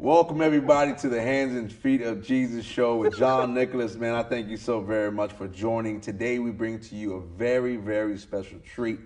Welcome everybody to the Hands and Feet of Jesus show with John Nicholas. Man, I thank you so very much for joining. Today we bring to you a very, very special treat.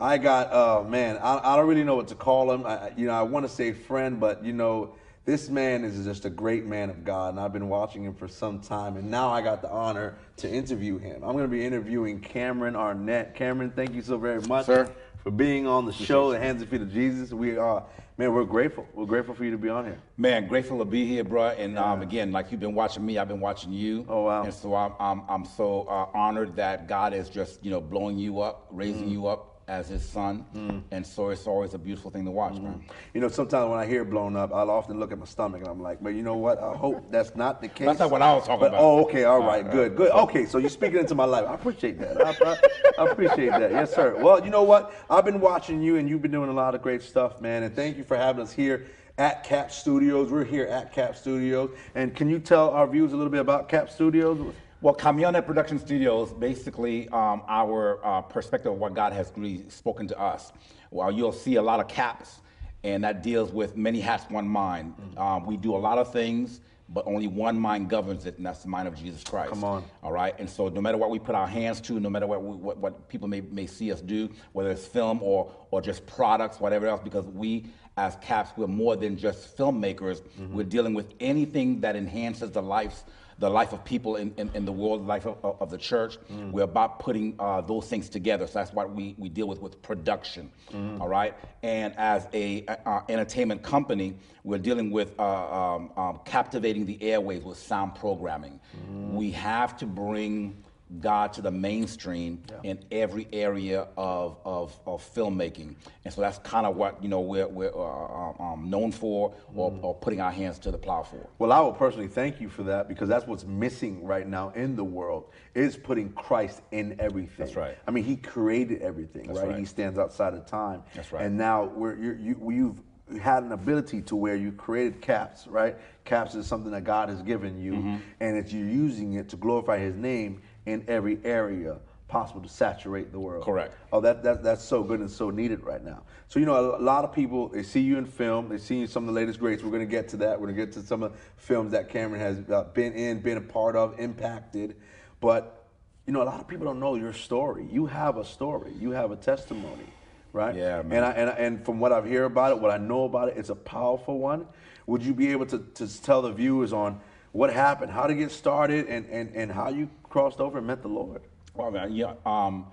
I got, uh, man, I, I don't really know what to call him. I, you know, I want to say friend, but you know, this man is just a great man of God, and I've been watching him for some time, and now I got the honor to interview him. I'm going to be interviewing Cameron Arnett. Cameron, thank you so very much, Sir. For being on the show, the Hands and Feet of Jesus. We are, man, we're grateful. We're grateful for you to be on here. Man, grateful to be here, bro. And um, again, like you've been watching me, I've been watching you. Oh, wow. And so I'm I'm, I'm so uh, honored that God is just you know blowing you up, raising Mm. you up as His son. Mm. And so it's always a beautiful thing to watch, man. Mm. You know, sometimes when I hear blown up, I'll often look at my stomach and I'm like, but you know what? I hope that's not the case. That's not what I was talking But, about. Oh, okay, all All right, right, good, good. Okay, so you're speaking into my life. I appreciate that. I, I- I appreciate that. Yes, sir. Well, you know what? I've been watching you and you've been doing a lot of great stuff, man. And thank you for having us here at Cap Studios. We're here at Cap Studios. And can you tell our viewers a little bit about Cap Studios? Well, Cameron Arnett Production Studios, basically um, our uh, perspective of what God has really spoken to us. Well, you'll see a lot of caps, and that deals with many hats, one mind. Um, we do a lot of things, but only one mind governs it, and that's the mind of Jesus Christ. Come on. All right, and so no matter what we put our hands to, no matter what we, what, what people may, may see us do, whether it's film or or just products, whatever else, because we as Caps we're more than just filmmakers. We're dealing with anything that enhances the lives the life of people in, in, in the world, the life of, of the church. We're about putting uh, those things together. So that's what we, we deal with with production. All right, and as a uh, entertainment company, we're dealing with uh, um, um, captivating the airwaves with sound programming. We have to bring God to the mainstream in every area of, of, of filmmaking. And so that's kind of what, you know, we're, we're uh, um, known for or, or putting our hands to the plow for. Well, I will personally thank you for that because that's what's missing right now in the world is putting Christ in everything. That's right. I mean, He created everything, That's right? right. He stands outside of time. That's right. And now we're, you're, you, you've had an ability to where you created caps, right? Caps is something that God has given you, Mm-hmm. and it's you're using it to glorify His name in every area possible to saturate the world. Correct. Oh, that, that that's so good and so needed right now. So you know, a, lot of people they see you in film, they see you in some of the latest greats. We're going to get to that. We're going to get to some of the films that Cameron has uh, been in, been a part of, impacted. But you know, a lot of people don't know your story. You have a story. You have a testimony, right? Yeah, man. And I, and I, and from what I've heard about it, what I know about it, it's a powerful one. Would you be able to, to tell the viewers on what happened, how to get started, and, and, and how you crossed over and met the Lord? Well, yeah. Um,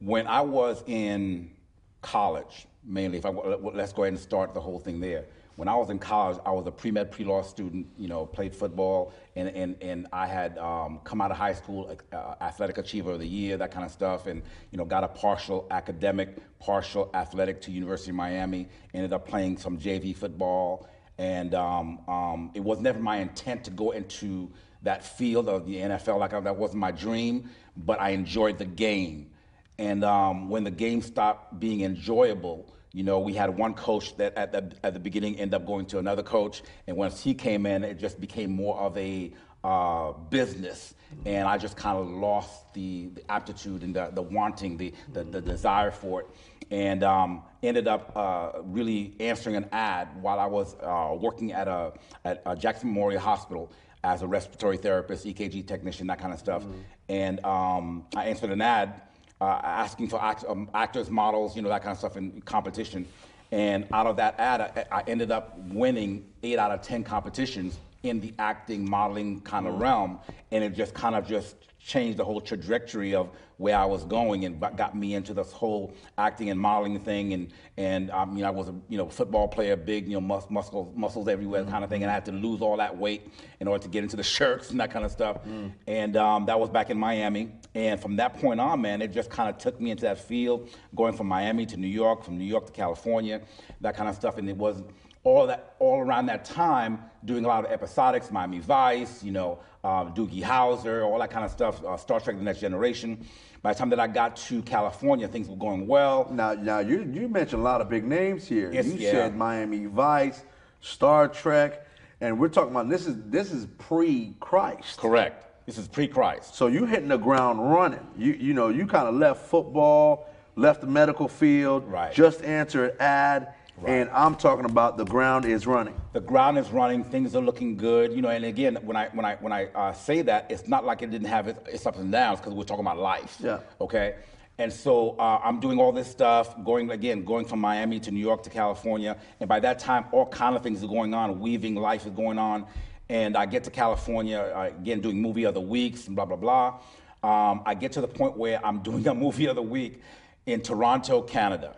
when I was in college, mainly, if I let- let's go ahead and start the whole thing there. When I was in college, I was a pre med, pre law student. You know, played football, and and and I had um, come out of high school, uh, athletic achiever of the year, that kind of stuff, and you know, got a partial academic, partial athletic to University of Miami. Ended up playing some JV football, and um, um, it was never my intent to go into that field of the NFL. Like that wasn't my dream, but I enjoyed the game. And um, when the game stopped being enjoyable, you know, we had one coach that at the, at the beginning ended up going to another coach, and once he came in, it just became more of a uh, business, and I just kind of lost the, the aptitude and the, the wanting, the, the, the desire for it, and um, ended up uh, really answering an ad while I was uh, working at a at a Jackson Memorial Hospital as a respiratory therapist, EKG technician, that kind of stuff, and um, I answered an ad uh, asking for act, um, actors, models, you know, that kind of stuff in competition. And out of that ad, I, I ended up winning eight out of 10 competitions in the acting, modeling kind of mm-hmm. realm. And it just kind of just changed the whole trajectory of where I was going and got- me into this whole acting and modeling thing. And, and I mean, I was a, you know, football player, big, you know, mus- muscles, muscles everywhere kind of thing. And I mm-hmm. had to lose all that weight in order to get into the shirts and that kind of stuff. Mm. And um, that was back in Miami. And from that point on, man, it just kind of took me into that field, going from Miami to New York, from New York to California, that kind of stuff. And it was all that, all around that time, doing a lot of episodics, Miami Vice, you know, um, Doogie Howser, all that kind of stuff, uh, Star Trek: The Next Generation. By the time that I got to California, things were going well. Now, now you you mentioned a lot of big names here. Yes, you yeah. said Miami Vice, Star Trek, and we're talking about this is this is pre-Christ. Correct. This is pre-Christ. So you hitting the ground running. You you know you kind of left football, left the medical field, Right. just answered ad, and I'm talking about the ground is running. the ground is running, things are looking good, you know. And again, when I when I when I uh, say that, it's not like it didn't have its, its ups and downs because we're talking about life. Yeah. Okay. And so uh, I'm doing all this stuff, going again, going from Miami to New York to California, and by that time, all kind of things are going on. Weaving life is going on, and I get to California uh, again, doing movie of the weeks and blah blah blah. Um, I get to the point where I'm doing a movie of the week in Toronto, Canada.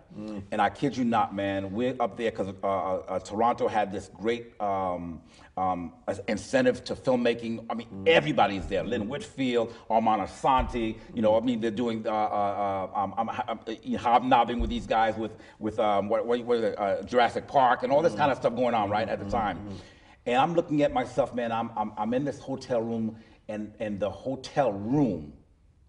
And I kid you not, man, we're up there because uh, uh, Toronto had this great um, um, incentive to filmmaking. I mean, everybody's there. Lynn Whitfield, Armand Assante. You know, I mean, they're doing uh, uh, uh, um, I'm, I'm, uh, hobnobbing with these guys with with um, what, what, what it, uh, Jurassic Park and all this kind of stuff going on right at the time. And I'm looking at myself, man. I'm, I'm, I'm in this hotel room, and, and the hotel room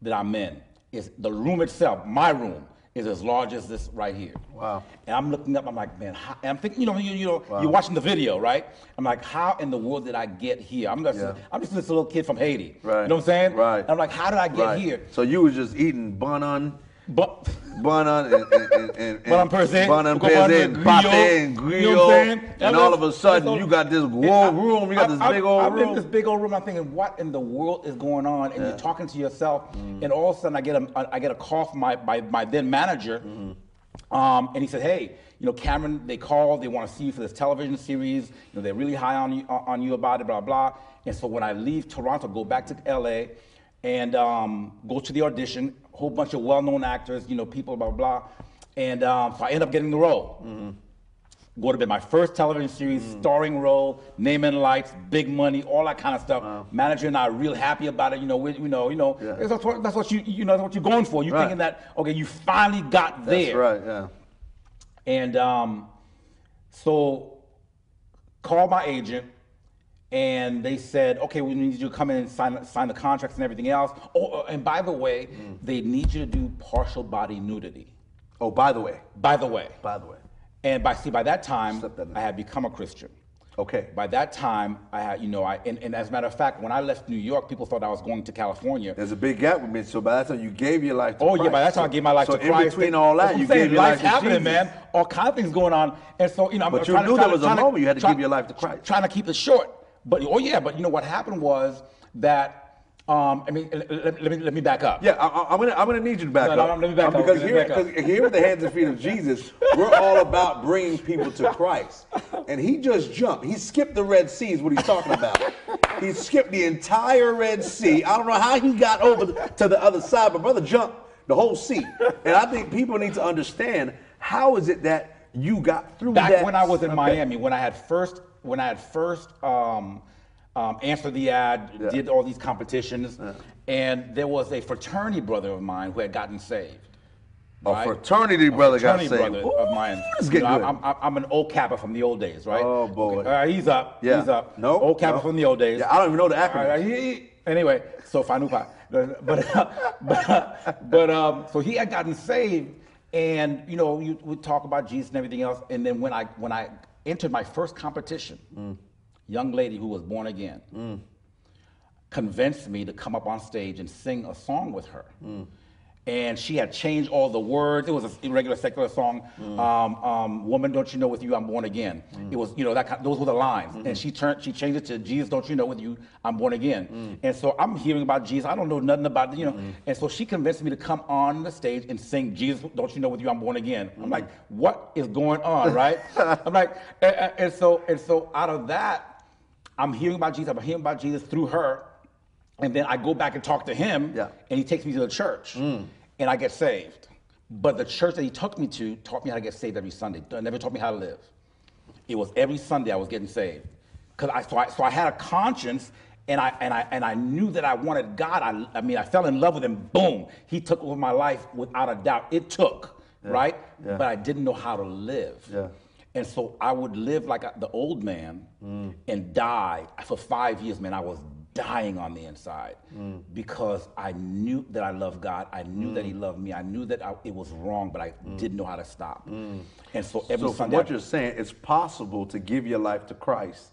that I'm in is the room itself, my room, is as large as this right here. Wow. And I'm looking up, I'm like, man, how, I'm thinking, you know, you, you know, you're watching the video, right? I'm like, how in the world did I get here? I'm just, Yeah. I'm just this little kid from Haiti. Right. You know what I'm saying? Right. And I'm like, how did I get Right. here? So you was just eating bun on, But bun on, and, and, and, and Bun on Perse, bun on go on Perse, to and griot, you know what I'm griot, saying? and And all of a sudden so- you got this whole I- room, you got this I- big I- old I'm room. in this big old room. I'm thinking, what in the world is going on? And you're talking to yourself, Mm. and all of a sudden I get a I get a call from my my, my then manager, Mm-hmm. um, and he said, hey, you know, Cameron, they called, they want to see you for this television series. You know, they're really high on you on you about it, blah blah. And so when I leave Toronto, go back to L.A. and um, go to the audition, a whole bunch of well-known actors, you know, people, blah blah. blah. And um, so I end up getting the role go to bed. My first television series, starring role, name and lights, big money, all that kind of stuff. Manager and I are real happy about it. You know, we, you know, you know. Yeah. That's, what, that's what you, you know, that's what you're going for. You're Right. thinking that okay, you finally got there. That's right, yeah. And um, so called my agent, and they said, okay, we need you to come in and sign sign the contracts and everything else. Oh, uh, and by the way, they need you to do partial body nudity. Oh, by the way, By the way, by the way, and by see by that time, that. I had become a Christian. okay. By that time, I had, you know, I and, and as a matter of fact, when I left New York, people thought I was going to California. There's a big gap with me. So by that time you gave your life to Oh Christ. yeah, by that time I gave my life so to Christ. So in between all that, you saying, gave your life to happening, Jesus. man. All kind of things going on, and so you know, I'm But you trying to- knew there to- was a trying to- moment you had to try- give your life to Christ. Trying to keep it short, but oh yeah, but you know what happened was that. Um, I mean, let, let- let me let me back up. Yeah, I, I'm gonna I'm gonna need you to back No, no, up. no, let me back Um, up, because here, because here with the hands and feet of Jesus, we're all about bringing people to Christ. And he just jumped. He skipped the Red Sea. Is what he's talking about. he skipped the entire Red Sea. I don't know how he got over to the other side, but brother jumped the whole sea. And I think people need to understand how is it that you got through back that. when I was in Okay. Miami, when I had first when I had first um, um, answered the ad, Yeah. did all these competitions, and there was a fraternity brother of mine who had gotten saved. A right? fraternity brother got fraternity saved. brother of mine. Let's get know, good. I'm, I'm, I'm an old Kappa from the old days, right? Oh, boy. Okay. He's up. Yeah. He's up. No, Old Kappa no. from the old days. Yeah, I don't even know the acronym. All right, he- he- anyway, so Fanupa. But, but, but um, so he had gotten saved, and you know, you would talk about Jesus and everything else. And then when I when I entered my first competition, Mm. young lady who was born again convinced me to come up on stage and sing a song with her. And she had changed all the words. It was a regular secular song. Mm. Um, um, Woman, don't you know with you I'm born again. Mm. It was, you know, that kind, those were the lines. Mm-hmm. And she turned, she changed it to Jesus, don't you know with you I'm born again. Mm. And so I'm hearing about Jesus. I don't know nothing about, you know. Mm-hmm. And so she convinced me to come on the stage and sing Jesus, don't you know with you I'm born again. I'm like, mm-hmm. what is going on, right? I'm like, and, and- and so and so out of that, I'm hearing about Jesus. I'm hearing about Jesus through her. And then I go back and talk to him, Yeah. and he takes me to the church, mm. and I get saved. But the church that he took me to taught me how to get saved every Sunday. Never taught me how to live. It was every Sunday I was getting saved, because I so, I so I had a conscience, and I and I and I knew that I wanted God. I I mean I fell in love with him. Boom, he took over my life without a doubt. It took, right? Yeah. But I didn't know how to live. Yeah. And so I would live like a, the old man mm. and die. For five years, man, I was dying on the inside because I knew that I loved God. I knew that He mm. loved me. I knew that I, it was wrong, but I mm. didn't know how to stop. Mm. And so every So from Sunday, what you're saying, it's possible to give your life to Christ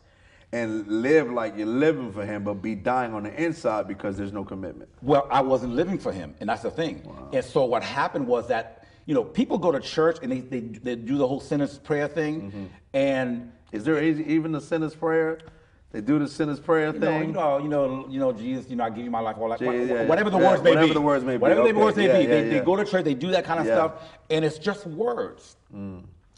and live like you're living for Him, but be dying on the inside because there's no commitment. Well, I wasn't living for him, and that's the thing. And so what happened was that you know, people go to church and they, they, they do the whole sinner's prayer thing. Mm-hmm. And Is there even the sinner's prayer? They do the sinner's prayer you know, thing. you know, you know, you know, Jesus, you know, I give you my life, all that, Yeah, yeah, whatever the yeah, words may whatever be. the words may be, Whatever the words may yeah, be. they, they go to church, they do that kind of. Mm. stuff, and it's just words.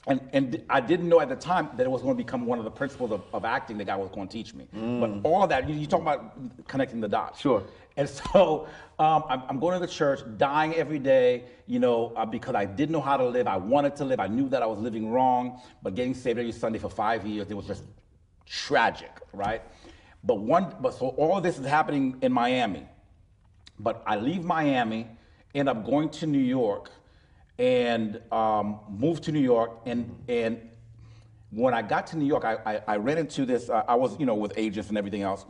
And and I didn't know at the time that it was going to become one of the principles of, of acting that God was going to teach me. But all of that, you, you talk about connecting the dots. Mm. Sure. And so um, I'm, I'm going to the church, dying every day, you know, uh, because I didn't know how to live. I wanted to live. I knew that I was living wrong, but getting saved every Sunday for five years, it was just tragic, right? But one, but so all of this is happening in Miami. But I leave Miami, end up going to New York, and um, moved to New York. And and when I got to New York, I, I, I ran into this. Uh, I was you know with agents and everything else,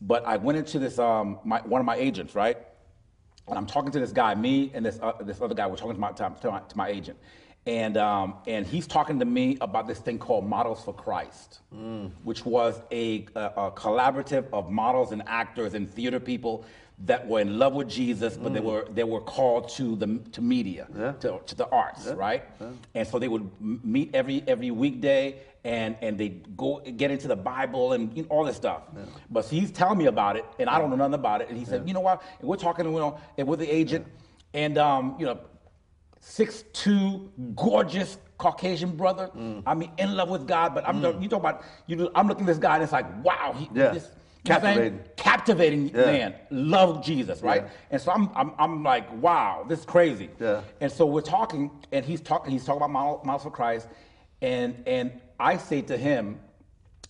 but I went into this um, my, one of my agents, right? And I'm talking to this guy, me and this uh, this other guy. We're talking to my to my, to my agent, and um, and he's talking to me about this thing called Models for Christ, which was a, a, a collaborative of models and actors and theater people that were in love with Jesus, but they were they were called to the to media, Yeah. to, to the arts, right? And so they would meet every every weekday, and and they go get into the Bible and you know, all this stuff. But so he's telling me about it, and I don't know nothing about it. And he said, you know what? And we're talking, to you know, and with the agent, and um, you know, six two, gorgeous Caucasian brother. Mm. I mean, in love with God. But I'm you talk about you. know, I'm looking at this guy, and it's like, wow, he, Yeah. this, you know what I'm saying? Captivating. captivating Yeah. man, love Jesus, right? Yeah. And so I'm, I'm, I'm like, wow, this is crazy. Yeah. And so we're talking, and he's talking, he's talking about models for Christ, and and I say to him,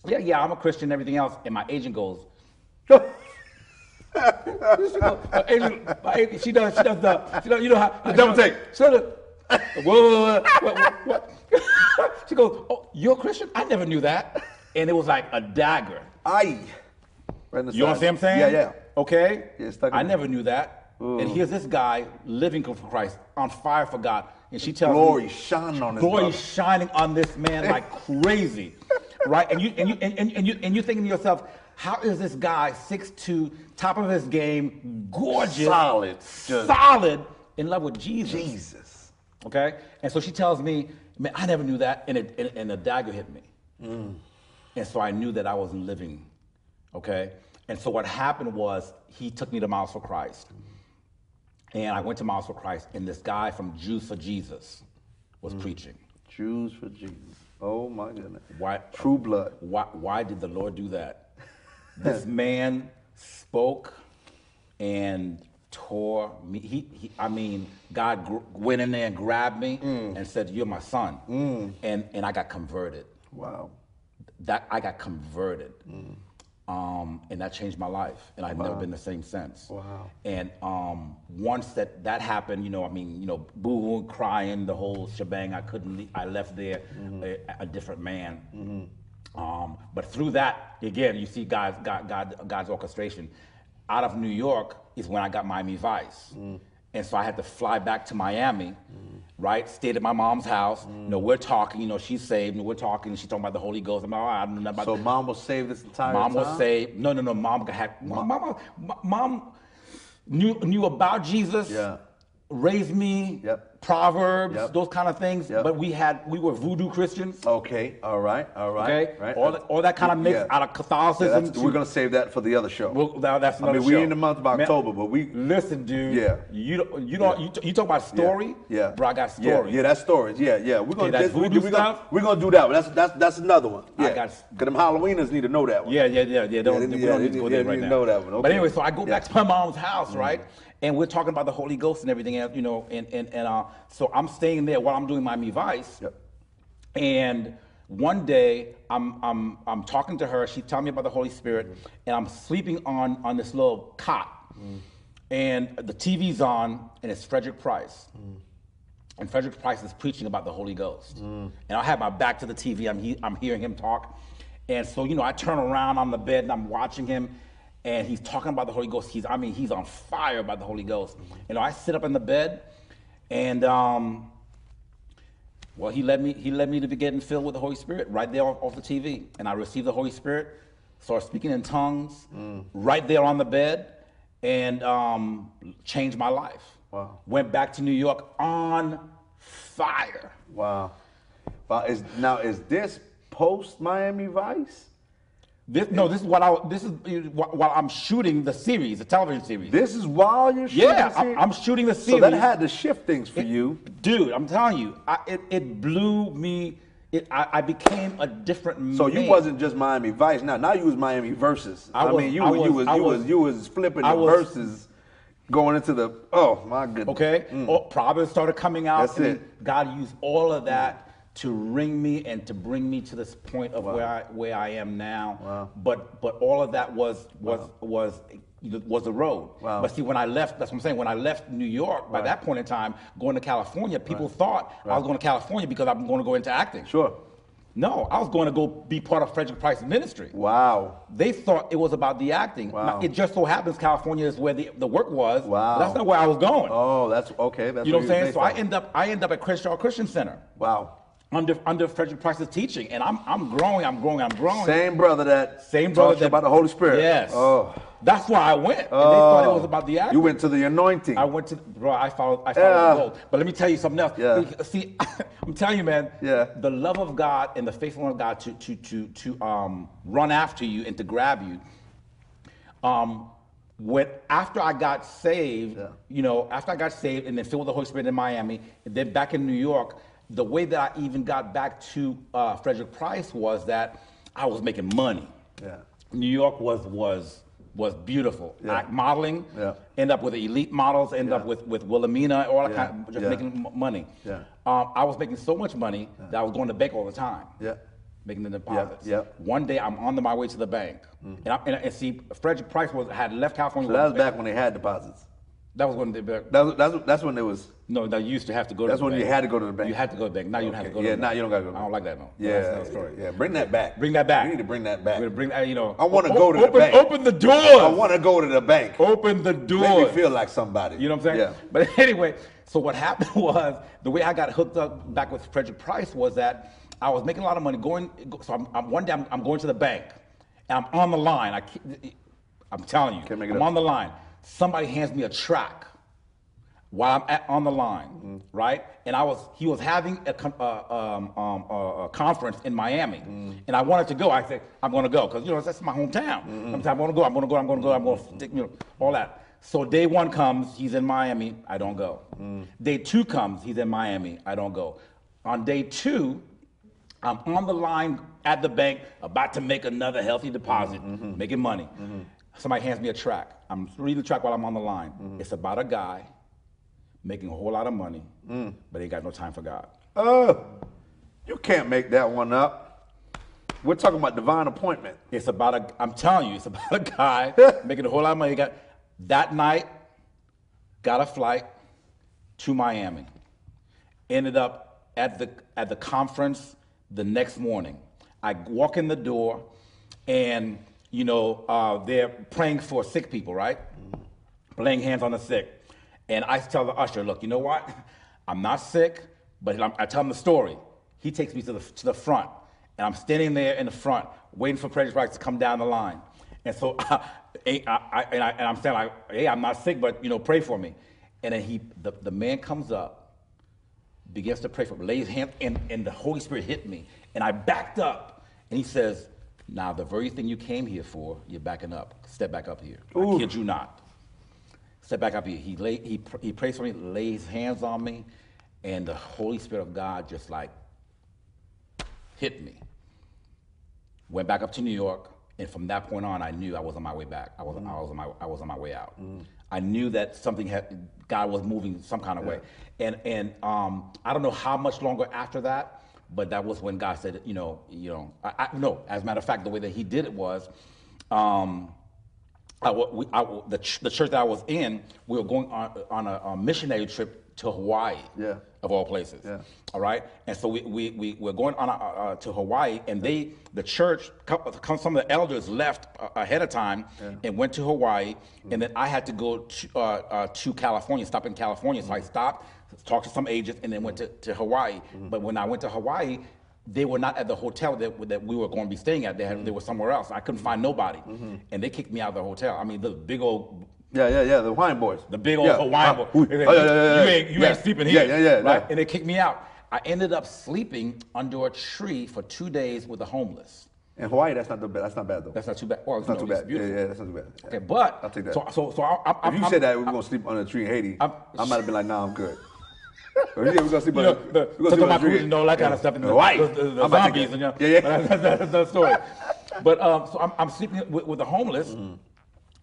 yeah, yeah, I'm a Christian, and everything else, and my agent goes. agent, my agent, she does, she does the, she does, you know how The double take. She does the, whoa, whoa, what, what? she goes, oh, you're a Christian? I never knew that, and it was like a dagger. Aye. Right You understand what I'm saying? Yeah, yeah. Okay? Yeah, I never knew that. And here's this guy living for Christ, on fire for God. And she tells Glory me, shining on this glory shining on this man like crazy. right? And you and you and, and, and you and you're thinking to yourself, how is this guy 6'2, top of his game, gorgeous, Solid. Solid, in love with Jesus? Jesus. Okay? And so she tells me, man, I never knew that. And, it, and, and a dagger hit me. Mm. And so I knew that I wasn't living. Okay? And so what happened was he took me to Models for Christ. And I went to Models for Christ, and this guy from Jews for Jesus was mm. preaching. Jews for Jesus. Oh my goodness. Why, True blood. why, why did the Lord do that? This man spoke and tore me. He, he I mean, God gr- went in there and grabbed me mm. and said, "You're my son," mm. and and I got converted. Wow. That I got converted, mm. um, and that changed my life, and I've never been the same since. Wow. And um, once that that happened, you know, I mean, you know, boo-hoo, crying, the whole shebang. I couldn't. leave- I left there mm-hmm. a, a different man. Mm-hmm. Um, but through that, again, you see God's God, God, God's orchestration. Out of New York is when I got Miami Vice, mm. and so I had to fly back to Miami. Mm. Right, stayed at my mom's house. Mm. You know, we're talking. You know, she's saved. And we're talking. She's talking about the Holy Ghost. I'm like, oh, I don't know about So mom was saved this entire Mom time? Mom was saved. No, no, no. Mom had mom. Mom, mom knew knew about Jesus. Yeah. Raised me. Yep. Proverbs, Yep. those kind of things. Yep. But we had we were voodoo Christians. Okay. All right. All right. Okay. Right. All that, all that kind of mix Yeah. out of Catholicism. that's- to- we're gonna save that for the other show. well, now that's another I mean, we're in the month of Man, October, but we Listen, dude. Yeah. You don't. You don't. You, t- you talk about story. Yeah. Bro, I got Yeah, story. Yeah, that's stories. Yeah, yeah. We're gonna that's voodoo we gonna, stuff? we're gonna do that one. That's that's that's another one. I Yeah. got- Cause them Halloweeners need to know that one. Yeah, yeah, yeah, yeah. Don't, they- we yeah, don't need to go there right now. know that one. But anyway, so I go Mm-hmm. back to my mom's house, right? And we're talking about the Holy Ghost and everything else, you know, and and, and uh, so I'm staying there while I'm doing my Vice. Yep. And one day I'm I'm I'm talking to her. She's telling me about the Holy Spirit, and I'm sleeping on on this little cot, Mm. and the TV's on, and it's Frederick Price. Mm. And Frederick Price is preaching about the Holy Ghost. And I have my back to the TV. I'm, he, I'm hearing him talk. And so, you know, I turn around on the bed and I'm watching him. And he's talking about the Holy Ghost. He's, I mean, he's on fire about the Holy Ghost. You know, I sit up in the bed and, um, well, he led me, he led me to be getting filled with the Holy Spirit right there off, off the TV. And I received the Holy Spirit, started speaking in tongues right there on the bed and um, changed my life. Wow. Went back to New York on fire. Wow. Wow. Is now is this post Miami Vice? This, no, this is what I. This is while I'm shooting the series, the television series. This is while you're shooting. yeah, series? I'm shooting the series. So that had to shift things for you. dude. I'm telling you, I, it, it blew me. It, I, I became a different So man. you wasn't just Miami Vice. Now, now you was Miami Versus. I, I was- mean, you, I were- you was- was you was, was- you was flipping I the verses, going into the. Oh my goodness. Okay, oh, Providence started coming out. Mm. That's it. God used all of that to ring me and to bring me to this point of where I where I am now. Wow. But but all of that was was was was the road. Wow. But see, when I left, that's what I'm saying. When I left New York, by that point in time, going to California, people thought I was going to California because I'm going to go into acting. Sure. No, I was going to go be part of Frederick Price's ministry. Wow. They thought it was about the acting. Wow. Now, it just so happens California is where the, the work was. Wow. That's not where I was going. Oh, that's okay. That's You know what I'm saying? So I end up I end up at Crenshaw Christian Center. Wow. Under under Frederick Price's teaching, and I'm I'm growing, I'm growing, I'm growing. Same brother that Same brother that- about the Holy Spirit. Yes. Oh. That's why I went. And they thought it was about the acting. You went to the anointing. I went to bro. I followed. I followed Yeah. the goal. But let me tell you something else. Yeah. See, I'm telling you, man. Yeah. The love of God and the faithfulness of God to to to to um run after you and to grab you. Um, when after I got saved, Yeah. you know, after I got saved and then filled with the Holy Spirit in Miami, and then back in New York, the way that I even got back to uh, Frederick Price was that I was making money. Yeah. New York was was was beautiful. Yeah. Act modeling, Yeah. end up with elite models, end up with with Wilhelmina, all that Yeah. kind of, just Yeah. making m- money. Yeah. Um, I was making so much money that I was going to bank all the time. Yeah. Making the deposits. yeah. One day I'm on the, my way to the bank, and, I, and, and see Frederick Price was had left California. So that was back when they had deposits. That was when they back. That's that's that's when it was. No, that you used to have to go. That's to the bank. That's when you had to go to the bank. You had to go to the bank. Now you don't have to go. to Yeah, the now bank. you don't gotta go to the I don't like that. No. Yeah, That's another story. yeah. Bring that back. Bring that back. We need to bring that back. We're bring that. You know. I wanna o- go to the bank. Open the door. I want to go to the bank. Open the door. Make me feel like somebody. You know what I'm saying? Yeah. But anyway, so what happened was the way I got hooked up back with Frederick Price was that I was making a lot of money going. So I'm, I'm one day I'm, I'm going to the bank, and I'm on the line. I, I'm telling you, Can't make it I'm up. on the line. Somebody hands me a track while I'm at, on the line, Mm-hmm. right? And I was he was having a, uh, um, um, uh, a conference in Miami, Mm-hmm. and I wanted to go. I said I'm going to go because you know that's my hometown. Mm-hmm. I'm, I'm going to go. I'm going to go. I'm going to go. I'm going to stick, you know, all that. So day one comes, he's in Miami. I don't go. Mm. Day two comes, he's in Miami. I don't go. On day two, I'm on the line at the bank, about to make another healthy deposit, Mm-hmm. making money. Somebody hands me a track. I'm reading the track while I'm on the line. Mm-hmm. It's about a guy making a whole lot of money, Mm. but ain't got no time for God. Oh, you can't make that one up. We're talking about divine appointment. It's about a, I'm telling you, it's about a guy making a whole lot of money. He got, that night, got a flight to Miami. Ended up at the, at the conference the next morning. I walk in the door and, you know, uh, they're praying for sick people, right? Laying hands on the sick. And I tell the usher, look, you know what? I'm not sick, but I'm, I tell him the story. He takes me to the, to the front, and I'm standing there in the front, waiting for President Price to come down the line. And so, I, I, and, I, and I'm saying, like, hey, I'm not sick, but, you know, pray for me. And then he, the, the man comes up, begins to pray for me, lays hands, and, and the Holy Spirit hit me. And I backed up, and he says, now, the very thing you came here for, you're backing up. Step back up here. I kid you not step back up here. He lay, he he prays for me, lays hands on me, and the Holy Spirit of God just like hit me. Went back up to New York, and from that point on, I knew I was on my way back. I was I was on my I was on my way out. I knew that something had God was moving some kind of way, and and um, I don't know how much longer after that, but that was when God said, you know, you know, I, I no. As a matter of fact, the way that He did it was. Um, I, we, I, the, ch- the church that I was in, we were going on, on a, a missionary trip to Hawaii, Yeah. of all places. Yeah. All right, and so we we we were going on a, uh, to Hawaii, and they the church, some of the elders left uh, ahead of time and went to Hawaii, and then I had to go to, uh, uh, to California, stop in California. So I stopped, talked to some agents, and then went to, to Hawaii. But when I went to Hawaii, they were not at the hotel that, that we were going to be staying at. They, had, they were somewhere else. I couldn't find nobody, and they kicked me out of the hotel. I mean, the big old Yeah, yeah, yeah. The Hawaiian boys. The big old yeah. Hawaiian Uh, boy. who- They say, oh, yeah, yeah, yeah, you yeah. ain't, you yeah. ain't sleeping yeah, here. Yeah, yeah, right? yeah. And they kicked me out. I ended up sleeping under a tree for two days with the homeless. In Hawaii, that's not the bad. That's not bad though. That's not too bad. Well, That's not too know, it's bad. Yeah, beautiful. yeah, that's not too bad. Yeah. Okay, but I'll take that. So, so, so I, I, if you I'm, said that we were gonna sleep under a tree in Haiti, i I'm- might have been like, nah, I'm good. Said we're gonna sleep you know, the, we're gonna to sleep my under and all that kind of stuff, and the, Hawaii. the, the, the I might take zombies, and, you know, Yeah, yeah. but that's, that's another story. But um, so I'm, I'm sleeping with, with the homeless, Mm-hmm.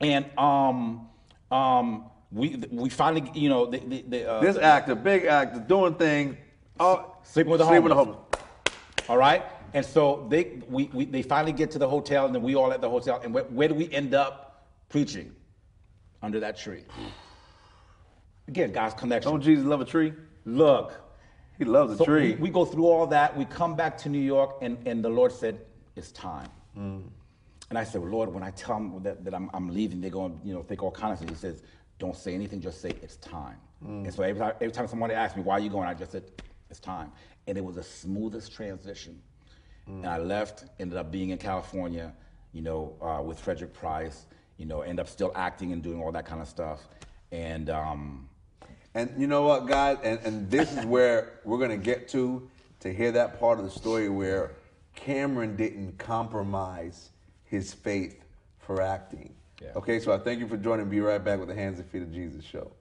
and um, um, we we finally, you know, the, the, the, uh, This actor, big actor, doing things. Oh, Sleeping with the sleeping with the homeless. homeless. All right. And so they we, we they finally get to the hotel, and then we all at the hotel. And where, where do we end up preaching? Under that tree. Again, God's connection. Don't Jesus love a tree? Look. He loves a tree. we, we go through all that. We come back to New York, and, and the Lord said, "It's time." And I said, well, "Lord, when I tell them that, that I'm, I'm leaving, they're going to you know think all kinds of things." He says, "Don't say anything. Just say it's time." And so every time, every time somebody asked me, "Why are you going?" I just said, "It's time." And it was the smoothest transition. And I left. Ended up being in California, you know, uh, with Frederick Price. You know, end up still acting and doing all that kind of stuff. And um, And you know what, guys? And, and this is where we're going to get to to hear that part of the story where Cameron didn't compromise his faith for acting. Yeah. Okay, so I thank you for joining. Be right back with the Hands and Feet of Jesus show.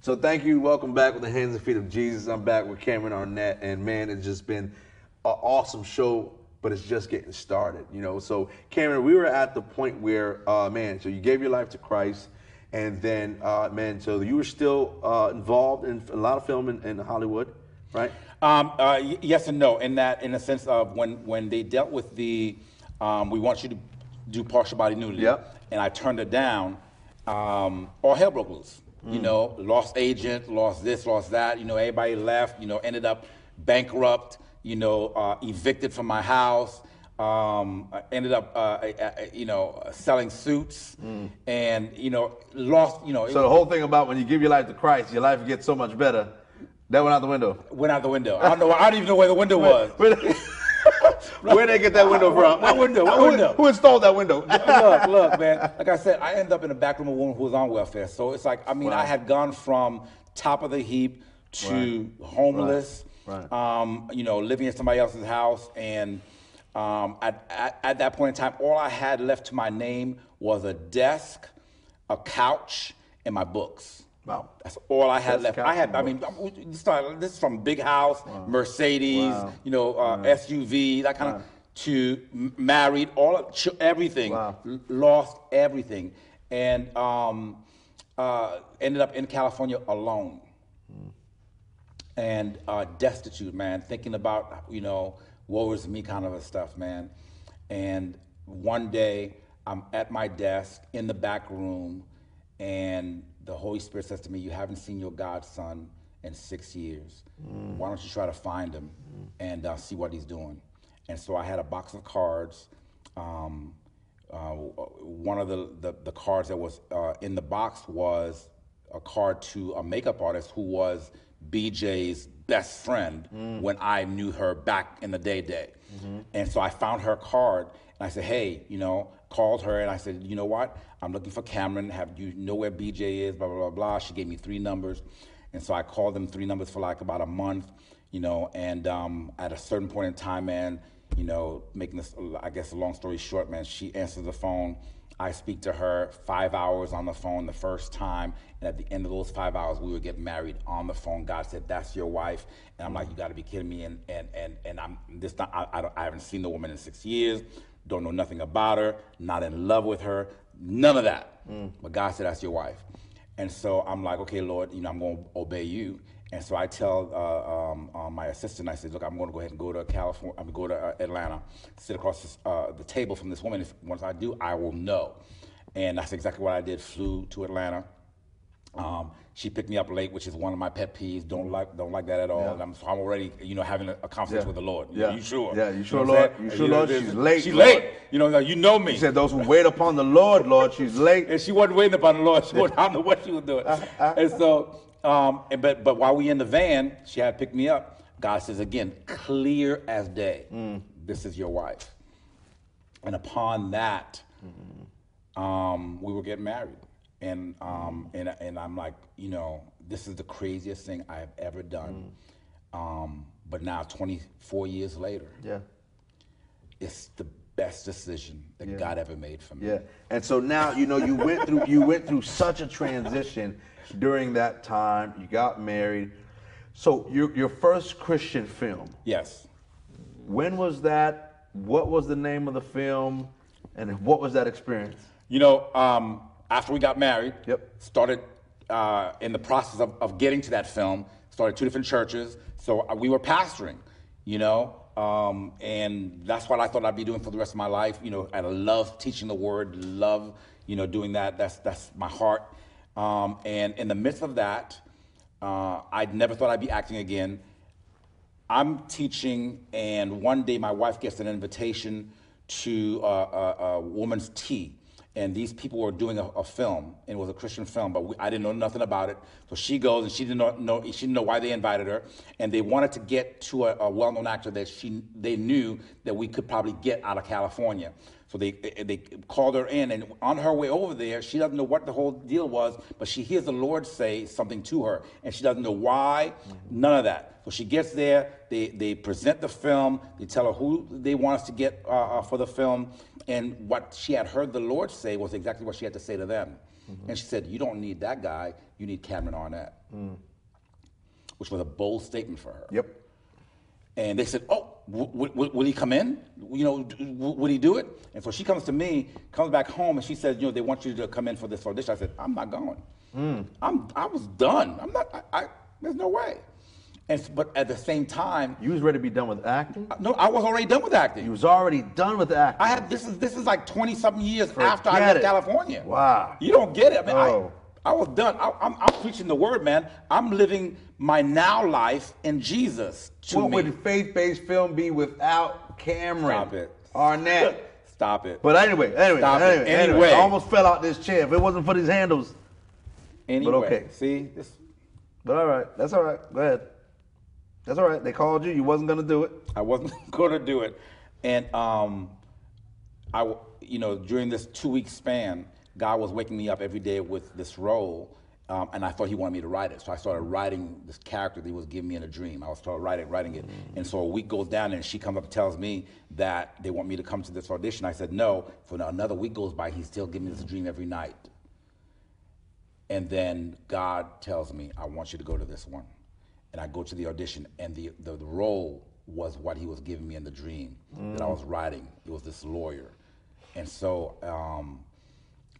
So thank you. Welcome back with the Hands and Feet of Jesus. I'm back with Cameron Arnett, and man, it's just been an awesome show, but it's just getting started. You know, so Cameron, we were at the point where, uh, man, so you gave your life to Christ, and then, uh, man, so you were still uh, involved in a lot of film in, in Hollywood, right? Um, uh, y- yes and no. In that, in the sense of when when they dealt with the, um, we want you to do partial body nudity. Yep. And I turned it down. Um, all hell broke loose. You know, lost agent, lost this, lost that. You know, everybody left. You know, ended up bankrupt. You know, uh, evicted from my house. Um, ended up, uh, uh, uh, you know, selling suits, and you know, lost. You know, So the whole thing about when you give your life to Christ, your life gets so much better. That went out the window. went out the window. I don't know. I don't even know where the window was. Where where'd they get that window from? What window? What Who- window? Who installed that window? look, look, man. Like I said, I ended up in the back room of a woman who was on welfare. So it's like, I mean, I had gone from top of the heap to homeless, Right. Um, you know, living in somebody else's house. And um, at, at, at that point in time, all I had left to my name was a desk, a couch, and my books. Wow. That's all I had left. I had, I mean, this is- this is from big house, Mercedes, Wow. you know, uh, SUV, that kind of, to married, all of, everything, Wow. Lost everything, and um, uh, ended up in California alone, and uh, destitute, man, thinking about, you know, woe is me kind of a stuff, man. And one day, I'm at my desk in the back room, and the Holy Spirit says to me, "You haven't seen your godson in six years. Why don't you try to find him and uh, see what he's doing?" And so I had a box of cards. Um, uh, one of the, the, the cards that was uh, in the box was a card to a makeup artist who was BJ's best friend when I knew her back in the day day. And so I found her card and I said, hey, you know, called her and I said, you know what? I'm looking for Cameron. Have you know where BJ is? Blah, blah, blah, blah. She gave me three numbers. And so I called them three numbers for like about a month, you know, and um, at a certain point in time, man, you know, making this, I guess, a long story short, man, she answers the phone. I speak to her five hours on the phone the first time, and at the end of those five hours, we would get married on the phone. God said, "That's your wife," and I'm like, "You got to be kidding me!" And and and and I'm this time I, I, don't, I haven't seen the woman in six years, don't know nothing about her, not in love with her, none of that. Mm. But God said, "That's your wife," and so I'm like, "Okay, Lord, you know, I'm going to obey you." And so I tell uh, um, uh, my assistant, I said, "Look, I'm going to go ahead and go to California. I'm going to go to uh, Atlanta, sit across this, uh, the table from this woman. If once I do, I will know." And that's exactly what I did. Flew to Atlanta. Um, she picked me up late, which is one of my pet peeves. Don't like, don't like that at all. Yeah. And I'm, so I'm already, you know, having a, a conversation Yeah. with the Lord. You, Yeah. you sure? Yeah, you sure, know Lord? You sure, know, Lord? She's late, She's Lord. late. You know, you know me. He said, "Those who wait upon the Lord, Lord, she's late." And she wasn't waiting upon the Lord. She wasn't, I don't know what she was doing. and so, um, and, but but while we in the van, she had picked me up. God says again, clear as day, this is your wife. And upon that, um, we were getting married. and um, and and I'm like, you know, this is the craziest thing I've ever done. Um, but now, 24 years later, Yeah. it's the best decision that Yeah. God ever made for me. Yeah. And so now, you know, you went through you went through such a transition during that time. You got married. So your your first Christian film, Yes. when was that? What was the name of the film? And what was that experience? You know, um, after we got married, Yep. started uh, in the process of, of getting to that film, started two different churches. So uh, we were pastoring, you know, um, and that's what I thought I'd be doing for the rest of my life. You know, I love teaching the word, love, you know, doing that. That's that's my heart. Um, and in the midst of that, uh, I never thought I'd be acting again. I'm teaching, and one day my wife gets an invitation to uh, a, a woman's tea. And these people were doing a, a film, and it was a Christian film, but we, I didn't know nothing about it. So she goes, and she didn't know, know she didn't know why they invited her, and they wanted to get to a, a well-known actor that she they knew that we could probably get out of California. So they they called her in, and on her way over there, she doesn't know what the whole deal was, but she hears the Lord say something to her, and she doesn't know why, none of that. So she gets there, they, they present the film, they tell her who they want us to get uh, uh, for the film, and what she had heard the Lord say was exactly what she had to say to them. And she said, You don't need that guy, you need Cameron Arnett, which was a bold statement for her. Yep. And they said, "Oh, w- w- will he come in? You know, w- would he do it?" And so she comes to me, comes back home, and she says, "You know, they want you to come in for this audition." I said, "I'm not going. Hmm. I'm I was done. I'm not. I, I there's no way." And but at the same time, You was ready to be done with acting? Uh, no, I was already done with acting. You was already done with acting. I had this is this is like twenty something years after I Forget left it. California. Wow. You don't get it. I mean, Oh. I, was done. I, I'm, I'm preaching the word, man. I'm living my now life in Jesus. What me. would faith-based film be without Cameron Stop it. Arnett? Stop it. But anyway, anyway, Stop it. anyway, anyway, Anyway. I almost fell out this chair. If it wasn't for these handles. anyway, okay. See, this, But all right, that's all right. Go ahead. That's all right. They called you. You wasn't gonna do it. I wasn't going to do it, and um, I, you know, during this two week span, God was waking me up every day with this role, um, and I thought He wanted me to write it. So I started writing this character that He was giving me in a dream. I was started writing, writing it, and so a week goes down, and she comes up and tells me that they want me to come to this audition. I said no. For another week goes by, He's still giving me this dream every night. And then God tells me, I want you to go to this one. And I go to the audition, and the, the, the role was what he was giving me in the dream that I was writing. It was this lawyer. And so, um,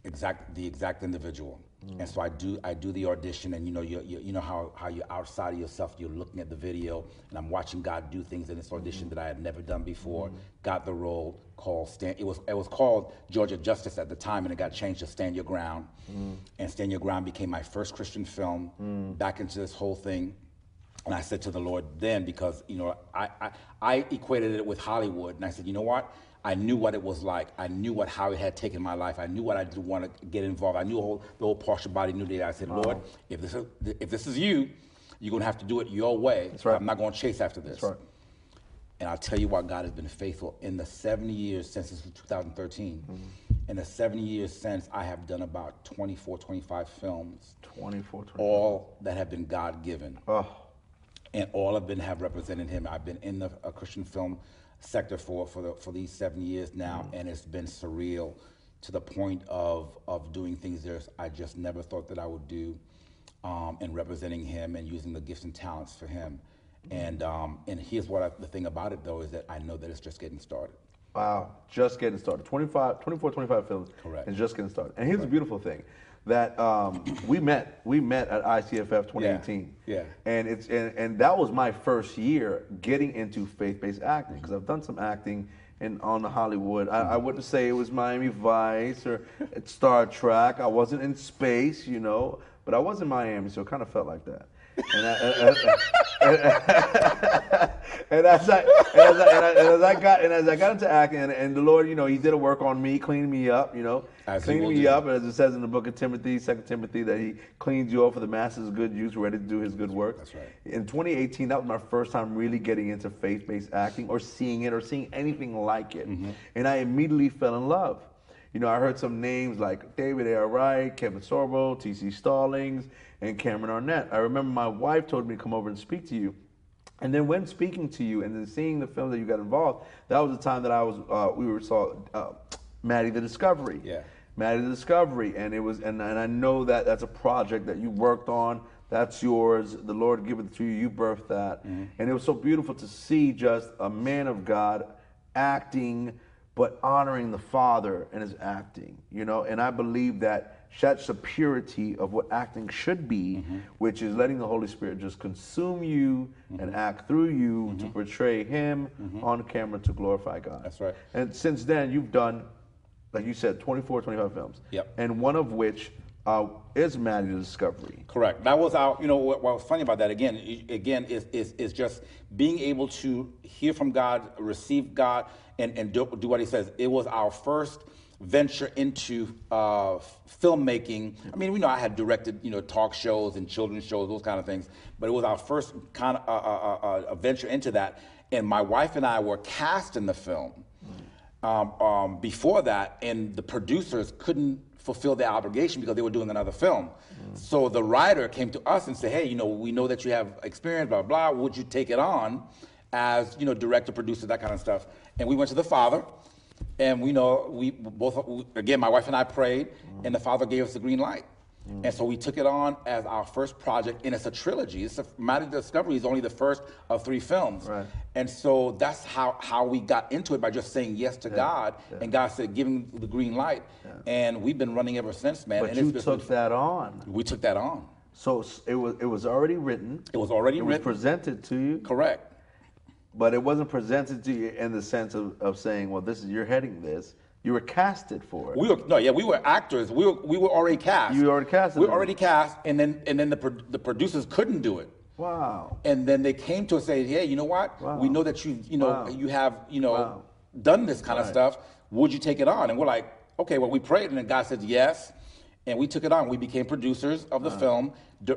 exact the exact individual. And so I do I do the audition, and you know you, you you know how how you're outside of yourself. You're looking at the video, and I'm watching God do things in this audition that I had never done before. Got the role called stand. It was it was called Georgia Justice at the time, and it got changed to Stand Your Ground. And Stand Your Ground became my first Christian film. Back into this whole thing. And I said to the Lord then, because you know, I, I, I equated it with Hollywood, and I said, you know what? I knew what it was like. I knew what how it had taken my life. I knew what I didn't want to get involved. I knew whole, the whole partial body knew that. I said, Lord, if this is if this is you, you're gonna have to do it your way. That's right. I'm not gonna chase after this. That's right. And I'll tell you why God has been faithful. In the 70 years since this was 2013, in the 70 years since, I have done about 24, 25 films, 24, 24. all that have been God given Oh, and all of them have represented him. I've been in the uh, Christian film sector for for, the, for these seven years now, and it's been surreal to the point of of doing things there I just never thought that I would do, um, and representing him and using the gifts and talents for him. And um, and here's what I, the thing about it though is that I know that it's just getting started. wow. Just getting started. 25, 24, 25 films. Correct. And just getting started. And here's the beautiful thing. That um, we met, we met at ICFF 2018. Yeah. And it's and, and that was my first year getting into faith-based acting because I've done some acting in on Hollywood. I, I wouldn't say it was Miami Vice or Star Trek. I wasn't in space, you know, but I was in Miami, so it kind of felt like that. And, I, and, and as I and as I, and I, and as I got and as I got into acting, and, and the Lord, you know, He did a work on me, cleaning me up, you know, As cleaning me do. up, as it says in the book of Timothy, Second Timothy, that He cleans you up for the Master's good use, ready to do His good work. That's right. In 2018, that was my first time really getting into faith-based acting or seeing it or seeing anything like it, Mm-hmm. and I immediately fell in love. You know, I heard some names like David A.R. White, Kevin Sorbo, T.C. Stallings, and Cameron Arnett. I remember my wife told me to come over and speak to you. And then when speaking to you and then seeing the film that you got involved, that was the time that I was, uh, we were saw uh, Maddie the Discovery. Yeah. Maddie the Discovery, and it was, and, and I know that that's a project that you worked on. That's yours. The Lord give it to you. You birthed that, and it was so beautiful to see just a man of God acting, but honoring the Father in his acting. You know, and I believe that that's the purity of what acting should be, mm-hmm. which is letting the Holy Spirit just consume you and mm-hmm. act through you to mm-hmm. portray Him on camera to glorify God. That's right. And since then, you've done, like you said, 24, 25 films. Yep. And one of which uh, is Maddie the Discovery. Correct. That was our, you know, what, what was funny about that again, again, is, is, is just being able to hear from God, receive God, and, and do, do what He says. It was our first venture into uh, filmmaking. I mean, we know I had directed, you know, talk shows and children's shows, those kind of things, but it was our first kind of uh, uh, uh, uh, venture into that. And my wife and I were cast in the film um, um, before that, and the producers couldn't fulfill their obligation because they were doing another film. So the writer came to us and said, "Hey, you know, we know that you have experience, blah blah. Would you take it on as you know, director, producer, that kind of stuff?" And we went to the father, and we know we both again, my wife and I prayed, and the father gave us the green light. Mm-hmm. And so we took it on as our first project, and it's a trilogy. It's a Mighty Discovery is only the first of three films. Right. And so that's how, how we got into it by just saying yes to God, and God said, giving the green light. And we've been running ever since, man. But and you it's took been, that on. we took that on. So it was it was already written. It was already It was presented to you, Correct. but it wasn't presented to you in the sense of, of saying, well, this is you're heading this. You were casted for it. We were no, yeah, we were actors. We were we were already cast. You were already casted We were already cast, and then and then the pro- the producers couldn't do it. wow. And then they came to us and said, "Hey, you know what? Wow. We know that you, you know, Wow. you have, you know, Wow. done this kind of stuff. Would you take it on?" And we're like, "Okay." Well, we prayed, and then God said yes, and we took it on. We became producers of the film.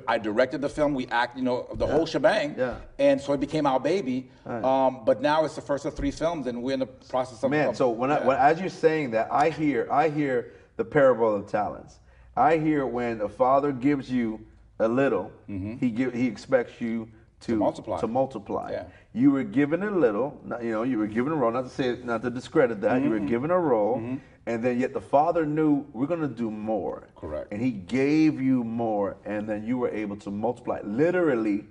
I directed the film. We act, you know, the whole shebang. Yeah. And so it became our baby. Um, but now it's the first of three films, and we're in the process of. Man, of- so when, I, when as you're saying that, I hear I hear the parable of talents. I hear when a father gives you a little, he give he expects you to, Mm-hmm. multiply. To multiply. Yeah. You were given a little, not- you know, you were given a role. Not to say, not to discredit that, you Mm-hmm. were given a role, and then yet the father knew we're going to do more. Correct. And he gave you more, and then you were able to multiply, literally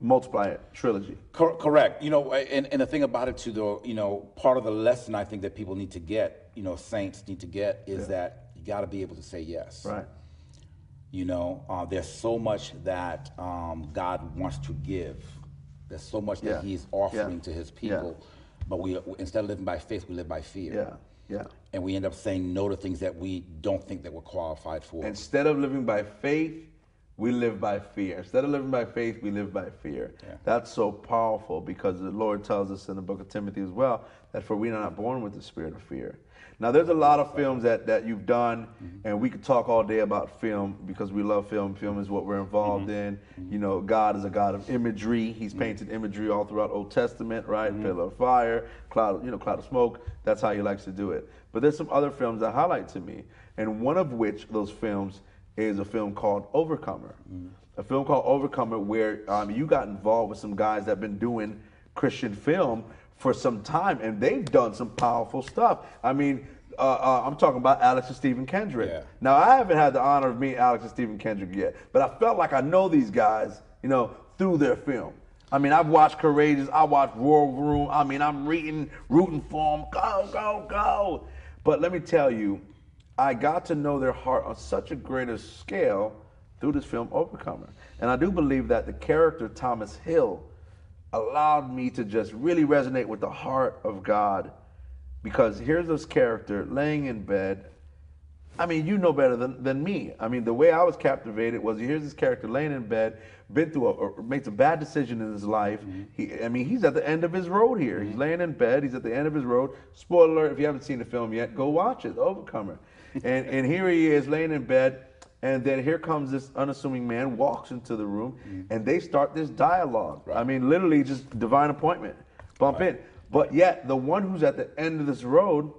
multiply it. Trilogy. Cor- correct. You know, and, and the thing about it too, though, you know, part of the lesson I think that people need to get, you know, saints need to get is that you got to be able to say yes. Right. You know, uh, there's so much that um, God wants to give. There's so much Yeah. that He's offering Yeah. to His Yeah. people, but we instead of living by faith, we live by fear. Yeah. And we end up saying no to things that we don't think that we're qualified for. Instead of living by faith, we live by fear. Instead of living by faith, we live by fear. Yeah. That's so powerful because the Lord tells us in the book of Timothy as well that for we are not born with the spirit of fear. Now, there's a lot of films that, that you've done, mm-hmm. and we could talk all day about film because we love film. Film is what we're involved mm-hmm. in. Mm-hmm. You know, God is a God of imagery. He's painted imagery all throughout Old Testament, right? Pillar of fire, cloud, you know, cloud of smoke. That's how he likes to do it. But there's some other films that highlight to me, and one of which those films is a film called Overcomer. A film called Overcomer, where um, you got involved with some guys that have been doing Christian film for some time, and they've done some powerful stuff. I mean, uh, uh, I'm talking about Alex and Stephen Kendrick. Yeah. Now, I haven't had the honor of meeting Alex and Stephen Kendrick yet, but I felt like I know these guys, you know, through their film. I mean, I've watched Courageous, I watched War Room. I mean, I'm reading, rooting for them. Go, go, go. But let me tell you, I got to know their heart on such a greater scale through this film, Overcomer. And I do believe that the character Thomas Hill allowed me to just really resonate with the heart of God because here's this character laying in bed. I mean, you know better than, than me. I mean, the way I was captivated was here's this character laying in bed, been through a, or makes a bad decision in his life. Mm-hmm. He, I mean, he's at the end of his road here. He's mm-hmm. laying in bed. He's at the end of his road. Spoiler alert: if you haven't seen the film yet, go watch it. The Overcomer. and and here he is laying in bed, and then here comes this unassuming man, walks into the room, and they start this dialogue. I mean, literally just divine appointment. Bump in. But yet, the one who's at the end of this road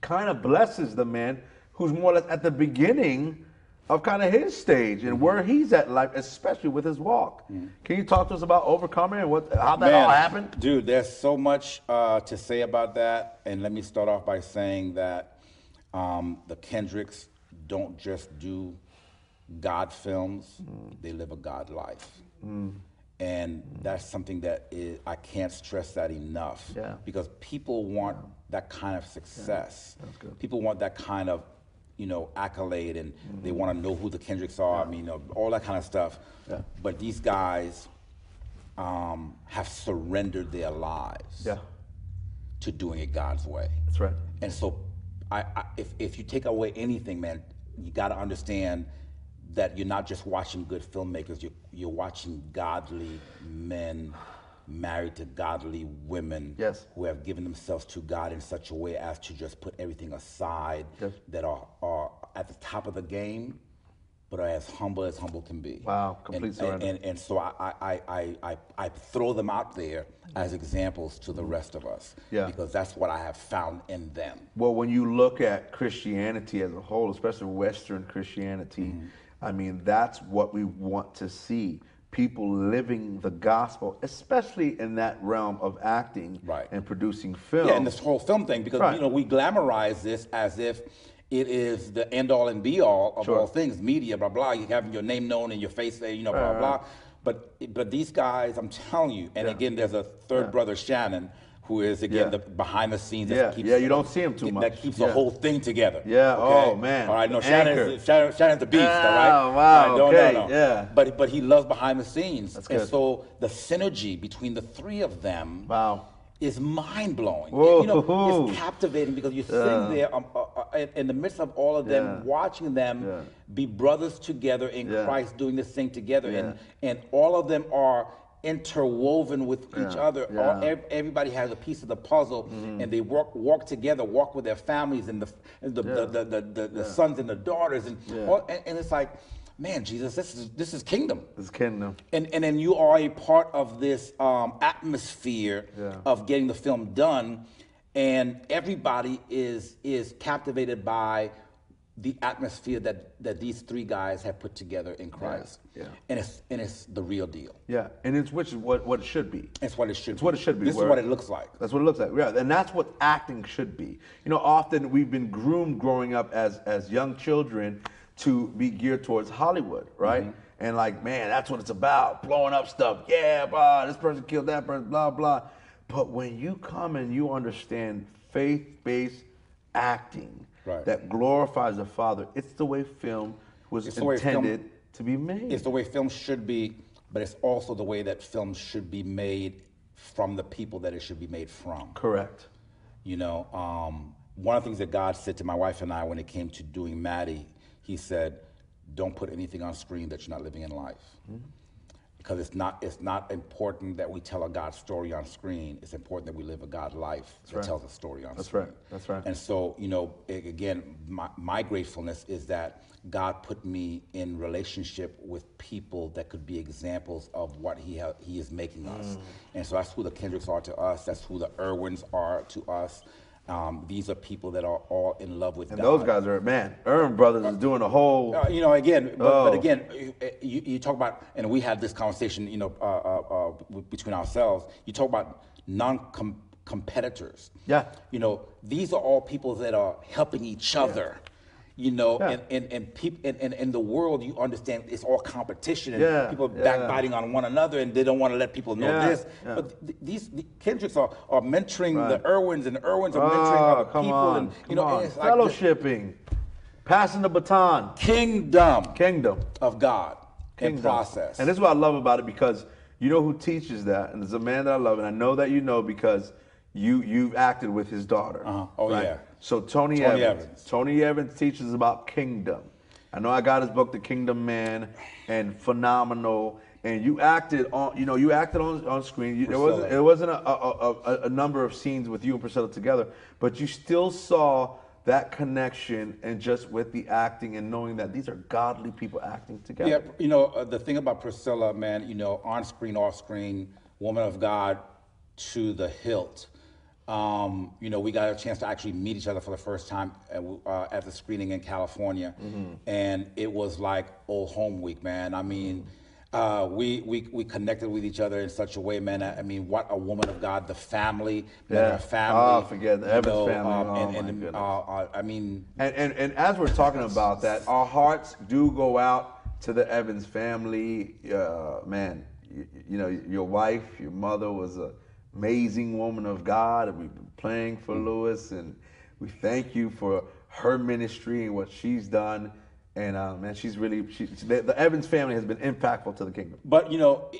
kind of blesses the man who's more or less at the beginning of kind of his stage and where he's at life, especially with his walk. Can you talk to us about overcoming and what how that all happened? Dude, there's so much uh, to say about that. And let me start off by saying that um, the Kendricks don't just do God films, Mm. they live a God life. And that's something that is, I can't stress that enough. Yeah. Because people want that kind of success. That's good. People want that kind of, you know, accolade and they want to know who the Kendricks are. I mean, you know, all that kind of stuff. Yeah. But these guys um, have surrendered their lives Yeah, to doing it God's way. that's right. And so, I, I, if, if you take away anything, man, you got to understand that you're not just watching good filmmakers, you're, you're watching godly men married to godly women Yes. who have given themselves to God in such a way as to just put everything aside Yes. that are, are at the top of the game, but are as humble as humble can be. Wow, complete and, surrender. And, and so I, I, I, I, I throw them out there as examples to the rest of us Yeah. because that's what I have found in them. Well, when you look at Christianity as a whole, especially Western Christianity, Mm-hmm. I mean, that's what we want to see. People living the gospel, especially in that realm of acting Right. and producing film. Yeah, and this whole film thing, because Right. you know we glamorize this as if it is the end all and be all of Sure. all things, media, blah blah. You having your name known and your face, there, you know, blah right. blah. But but these guys, I'm telling you, and Yeah. again, there's a third Yeah. brother, Shannon, who is again Yeah. the behind the scenes. Yeah, that keeps, yeah, you don't see him too much. that keeps Yeah. the whole thing together. Yeah, okay? oh, man. All right, no. Shannon's, Shannon, Shannon's the beast. all right. Ah, wow, All right, no, okay, no, no. yeah. But but he loves behind the scenes, That's good. and so the synergy between the three of them Wow. Is mind blowing. Whoa. You know, it's captivating because you're sitting there um, uh, uh, in, the midst of all of them, Yeah. watching them Yeah. be brothers together in Yeah. Christ, doing this thing together, Yeah. and and all of them are interwoven with each other. Yeah. All, ev- everybody has a piece of the puzzle, and they work walk together, walk with their families, and the and the, the, the, the, the, sons and the daughters, and Yeah. all, and, and it's like, man, Jesus, this is this is kingdom. This is kingdom. And, and then you are a part of this um, atmosphere Yeah. of getting the film done, and everybody is is captivated by the atmosphere that, that these three guys have put together in Christ. yeah. And it's and it's the real deal. Yeah, and it's which is what, what it should be. It's what it should It's be. what it should be, This is what it looks like. That's what it looks like. Yeah, and that's what acting should be. You know, often we've been groomed growing up as as young children to be geared towards Hollywood, right? Mm-hmm. And like, man, that's what it's about, blowing up stuff. Yeah, blah, this person killed that person, blah blah. But when you come and you understand faith-based acting Right. that glorifies the Father, it's the way film was It's way film- intended to be made. It's the way film should be, but it's also the way that film should be made from the people that it should be made from. Correct. You know, um, one of the things that God said to my wife and I when it came to doing Maddie, He said, "Don't put anything on screen that you're not living in life." Because it's not it's not important that we tell a God story on screen. It's important that we live a God life that right. tells a story on That's screen. That's right. That's right. And so, you know, again, my, my gratefulness is that God put me in relationship with people that could be examples of what He ha- He is making us. Mm. And so that's who the Kendricks are to us. That's who the Erwins are to us. Um, these are people that are all in love with And God. those guys are man. Erwin Brothers is doing a whole. Uh, you know, again, but, Oh. but again, you, you talk about, and we had this conversation, you know, uh, uh, uh, between ourselves. You talk about non-competitors. Yeah. You know, these are all people that are helping each other. You know, Yeah. and and and, peop, and, and in the world, you understand it's all competition and Yeah, people yeah. backbiting on one another, and they don't want to let people know this. But th- these the Kendricks are, are mentoring Right. the Erwins, and the Erwins are mentoring Oh, other come people, on. and you know, and like fellowshipping, passing the baton, kingdom kingdom. of God in Kingdom. process. And this is what I love about it because you know who teaches that, and there's a man that I love, and I know that you know because you you've acted with his daughter. Uh-huh. Oh, yeah. So Tony, Tony Evans. Evans. Tony Evans teaches about kingdom. I know I got his book, The Kingdom Man, and phenomenal. And you acted on, you know, you acted on on screen. You, there wasn't it wasn't a, a, a, a number of scenes with you and Priscilla together, but you still saw that connection and just with the acting and knowing that these are godly people acting together. Yeah, you know, uh, the thing about Priscilla, man, you know, on screen, off screen, woman of God to the hilt. Um, you know, we got a chance to actually meet each other for the first time at, uh, at the screening in California, and it was like old home week, man. I mean, uh, we, we we connected with each other in such a way, man. I, I mean, what a woman of God, the family, man, Yeah. her family. Oh, forget the Evans know, family. um, Oh, and, and, uh, uh, I mean, And, and and as we're talking about that, our hearts do go out to the Evans family. Uh, man, you, you know your wife, your mother was an amazing woman of God, and we've been praying for Lois, and we thank you for her ministry and what she's done. And uh, man, she's really she, the, the Evans family has been impactful to the kingdom. But you know,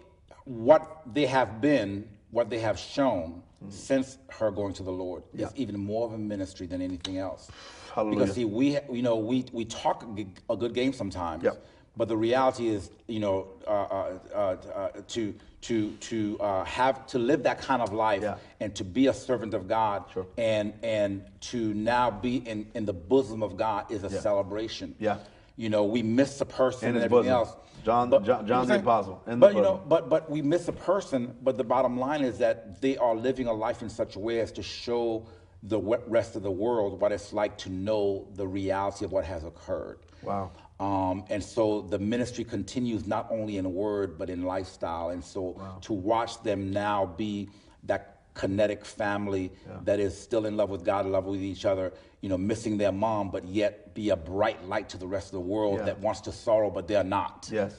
what they have been, what they have shown since her going to the Lord Mm-hmm. Yeah. is even more of a ministry than anything else. Hallelujah. Because see, we you know we we talk a good game sometimes. Yep. But the reality is, you know, uh, uh, uh, uh, to to to uh, have to live that kind of life Yeah. and to be a servant of God Sure. and and to now be in, in the bosom of God is a Yeah. celebration. Yeah. You know, we miss the person and everything bosom. else. John- But- John- John the apostle, But you know, but but we miss a person. But the bottom line is that they are living a life in such a way as to show the rest of the world what it's like to know the reality of what has occurred. Wow. Um, and so the ministry continues not only in word but in lifestyle. And so to watch them now be that kinetic family that is still in love with God, in love with each other, you know, missing their mom, but yet be a bright light to the rest of the world Yeah. that wants to sorrow, but they're not. Yes.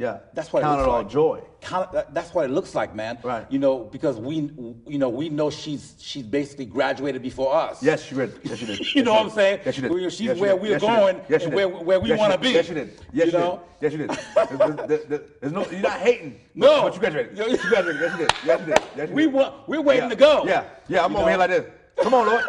Yeah. That's what Count it it looks all like. joy. Count, that, that's what it looks like, man. Right. You know, because we, you know, we know she's she's basically graduated before us. Yes, she did. Yes, she did. You Yes, know she what I'm saying? Yes, she did. She's Yes, where did. we're Yes, going Yes, she and where- where we Yes, wanna be. Yes, she did. Yes, You she know? did. Yes, she did. There's, there's- there's- there's no, you're not hating. No. But you graduated. You graduated. Yes, you did. Yes, you did. Yes, you We did. want, we're waiting yeah. to go. Yeah. Yeah, I'm You over here like this. Come on, Lord.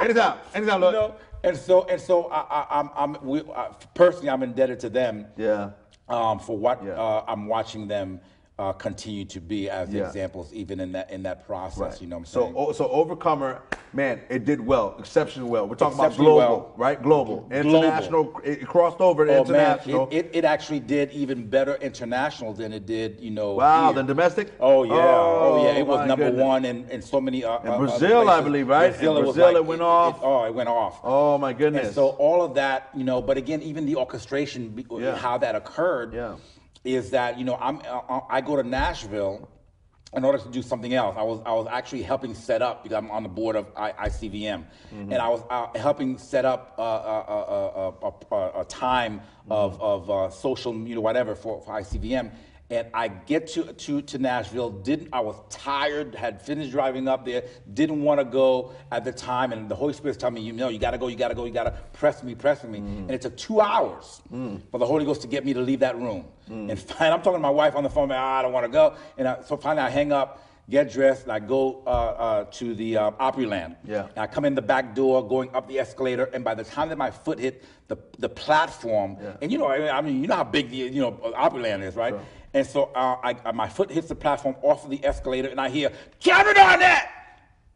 Anytime. Anytime, You Lord. know? And so, and so, I, I, I'm, I'm we, uh, personally, I'm indebted to them. Yeah. Um, for what Yeah. uh, I'm watching them uh, continue to be as Yeah. examples, even in that in that process. Right. You know what I'm so, saying? o- so Overcomer, man, it did well, exceptionally well. We're talking about global, well. right? Global, Global. international. It crossed over to oh man, international. it, it, it actually did even better international than it did, you know. wow, here. than domestic. Oh yeah, oh, yeah, it was number goodness. one in, in so many. Uh, In uh, Brazil, I believe, right? In Brazil, it like, it went off. oh, it went off. Oh my goodness. And so all of that, you know, but again, even the orchestration, Yeah. how that occurred, Yeah. Is that you know I'm uh, I go to Nashville in order to do something else. I was I was actually helping set up because I'm on the board of I, ICVM, Mm-hmm. and I was uh, helping set up uh, a, a, a, a, a time Mm-hmm. of of uh, social, you know, whatever for, for ICVM. And I get to, to, to Nashville, didn't I was tired, had finished driving up there, didn't want to go at the time, and the Holy Spirit's telling me, you know, you gotta go, you gotta go, you gotta press me, press me. Mm-hmm. And it took two hours Mm. for the Holy Ghost to get me to leave that room. And finally, I'm talking to my wife on the phone, ah, I don't want to go. And I, so finally I hang up, get dressed, and I go uh, uh, to the uh, Opryland. Yeah. And I come in the back door, going up the escalator, and by the time that my foot hit the, the platform, Yeah. and you know, I mean, you know how big the you know Opryland is, right? And so uh, I, I, my foot hits the platform off of the escalator, and I hear, "Cameron Arnett!"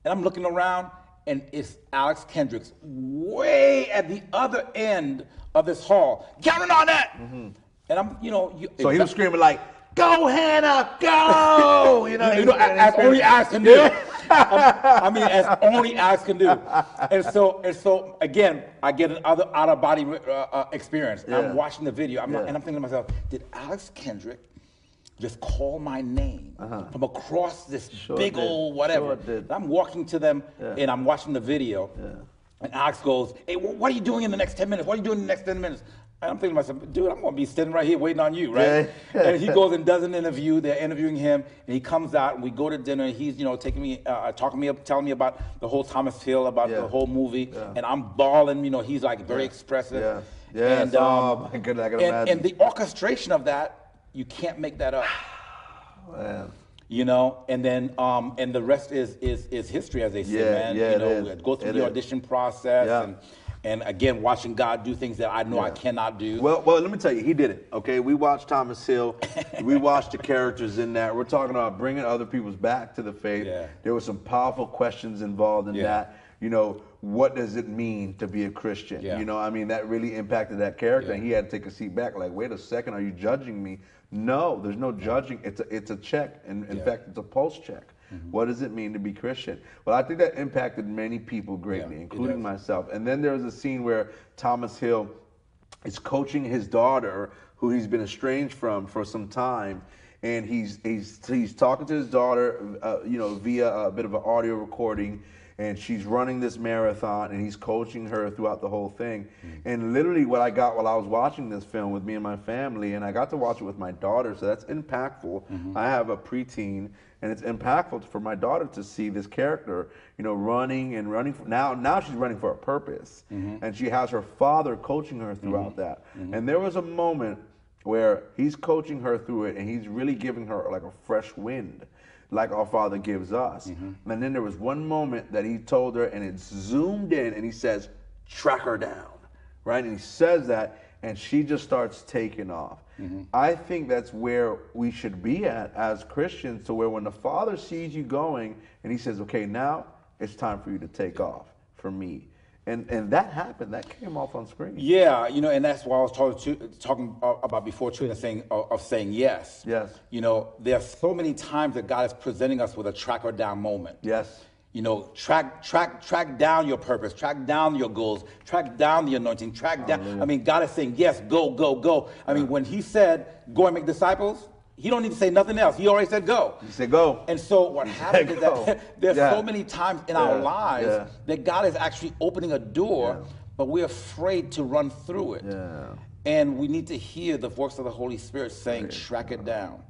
And I'm looking around, and it's Alex Kendricks way at the other end of this hall. Cameron Arnett! And I'm, you know, you. So he was screaming like, "Go Hannah, go!" You know, you know, as only Alex can do. I mean, as only Alex can do. And so, and so, again, I get another out of body uh, uh, experience. Yeah. I'm watching the video, I'm, Yeah. and I'm thinking to myself, did Alex Kendrick just call my name from across this Uh-huh. Sure big did. old whatever? Sure. I'm walking to them, Yeah. and I'm watching the video. And Alex goes, "Hey, what are you doing in the next ten minutes? What are you doing in the next ten minutes?" And I'm thinking to myself, "Dude, I'm gonna be sitting right here waiting on you, right?" Yeah. and he goes and does an interview. They're interviewing him, and he comes out, and we go to dinner. And he's, you know, taking me, uh, talking me, up, telling me about the whole Thomas Hill, about Yeah. the whole movie, Yeah. and I'm bawling. You know, he's like very expressive. Yeah. Yes. And, um, Oh, my goodness, I can and, imagine. and the orchestration of that, you can't make that up Man. you know and then um and the rest is is is history as they say Yeah, man yeah, you know go through It the is. audition process Yeah. and and again watching god do things that i know i cannot do Well, well, let me tell you, he did it. Okay, we watched Thomas Hill. we watched the characters in that. We're talking about bringing other people's back to the faith. Yeah. There were some powerful questions involved in Yeah. that. You know, what does it mean to be a Christian? Yeah. You know, I mean, that really impacted that character, Yeah. and he had to take a seat back. Like, wait a second, are you judging me? No, there's no judging. It's a it's a check, and in Yeah. fact, it's a pulse check. Mm-hmm. What does it mean to be Christian? Well, I think that impacted many people greatly, Yeah, including myself. And then there was a scene where Thomas Hill is coaching his daughter, who he's been estranged from for some time, and he's he's he's talking to his daughter, uh, you know, via a bit of an audio recording, and she's running this marathon, and he's coaching her throughout the whole thing. And literally, what I got while I was watching this film with me and my family, and I got to watch it with my daughter, so that's impactful. I have a preteen. And it's impactful for my daughter to see this character, you know, running and running. For, now, now she's running for a purpose, mm-hmm. and she has her father coaching her throughout mm-hmm. that. Mm-hmm. And there was a moment where he's coaching her through it, and he's really giving her like a fresh wind, like our Father gives us. And then there was one moment that he told her, and it zoomed in, and he says, "Track her down," right? And he says that, and she just starts taking off. Mm-hmm. I think that's where we should be at as Christians, to where when the Father sees you going, and he says, "Okay, now it's time for you to take off for me," and and that happened. That came off on screen. Yeah, you know, and that's why I was talking to, talking about before too, and saying of of saying yes. Yes. You know, there are so many times that God is presenting us with a track or down moment. Yes. You know, track track track down your purpose, track down your goals, track down the anointing, track down. I mean, God is saying yes, go, go, go. I mean, when He said go and make disciples, He don't need to say nothing else. He already said go. He said, "Go." And so what happens is that there's Yeah. so many times in our lives yeah. that God is actually opening a door, Yeah. but we're afraid to run through it. Yeah. And we need to hear the voice of the Holy Spirit saying, track it down.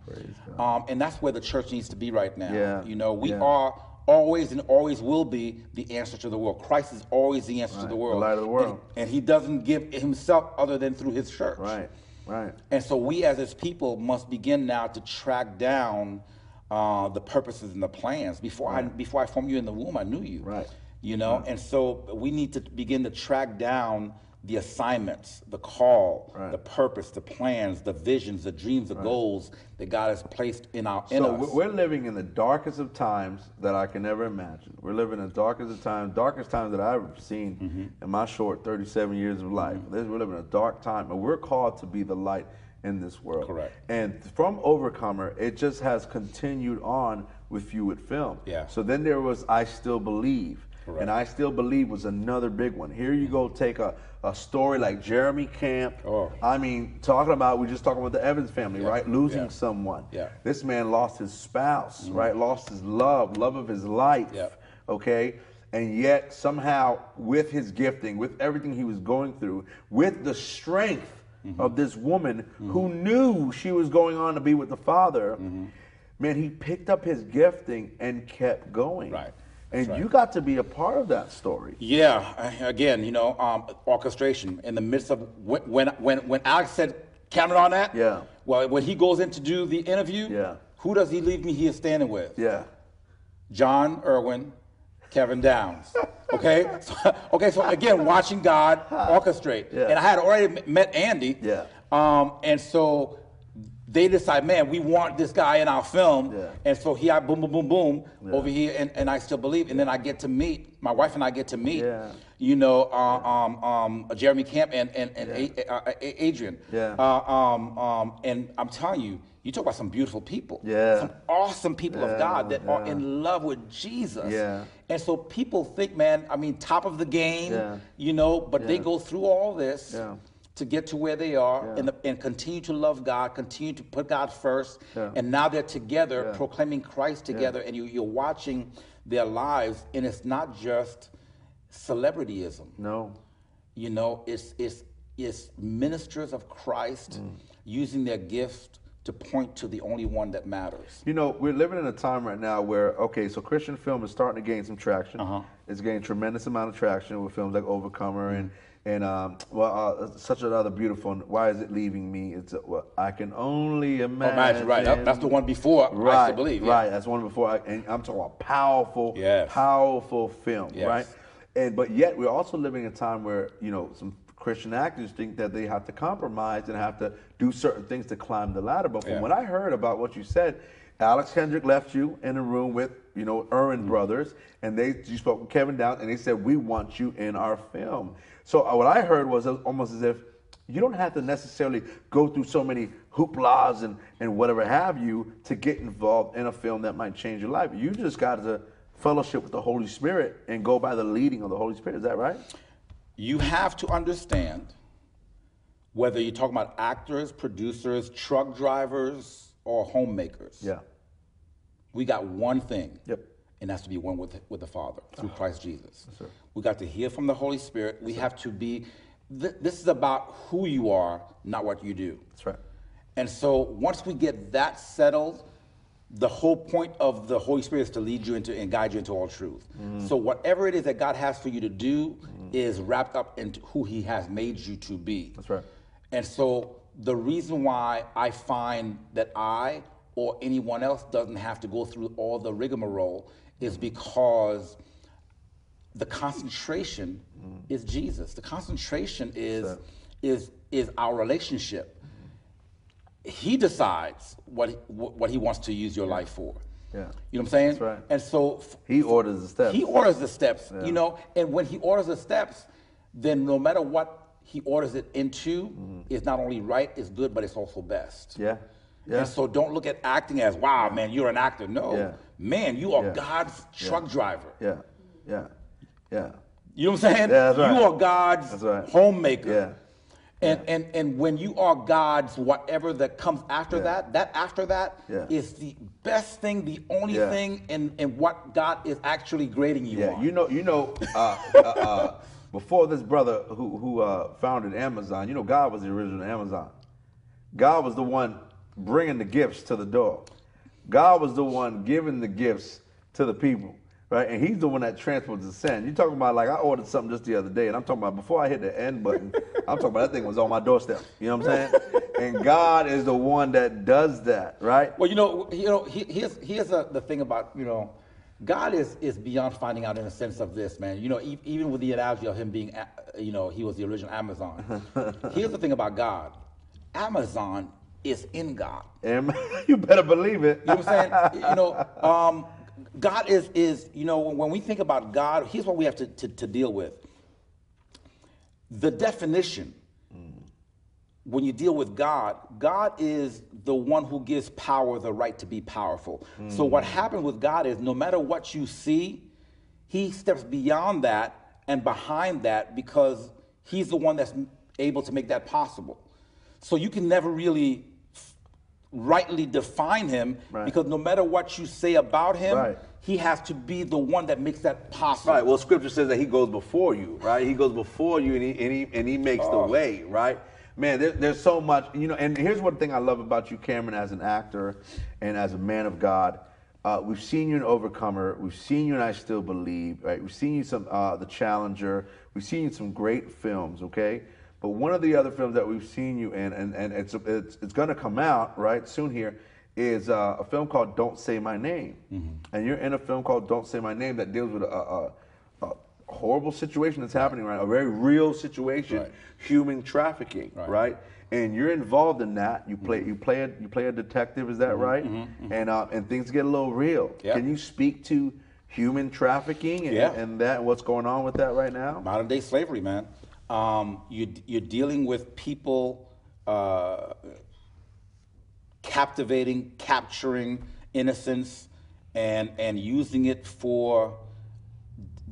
Um, and that's where the church needs to be right now. Yeah, You know, we yeah. are always and always will be the answer to the world. Christ is always the answer to Right, the the world. light of the world. And, and he doesn't give himself other than through his church. Right. Right. And so we as his people must begin now to track down uh, the purposes and the plans. Before I before I formed you in the womb, I knew you. Right. You know, and so we need to begin to track down the assignments, the call, Right. the purpose, the plans, the visions, the dreams, the goals that God has placed in our in So us. we- we're living in the darkest of times that I can ever imagine. We're living in the darkest of times, darkest times that I've ever seen Mm-hmm. in my short 37 years of life. This- We're living in a dark time, and we're called to be the light in this world. Correct. And from Overcomer, it just has continued on with you with film. Yeah. So then there was I Still Believe. Correct. And I Still Believe was another big one. Here you go, take a, a story like Jeremy Camp. Oh. I mean, talking about, we just talking about the Evans family, Yeah. right? Losing Yeah. someone. Yeah. This man lost his spouse, right? Lost his love, love of his life. Mm-hmm. Yeah. Okay? And yet, somehow, with his gifting, with everything he was going through, with the strength Mm-hmm. of this woman who knew she was going on to be with the father, Mm-hmm. man, he picked up his gifting and kept going. Right. And right. you got to be a part of that story. Yeah, again, you know, um, orchestration in the midst of when when when, when Alex said Cameron Arnett. Yeah. Well, when he goes in to do the interview. Yeah. Who does he leave me here standing with? Yeah. Jon Erwin, Kevin Downes. Okay, so, okay. So again, watching God orchestrate, Yeah. and I had already met Andy. Yeah. Um, and so they decide, man, we want this guy in our film. Yeah. And so he, I boom, boom, boom, boom, over here, and, and I still believe. And then I get to meet my wife, and I get to meet, Yeah. you know, uh, um, um, Jeremy Camp and and, and A- uh, A- Adrienne. Yeah. Uh, um, um, and I'm telling you, you talk about some beautiful people. Yeah. Some awesome people Yeah, of God that are in love with Jesus. Yeah. And so people think, man, I mean, top of the game, Yeah. you know, but they go through all this Yeah. To get to where they are Yeah. and, the, and continue to love God, continue to put God first. Yeah. And now they're together Yeah. proclaiming Christ together, and you, you're watching their lives, and it's not just celebrityism. No. You know, it's, it's, it's ministers of Christ Mm. using their gift to point to the only one that matters. You know, we're living in a time right now where, okay, so Christian film is starting to gain some traction. Uh-huh. It's gaining tremendous amount of traction with films like Overcomer and and um, well, uh, such another beautiful. Why is it leaving me? It's uh, well, I can only imagine. Imagine, right? that- that's the one before Right, I believe. Yeah. Right. That's one before. I, and I'm talking about powerful, Yes. powerful film, Yes. right? And but yet we're also living a time where you know some Christian actors think that they have to compromise and have to do certain things to climb the ladder. But from Yeah. what I heard about what you said, Alex Kendrick left you in a room with you know Erwin brothers, and they you spoke with Kevin Downes, and they said we want you in our film. So uh, what I heard was almost as if You don't have to necessarily go through so many hooplas and, and whatever have you to get involved in a film that might change your life. You just got to fellowship with the Holy Spirit and go by the leading of the Holy Spirit. Is that right? You have to understand whether you're talking about actors, producers, truck drivers, or homemakers. Yeah. We got one thing. Yep. And that's to be one with, with the Father through Christ Jesus. sir. We got to hear from the Holy Spirit. We have to be, th- this is about who you are, not what you do. That's right. And so once we get that settled, the whole point of the Holy Spirit is to lead you into and guide you into all truth. Mm-hmm. So whatever it is that God has for you to do is wrapped up into who He has made you to be. That's right. And so the reason why I find that I or anyone else doesn't have to go through all the rigmarole is because the concentration is Jesus. The concentration is is is our relationship. He decides what he, what he wants to use your life for. Yeah. You know what I'm saying? That's right. And so He orders the steps. he orders the steps, you know, and when he orders the steps, then no matter what he orders it into, mm-hmm. it's not only right, it's good, but it's also best. Yeah. Yeah. And so don't look at acting as, wow, man, you're an actor. No, Yeah. man, you are Yeah. God's truck driver. Yeah. Yeah. Yeah. You know what I'm saying? Yeah, that's right. You are God's right. homemaker. Yeah. And, and and when you are God's whatever that comes after Yeah. that, that after that is the best thing, the only thing in, in what God is actually grading you Yeah, on. you know, you know, uh, uh, uh, before this brother who who uh, founded Amazon, you know, God was the original Amazon. God was the one bringing the gifts to the door. God was the one giving the gifts to the people, right? And He's the one that transports the send. You're talking about like I ordered something just the other day, and I'm talking about before I hit the end button, I'm talking about that thing was on my doorstep. You know what I'm saying? And God is the one that does that, right? Well, you know, you know, here's here's a, the thing about you know, God is is beyond finding out in a sense of this, man. You know, e- even with the analogy of him being, uh, you know, he was the original Amazon. here's the thing about God, Amazon is in God. And you better believe it. You know what I'm saying? you know, um, God is is you know when we think about God, here's what we have to, to, to deal with. The definition when you deal with God, God is the one who gives power the right to be powerful. So what happens with God is no matter what you see, he steps beyond that and behind that because he's the one that's able to make that possible. So you can never really rightly define him Right. because no matter what you say about him, Right. he has to be the one that makes that possible. Right. Well, Scripture says that He goes before you, right? He goes before you, and He and He, and he makes the way, right? Man, there, there's so much, you know. And here's one thing I love about you, Cameron, as an actor and as a man of God. Uh, we've seen you an Overcomer. We've seen you and I Still Believe. Right. We've seen you some uh, The Challenger. We've seen you some great films. Okay. But one of the other films that we've seen you in, and, and it's it's, it's going to come out right soon here, is uh, a film called Don't Say My Name. Mm-hmm. And you're in a film called Don't Say My Name that deals with a, a, a horrible situation that's happening right now, a very real situation, Right. human trafficking, right. Right. And you're involved in that. You play mm-hmm. you play a you play a detective, is that mm-hmm. right? And uh, and things get a little real. Yeah. Can you speak to human trafficking and, Yeah. and that and what's going on with that right now? modern day slavery, man. Um, you, you're dealing with people uh, captivating, capturing innocence, and and using it for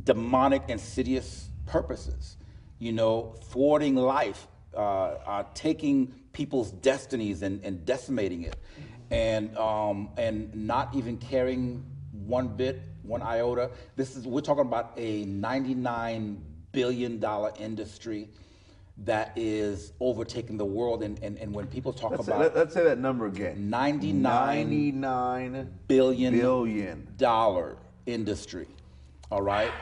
demonic, insidious purposes. You know, thwarting life, uh, uh, taking people's destinies and, and decimating it, and um, and not even caring one bit, one iota. This is we're talking about a 99 billion dollar industry that is overtaking the world. And, and, and when people talk Let's say, about let, us say that number again. 99 99 billion, billion dollar industry. All right.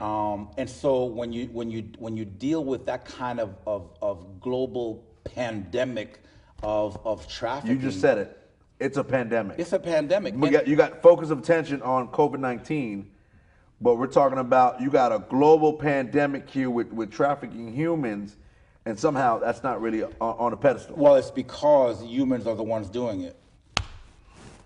Um, and so when you when you when you deal with that kind of of, of global pandemic of of trafficking, You just said it. It's a pandemic. it's a pandemic. Got you got focus of attention on COVID nineteen, but we're talking about you got a global pandemic here with, with trafficking humans, and somehow that's not really on, on a pedestal. Well, it's because humans are the ones doing it.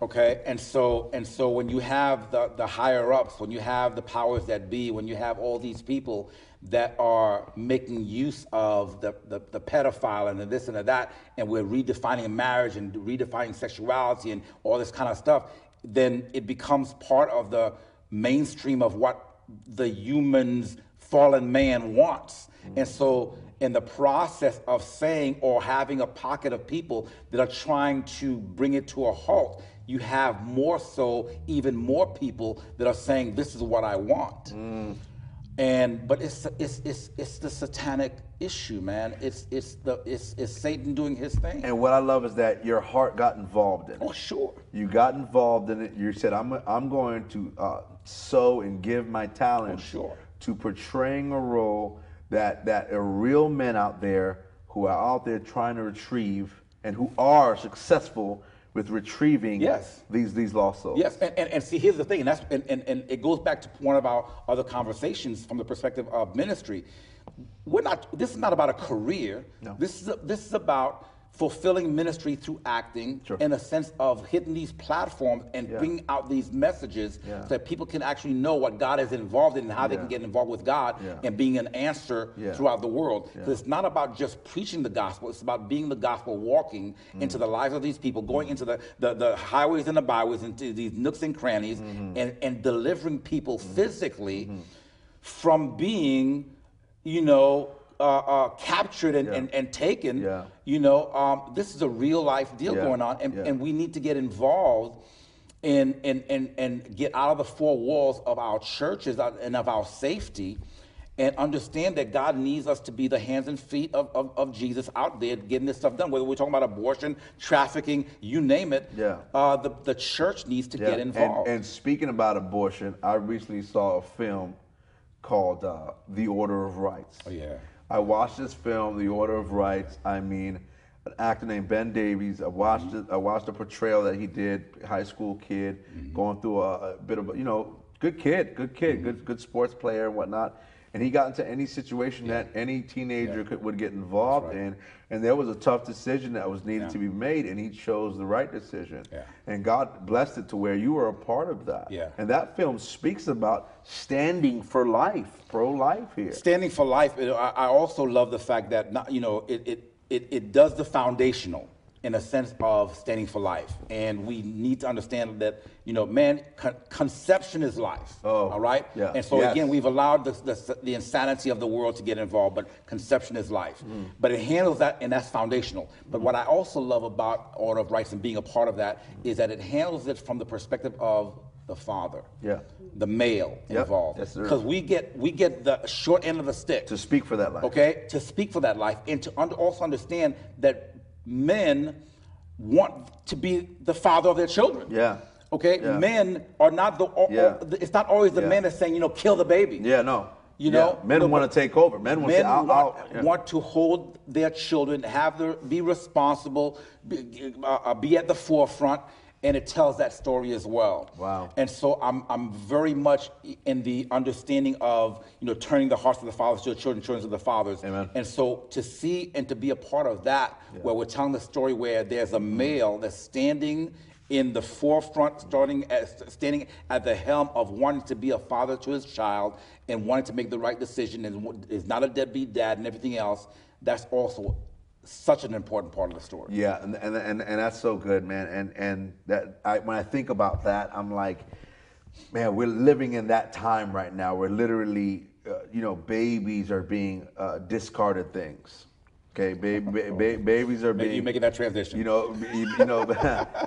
Okay, and so and so when you have the, the higher ups, when you have the powers that be, when you have all these people that are making use of the, the, the pedophile and the this and the that, and we're redefining marriage and redefining sexuality and all this kind of stuff, then it becomes part of the mainstream of what the human's fallen man wants. And so, in the process of saying or having a pocket of people that are trying to bring it to a halt, you have more so, even more people that are saying, This is what I want. Mm. And but it's it's it's it's the satanic issue, man. It's it's the it's it's Satan doing his thing. And what I love is that your heart got involved in it. oh sure. You got involved in it. You said, "I'm I'm going to uh, sow and give my talent Oh, sure. to portraying a role that that are real men out there who are out there trying to retrieve and who are successful with retrieving Yes. these these lost souls." Yes, and, and, and see, here's the thing, and that's and, and, and it goes back to one of our other conversations from the perspective of ministry. We're not. This is not about a career. No. This is a, this is about fulfilling ministry through acting Sure. in a sense of hitting these platforms and Yeah. bringing out these messages Yeah. so that people can actually know what God is involved in and how they can get involved with God Yeah. and being an answer Yeah. throughout the world. Yeah. 'Cause it's not about just preaching the gospel, it's about being the gospel walking Mm. into the lives of these people, going into the, the, the highways and the byways, into these nooks and crannies, Mm-hmm. and, and delivering people physically from being, you know, uh, uh, captured and, Yeah. and, and taken. Yeah. You know, um, this is a real life deal Yeah. going on, and, and we need to get involved and, and, and, and get out of the four walls of our churches uh, and of our safety and understand that God needs us to be the hands and feet of, of, of Jesus out there getting this stuff done. Whether we're talking about abortion, trafficking, you name it, Yeah. uh, the, the church needs to Yeah, get involved. And, and speaking about abortion, I recently saw a film called uh, The Order of Rights. Oh, yeah. I watched this film, The Order of Rights. I mean, an actor named Ben Davies. I watched it. I watched the portrayal that he did, high school kid, mm-hmm. going through a, a bit of, a, you know, good kid, good kid, mm-hmm. good good sports player and whatnot. And he got into any situation that any teenager could, would get involved right. in. And there was a tough decision that was needed Yeah. to be made, and he chose the right decision. Yeah. And God blessed it to where you were a part of that. Yeah. And that film speaks about standing for life, pro life here. Standing for life, I also love the fact that, not, you know, it, it, it, it does the foundational in a sense of standing for life. And we need to understand that, you know, man, con- conception is life. Oh, all right? yeah. And so Yes. again, we've allowed the, the, the insanity of the world to get involved, but conception is life. Mm-hmm. But it handles that, and that's foundational. But what I also love about Order of Rights and being a part of that is that it handles it from the perspective of the father Yeah. the male Yep. involved. Because we get we get the short end of the stick. To speak for that life. okay, to speak for that life and to under, also understand that men want to be the father of their children. Yeah. Okay, Yeah. men are not the. Yeah. It's not always the Yeah. man that's saying, you know, kill the baby. Yeah, no. You Yeah. know, men but- want to take over. Men want to Men I'll, want, I'll- yeah. want to hold their children, have their, be responsible, be, uh, be at the forefront, and it tells that story as well. Wow. And so I'm, I'm very much in the understanding of you know turning the hearts of the fathers to the children, children to the fathers. Amen. And so to see and to be a part of that, where we're telling the story where there's a male that's standing in the forefront, starting as, standing at the helm of wanting to be a father to his child and wanting to make the right decision and is not a deadbeat dad and everything else. That's also such an important part of the story. Yeah, and, and and and that's so good, man. And and that I, when I think about that, I'm like, man, we're living in that time right now where literally, uh, you know, babies are being uh, discarded things. Okay, ba- ba- ba- babies are being you making that transition. You know, you, you know,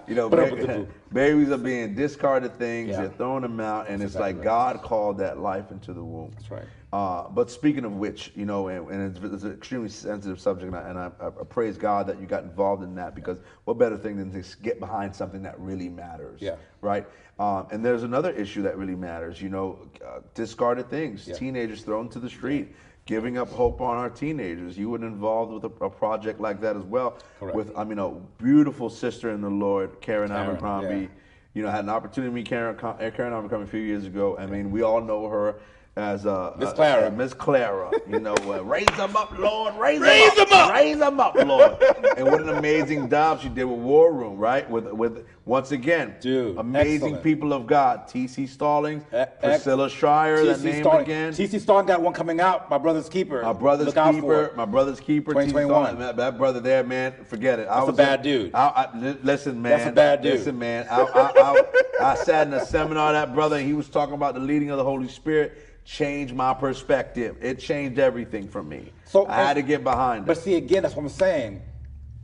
you know, ba- with the boo. babies are being discarded things. Yeah. They're throwing them out, and it's exactly like right. God called that life into the womb. That's right. Uh, but speaking of which, you know, and, and it's, it's an extremely sensitive subject, and, I, and I, I praise God that you got involved in that because what better thing than to get behind something that really matters, Yeah. right? Um, and there's another issue that really matters, you know, uh, discarded things, Yeah. teenagers thrown to the street, giving up hope on our teenagers. You were involved with a, a project like that as well, Correct. with I mean, a beautiful sister in the Lord, Karen, Karen, Abercrombie. yeah. You know, had an opportunity to meet Karen, Karen Abercrombie a few years ago. I mean, we all know her as uh, Miss uh, Clara. uh, Miss Clara. You know, uh, raise them up, Lord, raise, Raise them them up. raise them up, Lord. and what an amazing job she did with War Room, right? With with Once again, Dude, amazing excellent. people of God. T.C. Stallings, E- Priscilla Shirer, that name Starling- again. TC Starling got one coming out. My brother's keeper. My brother's Look keeper, my brother's keeper, T.C. 2021. That, that brother there, man, forget it. I That's a was bad dude. I, I, listen, man. That's a bad dude. Listen, man. I, I, I, I sat in a seminar, that brother, and he was talking about the leading of the Holy Spirit. Changed my perspective. It changed everything for me. So- I had to get behind But it. But see, again, that's what I'm saying.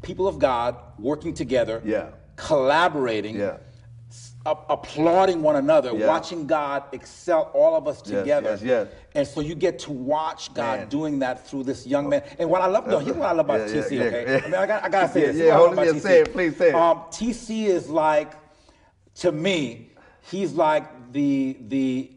People of God working together, Yeah. collaborating, Yeah. a- applauding one another, Yeah. watching God excel all of us together. yes, yes. And so you get to watch God Man. doing that through this young man. And what I love, no, here's what I love about Yeah, TC, yeah, okay? I mean, I got, I gotta say Yeah, this. yeah, Here's what I hold on, say it, please say it. Um, TC is like, to me, he's like the the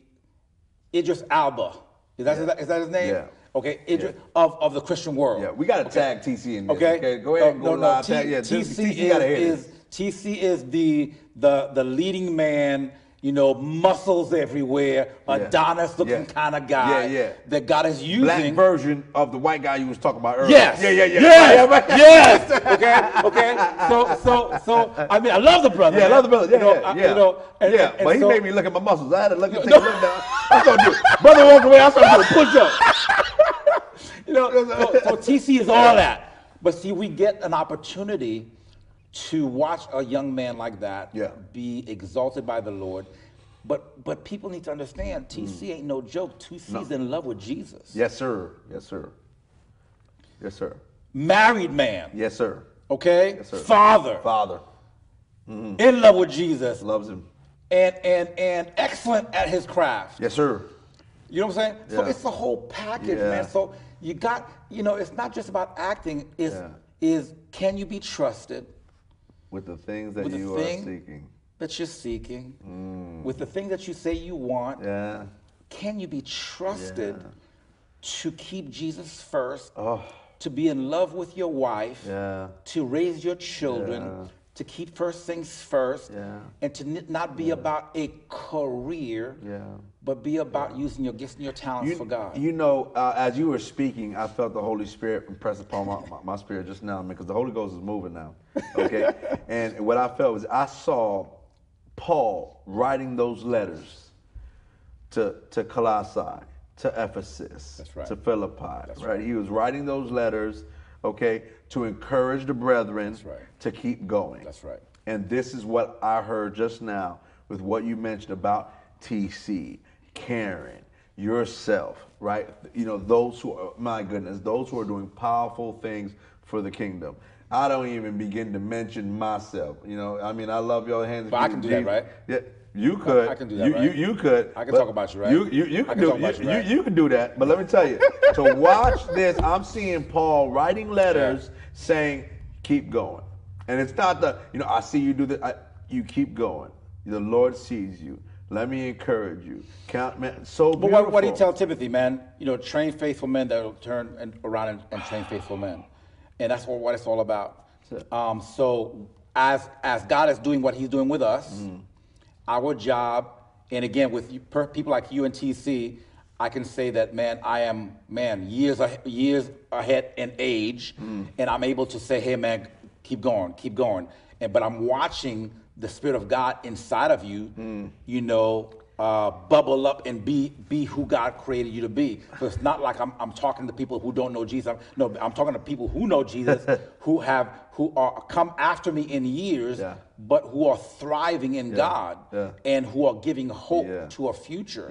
Idris Elba. Is that, is that, is that his name? Yeah. Okay, Idris of, of the Christian world. Yeah, we got to tag TC in this. Okay. Okay, go ahead and No, go no, no. live. T- tag. Yeah, TC TC got is, is TC is the the the leading man. You know, muscles everywhere, Adonis looking Yeah. kind of guy. Yeah, yeah. That God is using. Black version of the white guy you was talking about earlier. Yes. Yeah, yeah, yeah. Yes. Right, right. yes. Okay. Okay. So, so, so. I mean, I love the brother. Yeah, I love the brother. Yeah, you know, yeah, I- yeah. You know, and, yeah, and- and but he so- made me look at my muscles. I had to look take No. a look down. I started doing, brother walked away. I started doing push ups. You know, so, so TC is all that. But see, we get an opportunity to watch a young man like that Yeah. be exalted by the Lord. But but people need to understand, TC mm. ain't no joke. TC's in love with Jesus. Yes, sir. Yes, sir. Yes, sir. Married man. Yes, sir. Okay? Yes, sir. Father. Father mm-hmm. In love with Jesus. loves him. And and and excellent at his craft. Yes, sir. You know what I'm saying? Yeah. So it's the whole package, Yeah. man. So you got, you know, it's not just about acting. Is Yeah. is can you be trusted With the things that you are seeking. that you're seeking, mm. with the thing that you say you want? Yeah. Can you be trusted Yeah. to keep Jesus first? Oh. To be in love with your wife? Yeah. To raise your children? Yeah. To keep first things first? Yeah. And to not be about a career? Yeah. But be about using your gifts and your talents You, for God. you know, uh, as you were speaking, I felt the Holy Spirit impress upon my, my, my spirit just now, because the Holy Ghost is moving now. Okay? and what I felt was I saw Paul writing those letters to, to Colossae, to Ephesus, right. to Philippi, right? He was writing those letters, okay, to encourage the brethren right. to keep going. That's right. And this is what I heard just now with what you mentioned about TC, Karen, yourself, right? You know, those who are, my goodness, those who are doing powerful things for the kingdom. I don't even begin to mention myself. You know, I mean, I love your hands. But I can do that, right? Yeah, you could. I can do that, you, right? You, you could. I can talk about you, right? You, you, you can, can do you, you, right? you, can do that. But let me tell you, to watch this, I'm seeing Paul writing letters saying, "Keep going," and it's not the you know I see you do that. I, you keep going. The Lord sees you. Let me encourage you. Count, man. So But what, what do you tell Timothy, man? You know, train faithful men that will turn and, around and, and train faithful men, and that's what, what it's all about. Um, so as as God is doing what He's doing with us, Mm. our job, and again with you, per, people like you and TC, I can say that, man, I am man years years ahead in age, Mm. and I'm able to say, hey, man, keep going, keep going. And but I'm watching the Spirit of God inside of you, Mm. you know, uh, bubble up and be be who God created you to be. So it's not like I'm, I'm talking to people who don't know Jesus. I'm, no, I'm talking to people who know Jesus, who have who are come after me in years, Yeah. but who are thriving in God yeah. and who are giving hope Yeah. to a future.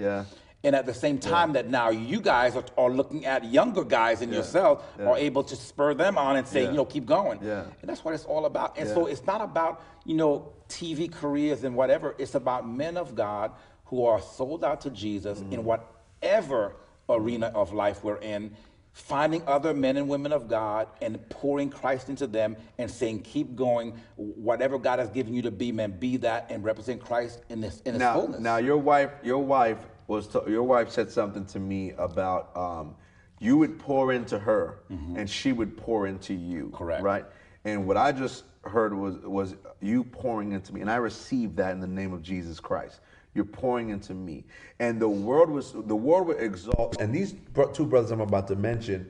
Yeah. And at the same time that now you guys are, are looking at younger guys in yourself Yeah. are able to spur them on and say, Yeah. you know, keep going. Yeah. And that's what it's all about. And so it's not about, you know, TV careers and whatever. It's about men of God who are sold out to Jesus Mm-hmm. in whatever arena of life we're in, finding other men and women of God and pouring Christ into them and saying, keep going. Whatever God has given you to be, man, be that and represent Christ in this in his now, fullness. now your wife, your wife was to, your wife said something to me about um, you would pour into her and she would pour into you. Mm-hmm. Correct. Right. And what I just heard was was you pouring into me, and I received that in the name of Jesus Christ. You're pouring into me, and the world was the world would exalt. And these two brothers I'm about to mention,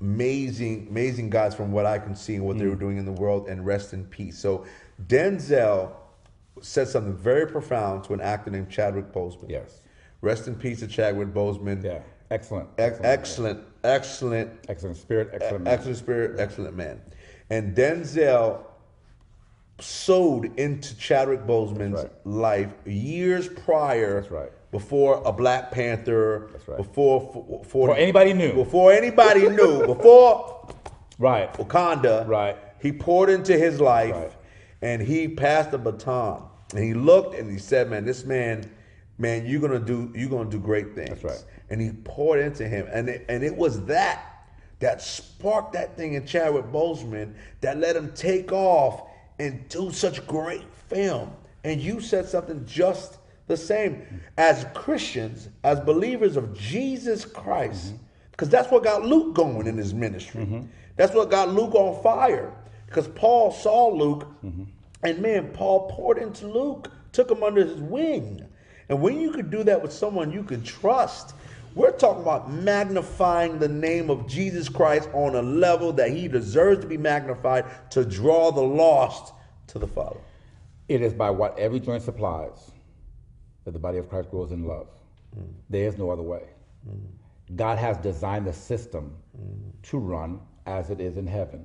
amazing, amazing guys from what I can see and what they were doing in the world, and rest in peace. So Denzel said something very profound to an actor named Chadwick Boseman. Yes. Rest in peace to Chadwick Boseman. Yeah. Excellent. Ex- excellent, excellent, Excellent spirit. Excellent. man. excellent spirit, excellent man. And Denzel sowed into Chadwick Boseman's right. life years prior. That's right. Before a Black Panther. That's right. Before for, Before anybody knew. Before anybody knew. Before Right. Wakanda. Right. He poured into his life and he passed the baton. And he looked and he said, Man, this man, man, you're gonna do you're gonna do great things. That's right. And he poured into him. And it, and it was that that sparked that thing in Chadwick Boseman that let him take off and do such great film. And you said something just the same. As Christians, as believers of Jesus Christ, mm-hmm. because that's what got Luke going in his ministry. Mm-hmm. That's what got Luke on fire. Because Paul saw Luke, mm-hmm. and man, Paul poured into Luke, took him under his wing. And when you could do that with someone you can trust, we're talking about magnifying the name of Jesus Christ on a level that he deserves to be magnified to draw the lost to the Father. It is by what every joint supplies that the body of Christ grows in love. Mm. There is no other way. Mm. God has designed the system mm. to run as it is in heaven.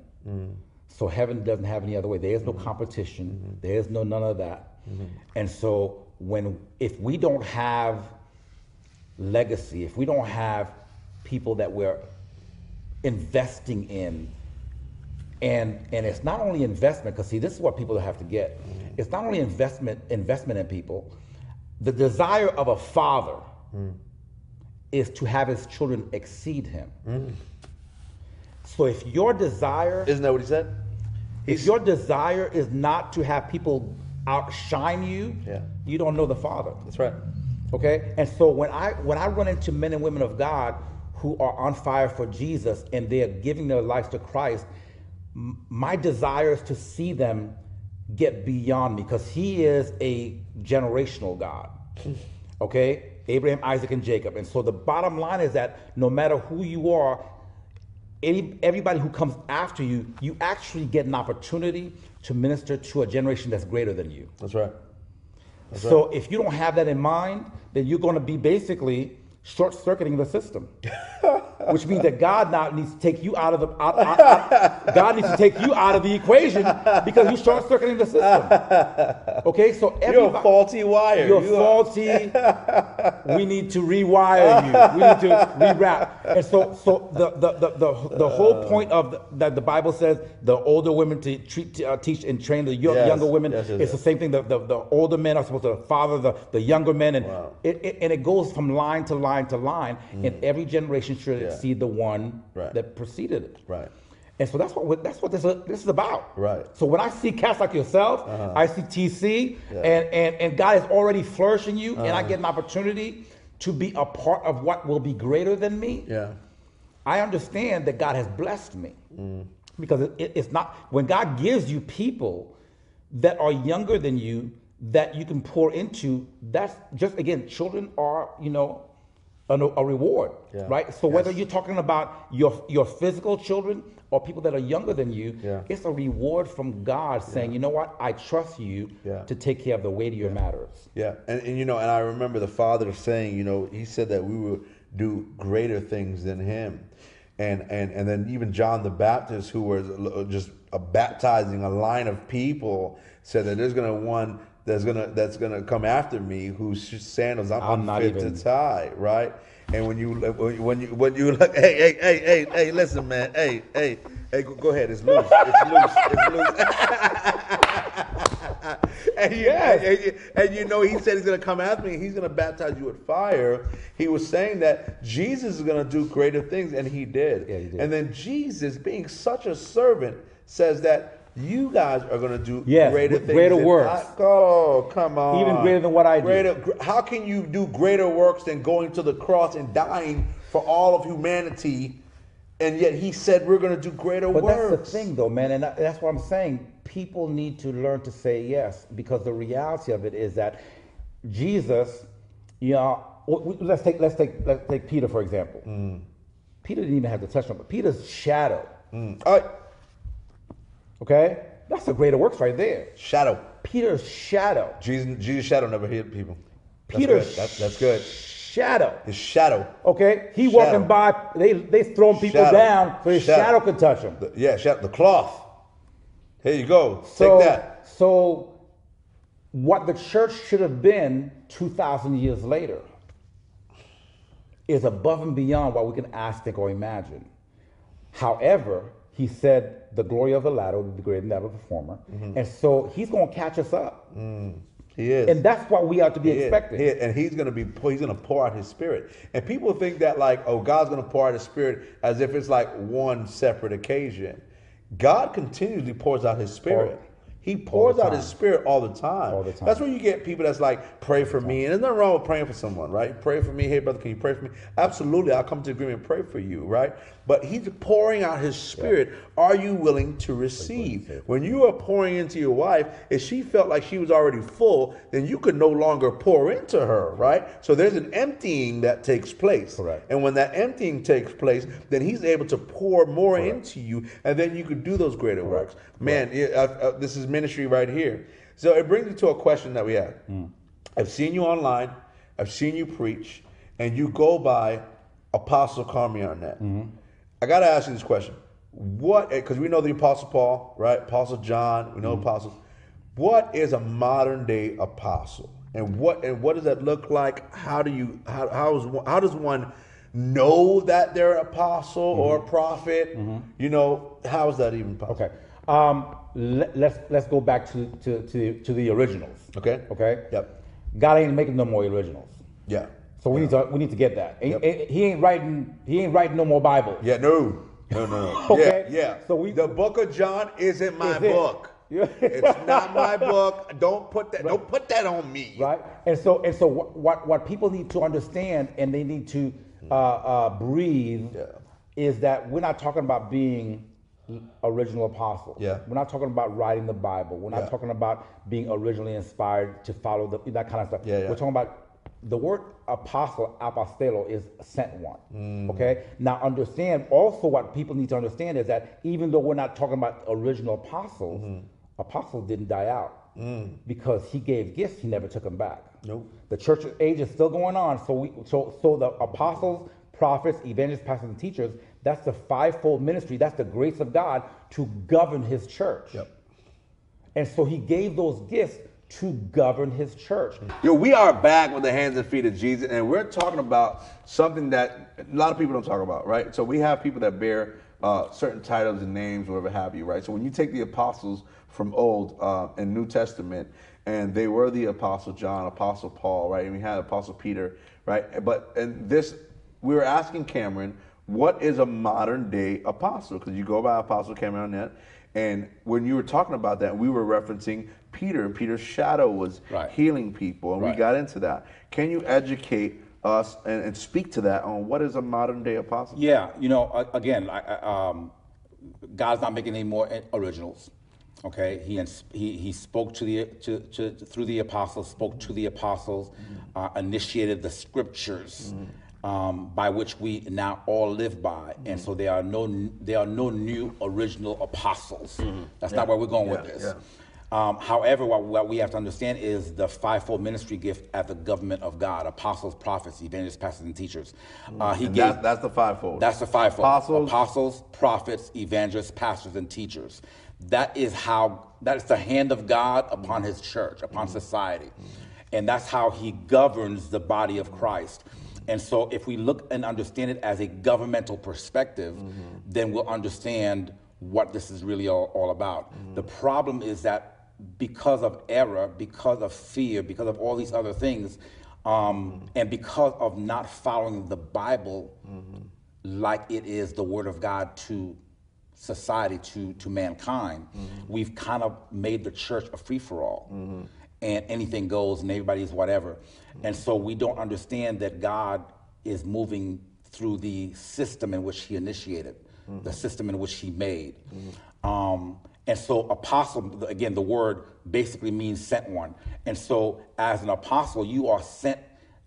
So heaven doesn't have any other way. There is no competition. Mm-hmm. There is no none of that. Mm-hmm. And so when if we don't have legacy, if we don't have people that we're investing in and and it's not only investment because see this is what people have to get. It's not only investment investment in people. The desire of a father hmm. is to have his children exceed him. Hmm. So if your desire Isn't that what he said? if your desire is not to have people outshine you Yeah. you don't know the father That's right. Okay? And so when I when I run into men and women of God who are on fire for Jesus and they're giving their lives to Christ, m- my desire is to see them get beyond me because he is a generational God. Okay? Abraham, Isaac, and Jacob. And so the bottom line is that no matter who you are, any, everybody who comes after you, you actually get an opportunity to minister to a generation that's greater than you. That's right. That's So if you don't have that in mind, then you're going to be basically short circuiting the system, which means that God now needs to take you out of the out, out- out- God needs to take you out of the equation because you're short circuiting the system. Okay, so You're a faulty wire. you're You faulty. we need to rewire you. We need to rewrap. And so, so the the the the, the whole point of the, that the Bible says the older women to treat, uh, teach and train the yo- Yes, younger women. yes, yes, it's the same thing. The, the, the older men are supposed to father the, the younger men, and Wow. it, it and it goes from line to line to line, and every generation should Mm. Yeah. Exceed the one Right. that preceded it. Right. And so that's what that's what this is, this is about. Right. So when I see cats like yourself, I see TC, Yeah. and, and and God is already flourishing you, and Uh-huh. I get an opportunity to be a part of what will be greater than me. Yeah. I understand that God has blessed me Mm. because it, it- it's not when God gives you people that are younger than you that you can pour into. That's just again, children are you know a, a reward, Yeah. right? So whether you're talking about your your physical children or people that are younger than you, Yeah. it's a reward from God saying, you know what, I trust you Yeah. to take care of the weightier matters. Yeah, and, and you know, and I remember the father saying, you know, he said that we would do greater things than him, and and and then even John the Baptist, who was just uh, baptizing a line of people, said that there's gonna one that's gonna that's gonna come after me whose sandals I'm, I'm not unfit even- to tie, right? And when you when you when you look, hey hey hey hey hey, listen, man, hey hey hey, go, go ahead, it's loose, it's loose, it's loose. and, you, Yes. and, you, and you know, he said he's to come after me. He's to baptize you with fire. He was saying that Jesus is to do greater things, and he did. Yeah, he did. And then Jesus, being such a servant, says that you guys are going to do Yes, greater things. greater works. I- oh, come on. Even greater than what I do. Greater, gr- how can you do greater works than going to the cross and dying for all of humanity? And yet he said we're going to do greater But works. that's the thing, though, man, and that's what I'm saying. People need to learn to say yes because the reality of it is that Jesus, you know, let's take let's take let's take Peter for example. Peter didn't even have to touch touchdown, but Peter's shadow. Mm. Okay, That's a greater works right there. Shadow. Peter's shadow. Jesus, Jesus' shadow never hit people. Peter's. That's, that's good. shadow. His shadow. Okay, he Shadow. walking by. They they throwing people Shadow. down so his Shadow. shadow, could touch him. The- yeah, shadow. The cloth. Here you go. So Take that. so, what the church should have been two thousand years later is above and beyond what we can ask, think, or imagine. However, he said the glory of the latter will be greater than that of the former, Mm-hmm. and so he's going to catch us up, He is. and that's what we ought to be He expecting. He and he's gonna be he's gonna pour out his spirit. And people think that like, oh, God's gonna pour out his spirit as if it's like one separate occasion. God continually pours out his spirit. All- he pours out his spirit all the time. All the time. That's where you get people that's like, pray for me. And there's nothing wrong with praying for someone, right? Pray for me. Hey, brother, can you pray for me? Absolutely. I'll come to agreement and pray for you, right? But he's pouring out his spirit. Are you willing to receive? When you are pouring into your wife, if she felt like she was already full, then you could no longer pour into her, right? So there's an emptying that takes place. Correct. And when that emptying takes place, then he's able to pour more into you, and then you could do those greater works. Man, it- uh, uh, this is ministry right here. So it brings me to a question that we have. I've seen you online, I've seen you preach, and you go by Apostle Carmi Arnett. I got to ask you this question. What, eh, because we know the Apostle Paul, right? Apostle John, we know mm-hmm. apostles. What is a modern day apostle? And what and what does that look like? How do you how how is one- how does one know that they're an apostle mm-hmm. or a prophet? Mm-hmm. You know, how is that even possible? Okay. Um, let, let's let's go back to, to, to, to the originals. Okay. Okay. Yep. God ain't making no more originals. Yeah. So we need to we need to get that. He, Yep. he ain't writing he ain't writing no more Bible. Yeah, no. No, no. Okay. Yeah, yeah. So we- the book of John isn't my Is book. Yeah. it's not my book. Don't put that don't put that on me. Right. And so and so what what, what people need to understand and they need to uh, uh, breathe Yeah. is that we're not talking about being original apostles. Yeah. We're not talking about writing the Bible. We're not Yeah. talking about being originally inspired to follow the, that kind of stuff. Yeah, yeah. We're talking about the word apostle, apostello, is sent one. Mm. Okay? Now understand also what people need to understand is that even though we're not talking about original apostles, Mm-hmm. apostles didn't die out. Because he gave gifts, he never took them back. Mm. Nope. The church age is still going on. So we so so the apostles, prophets, evangelists, pastors, and teachers, that's the fivefold ministry, that's the grace of God to govern his church. Yep. And so he gave those gifts to govern his church. Yo, we are back with the hands and feet of Jesus, and we're talking about something that a lot of people don't talk about, right? So we have people that bear uh, certain titles and names, whatever have you, right? So when you take the apostles from Old uh, and New Testament, and they were the Apostle John, Apostle Paul, right? And we had Apostle Peter, right? But and this, we were asking Cameron, what is a modern day apostle? Because you go by Apostle Cameron Arnett, and when you were talking about that, we were referencing Peter, and Peter's shadow was Right. healing people, and we got into that. Can you educate us and, and speak to that on what is a modern day apostle? Yeah, you know, again, I, um, God's not making any more originals. Okay, he he he spoke to the to, to through the apostles, spoke to the apostles, uh, initiated the scriptures. Um, by which we now all live by, and so there are no there are no new original apostles. That's not where we're going with this. yeah. Um, however, what, what we have to understand is the fivefold ministry gift at the government of God: apostles, prophets, evangelists, pastors, and teachers. Uh, he And gave that's, that's the fivefold. that's the fivefold. Apostles. Apostles, prophets, evangelists, pastors, and teachers. That is how, that is the hand of God upon his church, upon society. And that's how he governs the body of Christ. And so if we look and understand it as a governmental perspective, then we'll understand what this is really all, all about. The problem is that because of error, because of fear, because of all these other things, um, and because of not following the Bible like it is the word of God to society, to, to mankind, we've kind of made the church a free for all. And anything goes and everybody's whatever. And so we don't understand that God is moving through the system in which He initiated, the system in which He made. Um, and so, apostle, again, the word basically means sent one. And so, as an apostle, you are sent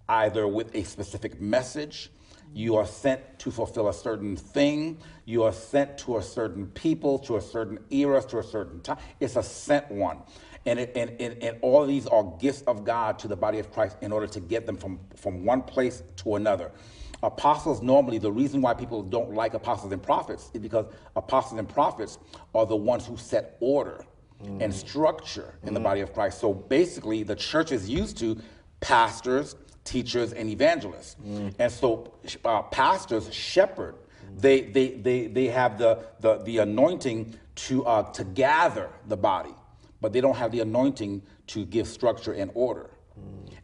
either with a specific message, You are sent to fulfill a certain thing. You are sent to a certain people, to a certain era, to a certain time. It's a sent one. And, it, and, and, and all these are gifts of God to the body of Christ in order to get them from, from one place to another. Apostles normally, the reason why people don't like apostles and prophets is because apostles and prophets are the ones who set order and structure in the body of Christ. So basically, the church is used to pastors, teachers, and evangelists. And so uh, pastors shepherd. They, they, they, they have the, the, the anointing to, uh, to gather the body, but they don't have the anointing to give structure and order.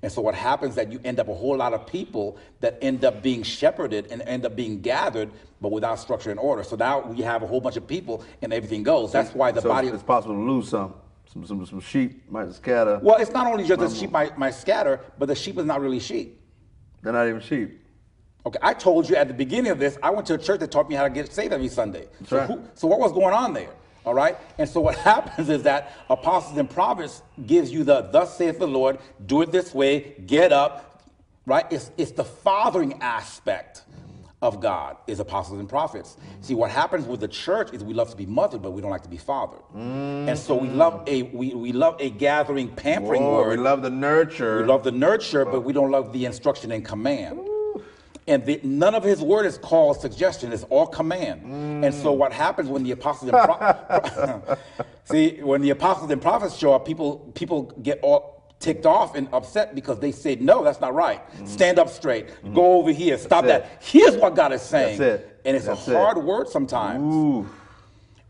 And so what happens is that you end up a whole lot of people that end up being shepherded and end up being gathered, but without structure and order. So now we have a whole bunch of people and everything goes. That's why the so body. It's possible to lose some. Some, some, some sheep might scatter. Well, it's not only just the sheep might, might scatter, but the sheep is not really sheep. They're not even sheep. Okay, I told you at the beginning of this, I went to a church that taught me how to get saved every Sunday. so, right. who, so what was going on there? All right, and so what happens is that apostles and prophets gives you the "Thus saith the Lord," do it this way, get up. Right? It's it's the fathering aspect of God is apostles and prophets. See, what happens with the church is we love to be mothered, but we don't like to be fathered. And so we love a we, we love a gathering, pampering Whoa, word. we love the nurture. We love the nurture, but we don't love the instruction and command. And the, none of his word is called suggestion; it's all command. And so, what happens when the apostles and pro- see when the apostles and prophets show up, people people get all ticked off and upset because they said, "No, that's not right. Stand up straight. Go over here. Stop That's that." Here's what God is saying, it. and it's That's a it. hard word sometimes. Ooh.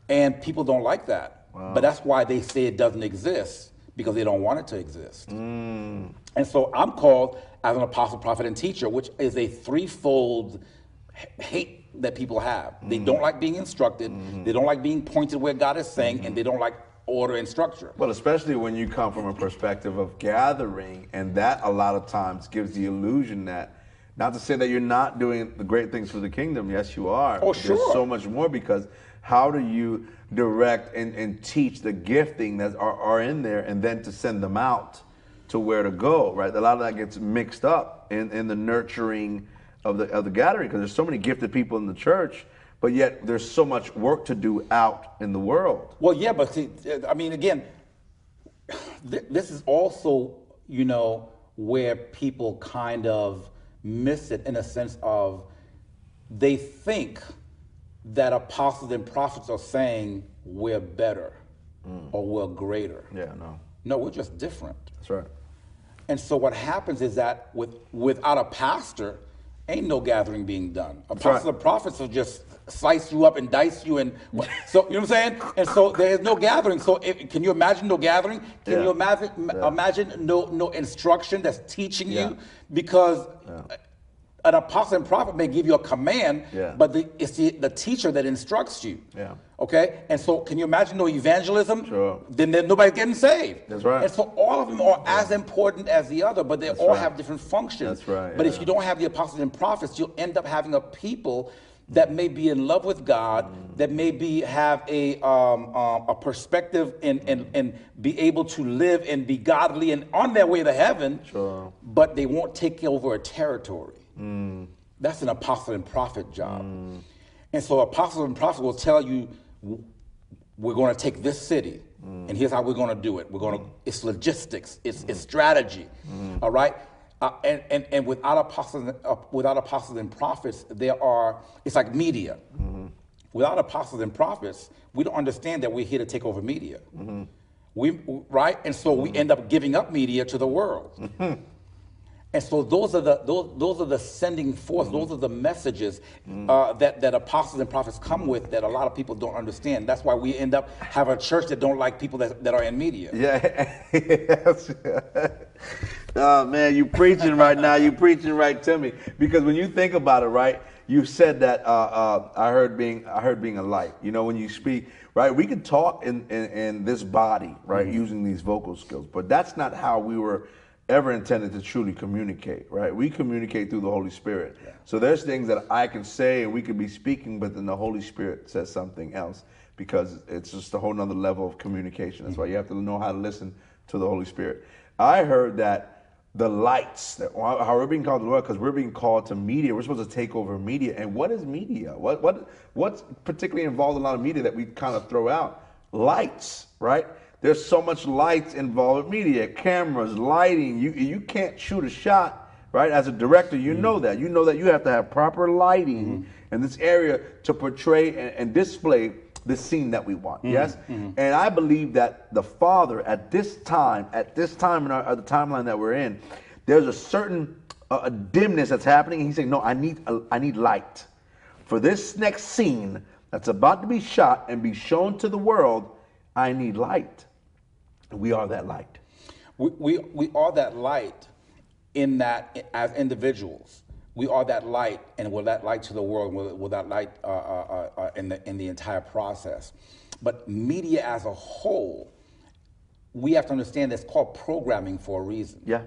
And people don't like that. But that's why they say it doesn't exist because they don't want it to exist. Mm. And so I'm called as an apostle, prophet, and teacher, which is a threefold hate that people have. They Mm-hmm. don't like being instructed, they don't like being pointed where God is saying, and they don't like order and structure. Well, especially when you come from a perspective of gathering, and that a lot of times gives the illusion that, not to say that you're not doing the great things for the kingdom, yes, you are. Oh, but There's sure. so much more because how do you direct and, and teach the gifting that are, are in there and then to send them out to where to go, right? A lot of that gets mixed up in, in the nurturing of the, of the gathering because there's so many gifted people in the church, but yet there's so much work to do out in the world. Well, yeah, but see, I mean, again, th- this is also, you know, where people kind of miss it in a sense of they think that apostles and prophets are saying we're better mm. or we're greater. Yeah, no. No, we're just different. That's right. And so what happens is that with without a pastor, ain't no gathering being done. Apostles right. and prophets will just slice you up and dice you, and so you know what I'm saying. And so there is no gathering. So if, can you imagine no gathering? Can Yeah. you imagine Yeah. imagine no no instruction that's teaching Yeah. you? Because an apostle and prophet may give you a command, Yeah. but the, it's the, the teacher that instructs you. Yeah. Okay. And so can you imagine no evangelism? Sure. Then there, nobody's getting saved. That's right. And so all of them are as important as the other, but they all right. have different functions. That's right, But if you don't have the apostles and prophets, you'll end up having a people that may be in love with God, Mm. that may be have a um, um, a perspective and, and and be able to live and be godly and on their way to heaven. Sure. But they won't take over a territory. Mm. That's an apostle and prophet job. And so apostle and prophet will tell you, we're going to take this city, and here's how we're going to do it. We're going to. It's logistics. It's, it's strategy. all right. Uh, and, and, and without apostles, uh, without apostles and prophets, there are. It's like media. Without apostles and prophets, we don't understand that we're here to take over media. We right, and so we end up giving up media to the world. And so those are the those, those are the sending forth. Those are the messages uh, that that apostles and prophets come with that a lot of people don't understand. That's why we end up have a church that don't like people that, that are in media. Yeah. yes. oh man, you preaching right now. You preaching right to me because when you think about it, right? You said that uh, uh, I heard being I heard being a light. You know, when you speak, right? We can talk in in, in this body, right, using these vocal skills, but that's not how we were ever intended to truly communicate, right? We communicate through the Holy Spirit. So there's things that I can say and we could be speaking, but then the Holy Spirit says something else because it's just a whole nother level of communication. That's why mm-hmm. you have to know how to listen to the Holy Spirit. I heard that the lights, that, how we're being called to the world, because we're being called to media. We're supposed to take over media. And what is media? What what what's particularly involved in a lot of media that we kind of throw out? Lights, right? There's so much lights involved in media, cameras, lighting. You you can't shoot a shot, right? As a director, you Mm-hmm. know that. You know that you have to have proper lighting in this area to portray and, and display the scene that we want. Mm-hmm. Yes, and I believe that the Father at this time, at this time in our, the timeline that we're in, there's a certain uh, a dimness that's happening. And he's saying, "No, I need a, I need light for this next scene that's about to be shot and be shown to the world. I need light. We are that light. We, we, we are that light in that as individuals. We are that light, and we're that light to the world. We're, we're that light uh, uh, uh, in the in the entire process. But media as a whole, we have to understand that's called programming for a reason. Yeah.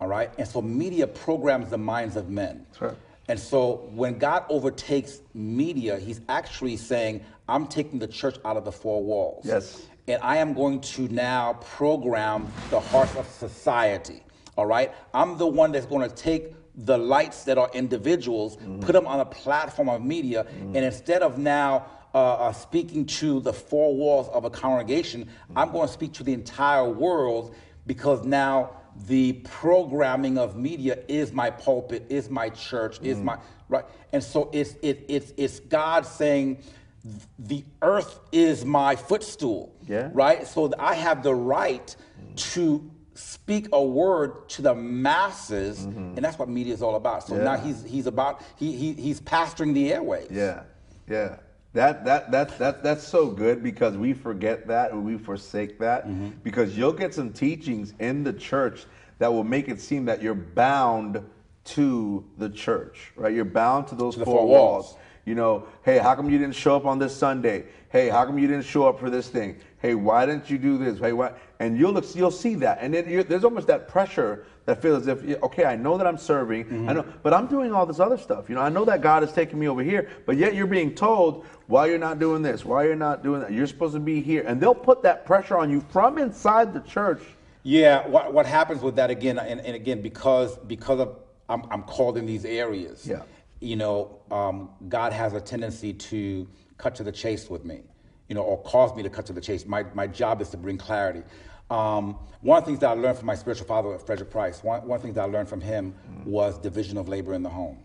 All right. And so media programs the minds of men. That's right. And so when God overtakes media, He's actually saying, "I'm taking the church out of the four walls." Yes. And I am going to now program the hearts of society. All right? I'm the one that's going to take the lights that are individuals, put them on a platform of media, and instead of now uh, uh, speaking to the four walls of a congregation, I'm going to speak to the entire world because now the programming of media is my pulpit, is my church, is my right, and so it's it, it's it's God saying the earth is my footstool. Yeah. Right? So I have the right to speak a word to the masses, and that's what media is all about. So now he's he's about he, he he's pastoring the airways. Yeah, yeah. That that that that that's so good because we forget that and we forsake that Mm-hmm. because you'll get some teachings in the church that will make it seem that you're bound to the church, right? You're bound to those the four, four walls. walls. You know, hey, how come you didn't show up on this Sunday? Hey, how come you didn't show up for this thing? Hey, why didn't you do this? Hey, why? And you'll look, you'll see that, and then there's almost that pressure that feels as if, okay, I know that I'm serving, Mm-hmm. I know, but I'm doing all this other stuff. You know, I know that God is taking me over here, but yet you're being told why you're not doing this, why you're not doing that. You're supposed to be here, and they'll put that pressure on you from inside the church. Yeah, what, what happens with that again, and, and again, because because of I'm, I'm called in these areas. Yeah. You know, um, God has a tendency to cut to the chase with me, you know, or cause me to cut to the chase. My my job is to bring clarity. Um, one of the things that I learned from my spiritual father, Frederick Price, one, one of the things that I learned from him was division of labor in the home.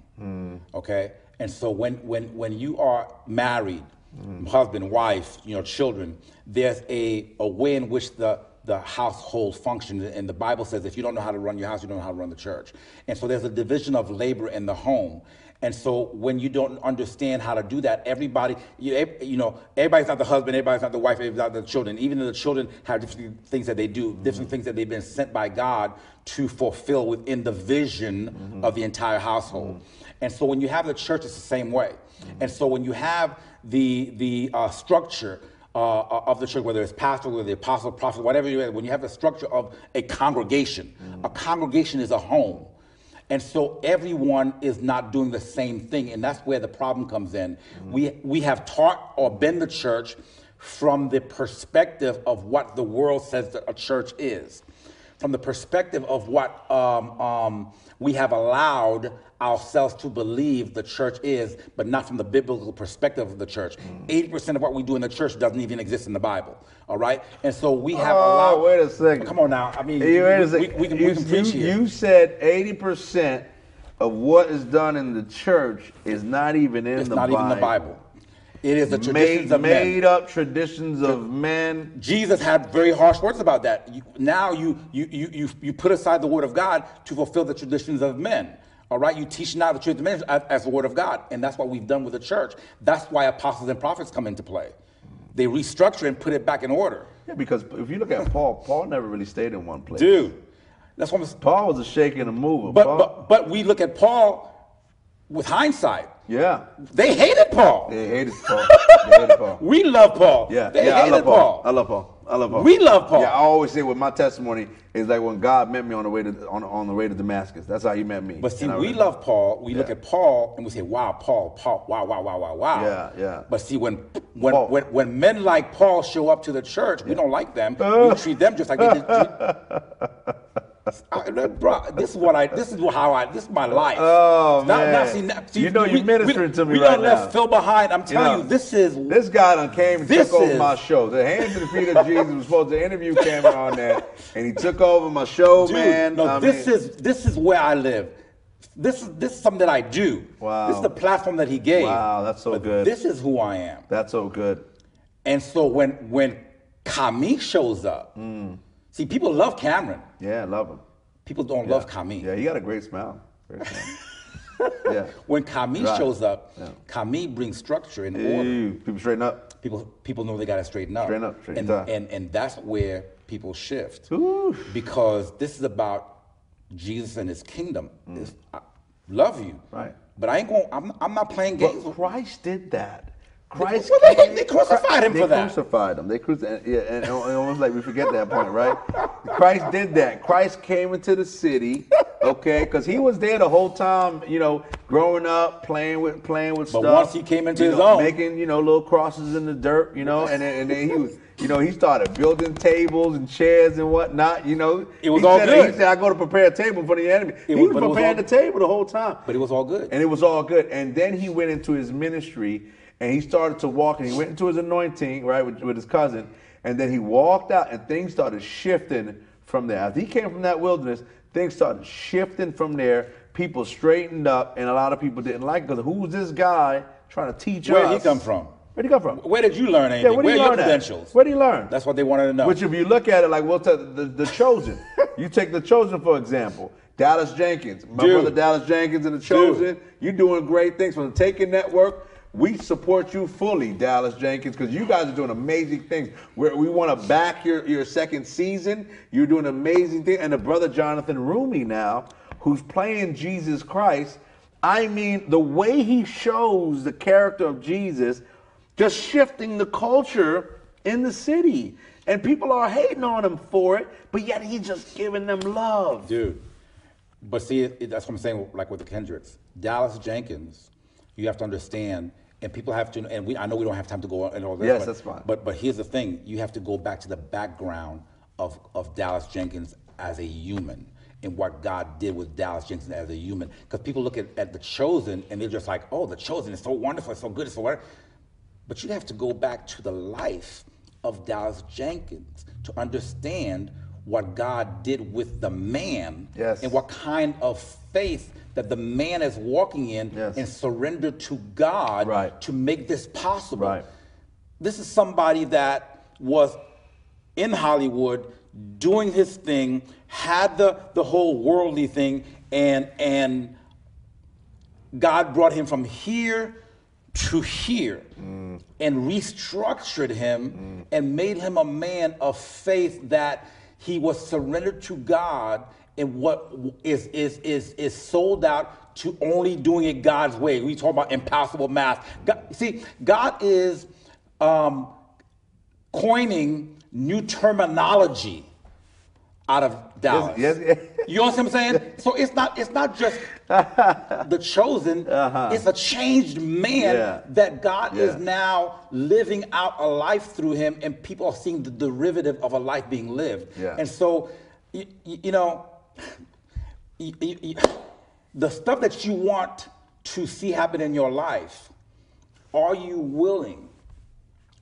Okay, and so when when when you are married, husband, wife, you know, children, there's a a way in which the the household functions, and the Bible says if you don't know how to run your house, you don't know how to run the church. And so there's a division of labor in the home. And so when you don't understand how to do that, everybody, you, you know, everybody's not the husband, everybody's not the wife, everybody's not the children. Even though the children have different things that they do, mm-hmm. different things that they've been sent by God to fulfill within the vision mm-hmm. of the entire household. Mm-hmm. And so when you have the church, it's the same way. And so when you have the the uh, structure uh, of the church, whether it's pastor, whether the apostle, prophet, whatever you are, when you have the structure of a congregation, a congregation is a home. And so everyone is not doing the same thing, and that's where the problem comes in. We we have taught or been the church from the perspective of what the world says that a church is, from the perspective of what um, um, we have allowed ourselves to believe the church is, but not from the biblical perspective of the church. Mm. Eighty percent of what we do in the church doesn't even exist in the Bible. All right, and so we have Oh, allowed. wait a second. Come on now. I mean, Hey, wait a we, second. we, we can, you, we can preach you- here. you said 80% of what is done in the church is not even in it's the not Bible. even the Bible. It is the Made, traditions of men. made up traditions of men. Jesus had very harsh words about that. You, now you, you, you, you, you put aside the word of God to fulfill the traditions of men. All right, you teach now the truth of men as, as the word of God, and that's what we've done with the church. That's why apostles and prophets come into play. They restructure and put it back in order, Yeah, because if you look at Paul, Paul never really stayed in one place. dude. That's what. I'm, Paul was a shaker and a mover. but Paul, but but we look at Paul with hindsight. yeah, They hated Paul. they hated Paul. they hated Paul. We love Paul. Yeah, they yeah, I love Paul. Paul. I love Paul. I love Paul. We love Paul. Yeah, I always say with my testimony is like when God met me on the way to on, on the way to Damascus. That's how He met me. But see, we really- love Paul. We look at Paul and we say, "Wow, Paul, Paul, wow, wow, wow, wow, wow." Yeah, yeah. But see, when when Paul. when, when men like Paul show up to the church, we don't like them. we treat them just like they did. I, bro, this is what I. This is how I. This is my life. Oh, now, man. see, now- see, You know you're ministering to me we right done left. Phil behind. I'm You telling you, know, this is This guy done came and took over my show. The Hands and the Feet of Jesus was supposed to interview Cameron on that, and he took over my show, Dude, man. no, I this mean- is this is where I live. This is this is something that I do. Wow. This is the platform that he gave. Wow, that's so But good. This is who I am. that's so good. And so when when Kami shows up, Mm. See, people love Cameron. Yeah, I love him. People don't love Kami. Yeah, he got a great smile. Great smile. yeah. When Kami Right. shows up, Yeah. Kami brings structure and order. People straighten up. People people know they got to straighten up. Straighten up, straighten and, tie. and and that's where people shift Ooh. because this is about Jesus and His kingdom. It's- I love you, Mm. Right. But I ain't going. I'm, I'm not playing games. But Christ did that. Christ Well, they- came- they crucified him they for that. crucified him. They crucified. Yeah, and, and almost like we forget that point, right? Christ did that. Christ came into the city, okay, because he was there the whole time. You know, growing up, playing with playing with But stuff. once he came into his know, own. making you know little crosses in the dirt, you know, and then, and then he was. You know, he started building tables and chairs and whatnot. You know, It was he all said, good. He said, "I go to prepare a table for the enemy." he was- was but it was preparing all- the table the whole time. But it was all good. And it was all good. And then he went into his ministry and he started to walk and he went into his anointing, right, with, with his cousin. And then he walked out and things started shifting from there. As he came from that wilderness, things started shifting from there. People straightened up and a lot of people didn't like it because who's this guy trying to teach Where us? did he come from? Where'd he come from? Where did you learn anything? Yeah, where did Where he are your credentials? Where did he learn? That's what they wanted to know. Which, if you look at it, like we'll tell the, the Chosen. you take the Chosen for example. Dallas Jenkins, my Dude. brother Dallas Jenkins and the Chosen. You're doing great things from the Taken Network. We support you fully, Dallas Jenkins, because you guys are doing amazing things. We're, we want to back your, your second season. You're doing amazing things. And the brother Jonathan Roumie now, who's playing Jesus Christ. I mean, the way he shows the character of Jesus, just shifting the culture in the city. And people are hating on him for it, but yet he's just giving them love. Dude, but see, that's what I'm saying, like with the Kendricks. Dallas Jenkins, you have to understand, and people have to, and we, I know we don't have time to go on and all this. Yes, but, that's fine. But, but here's the thing you have to go back to the background of, of Dallas Jenkins as a human and what God did with Dallas Jenkins as a human. Because people look at, at The Chosen and they're just like, oh, The Chosen is so wonderful, it's so good, it's so wonderful. But you have to go back to the life of Dallas Jenkins to understand what God did with the man Yes. and what kind of faith that the man is walking in Yes. and surrender to God Right. to make this possible. Right. This is somebody that was in Hollywood doing his thing, had the, the whole worldly thing, and and God brought him from here to here mm. and restructured him mm. and made him a man of faith that he was surrendered to God and what is is is is sold out to only doing it God's way. We talk about impossible math. God, see, God is um, coining new terminology out of Dallas. yes, yes. You know what I'm saying? So it's not it's not just the chosen. It's a changed man Yeah. that God Yeah. is now living out a life through him, and people are seeing the derivative of a life being lived. Yeah. And so, you, you know, the stuff that you want to see happen in your life, are you willing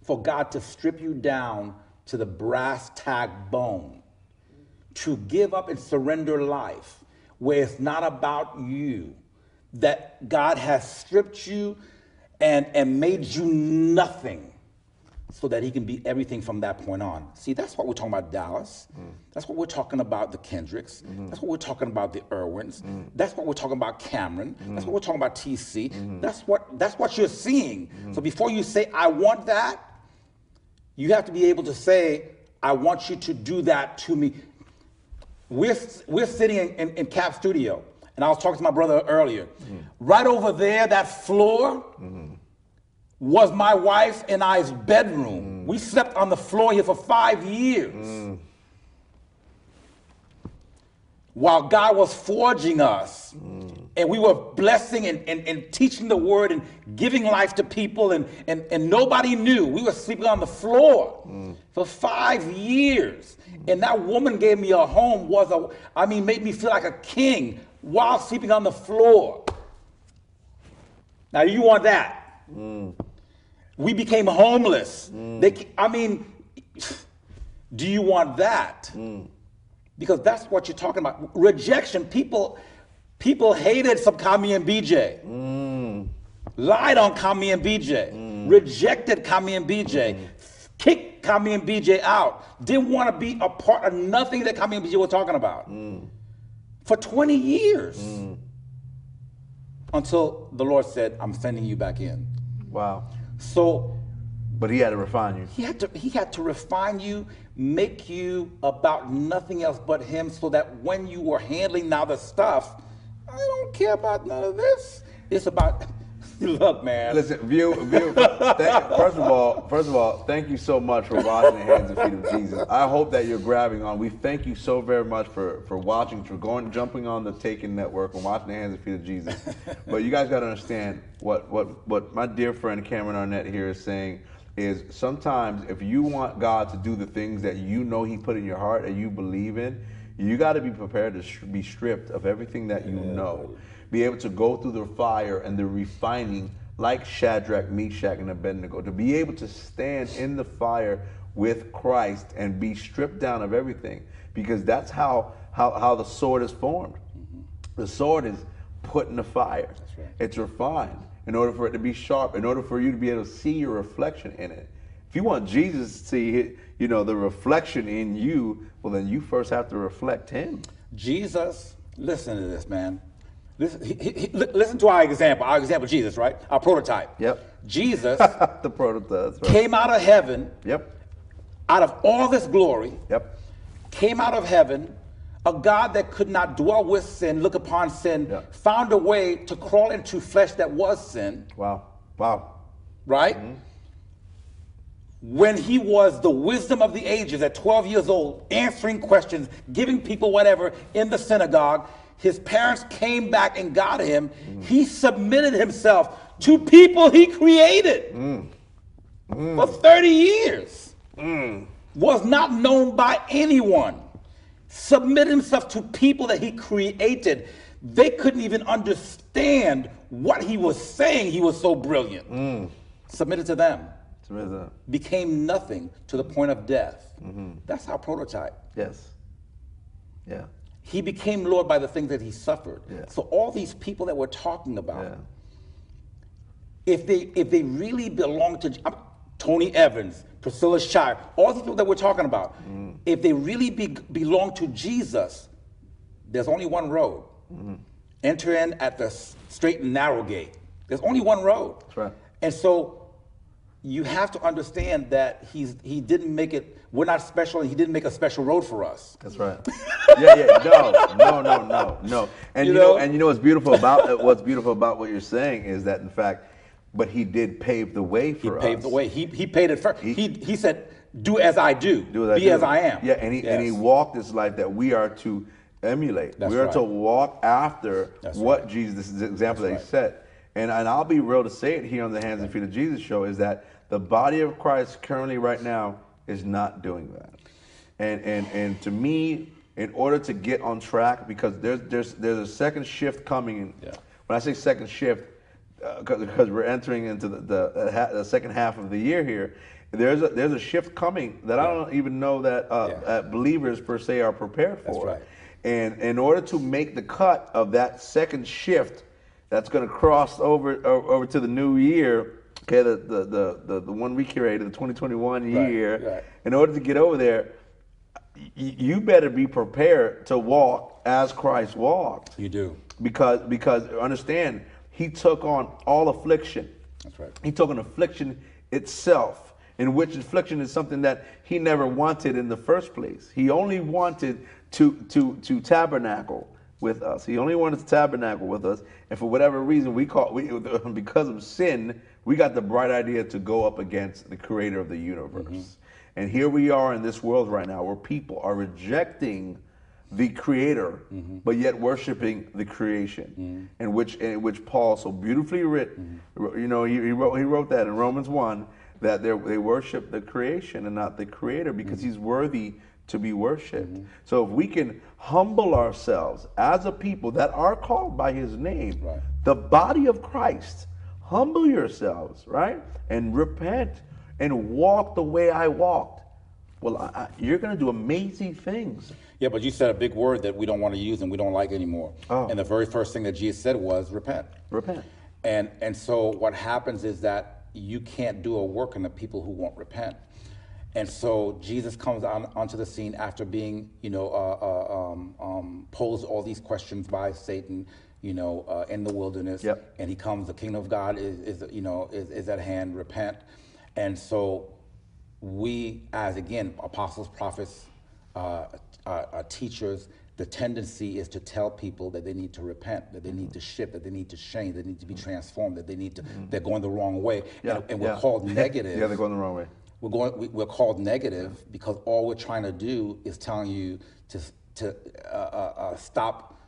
for God to strip you down to the brass tag bone? to give up and surrender life where it's not about you that god has stripped you and and made you nothing so that he can be everything from that point on. See that's what we're talking about dallas. Mm. That's what we're talking about the kendricks. Mm-hmm. That's what we're talking about the Erwins. Mm. That's what we're talking about cameron. Mm. That's what we're talking about tc mm-hmm. that's what that's what you're seeing. So before you say i want that you have to be able to say i want you to do that to me. We're, we're sitting in, in, in Cap Studio, and I was talking to my brother earlier. Right over there, that floor mm-hmm. Was my wife and I's bedroom. Mm. We slept on the floor here for five years. Mm. while God was forging us mm. and we were blessing and, and, and teaching the word and giving life to people and, and, and nobody knew. We were sleeping on the floor for five years. And that woman gave me a home, was a, I mean, made me feel like a king while sleeping on the floor. Now you want that? We became homeless. Mm. They, I mean, do you want that? Mm. Because that's what you're talking about. Rejection. People, people hated some Kami and BJ. Mm. Lied on Kami and BJ. Rejected Kami and BJ. Kicked Kami and BJ out. Didn't want to be a part of nothing that Kami and BJ were talking about. For 20 years. Until the Lord said, I'm sending you back in. Wow. So But he had to refine you. he had to he had to refine you, make you about nothing else but him, so that when you were handling now the stuff, I don't care about none of this. It's about look, man. Listen, view, view. Thank, first of all, first of all, thank you so much for washing the hands and feet of Jesus. I hope that you're grabbing on. We thank you so very much for for watching, for going, jumping on the Taken Network and watching the hands and feet of Jesus. But you guys got to understand what what what my dear friend Cameron Arnett here is saying is sometimes if you want God to do the things that you know He put in your heart and you believe in, you got to be prepared to sh- be stripped of everything that you know be able to go through the fire and the refining like Shadrach, Meshach, and Abednego, to be able to stand in the fire with Christ and be stripped down of everything, because that's how how, how the sword is formed. Mm-hmm. The sword is put in the fire. right. It's refined in order for it to be sharp, in order for you to be able to see your reflection in it. If you want Jesus to see, you know, the reflection in you, well, then you first have to reflect Him. Jesus, listen to this, man. Listen, he- he- he- listen to our example. Our example, Jesus, right? Our prototype. Yep. Jesus the prototype. right. came out of heaven, Yep. out of all this glory, Yep. came out of heaven, a God that could not dwell with sin, look upon sin, Yeah. found a way to crawl into flesh that was sin, Wow. Wow. right? Mm-hmm. When he was the wisdom of the ages at 12 years old, answering questions, giving people whatever in the synagogue, his parents came back and got him. He submitted himself to people he created for 30 years. Was not known by anyone. Submitted himself to people that he created. They couldn't even understand what he was saying. He was so brilliant. Submitted to them So there's a- became nothing to the point of death. Mm-hmm. That's our prototype. Yes. Yeah. He became Lord by the things that he suffered. Yeah. So all these people that we're talking about, Yeah. if they if they really belong to I'm- Tony Evans, Priscilla Shirer, all these people that we're talking about, mm. if they really be, belong to Jesus, there's only one road. Mm-hmm. Enter in at the straight and narrow gate. There's only one road. That's right. And so you have to understand that he's he didn't make it. We're not special, and he didn't make a special road for us. That's right. Yeah, yeah. No, no, no, no, no. And You you, know, know? and you know what's beautiful about what's beautiful about what you're saying is that in fact, but he did pave the way He for us. He paved the way. He he paid it first. He- He he said, "Do as I do. Do as I Be do. as I am." Yeah, and he and he walked this life that we are to emulate. That's we are right. to walk after That's what right. Jesus. This is the example That's that he set. And and I'll be real to say it here on the Hands and Feet of Jesus show is that the body of Christ currently right now is not doing that. And and and to me, in order to get on track, because there's there's there's a second shift coming. Yeah. When I say second shift, because we're entering into the the, uh, ha- the second half of the year here, there's a there's a shift coming that I don't even know that uh, Yeah. uh, believers per se are prepared for. That's right. And in order to make the cut of that second shift, that's going to cross over over to the new year. Okay, the the the the, the one we curated, the 2021 Right, year. right. In order to get over there, y- you better be prepared to walk as Christ walked You do. because because understand he took on all affliction That's right. he took on affliction itself in which affliction is something that he never wanted in the first place he only wanted to to to tabernacle with us he only wanted to tabernacle with us and for whatever reason we call we because of sin we got the bright idea to go up against the creator of the universe. Mm-hmm. And here we are in this world right now where people are rejecting the creator, mm-hmm. but yet worshiping the creation, mm-hmm. in which in which Paul so beautifully written, you know, he, he wrote he wrote that in Romans one that they they worship the creation and not the creator because he's worthy to be worshiped. So if we can humble ourselves as a people that are called by his name, Right. the body of Christ, humble yourselves, right? And repent and walk the way I walked. Well, I, I, you're going to do amazing things. Yeah, but you said a big word that we don't want to use and we don't like anymore. Oh. And the very first thing that Jesus said was repent. Repent. And and so what happens is that you can't do a work in the people who won't repent. And so Jesus comes on onto the scene after being, you know, uh, uh, um, um, posed all these questions by Satan, you know, uh, in the wilderness. Yep. And he comes, the kingdom of God is, is you know, is, is at hand. Repent. And so we, as again, apostles, prophets, uh, uh, uh, teachers, the tendency is to tell people that they need to repent, that they need to shift, that they need to change, they need to be transformed, that they need to, they're going the wrong way. Yeah, and, and we're yeah. called negative. yeah, they're going the wrong way. We're going. we- We're called negative because all we're trying to do is telling you to to uh, uh, stop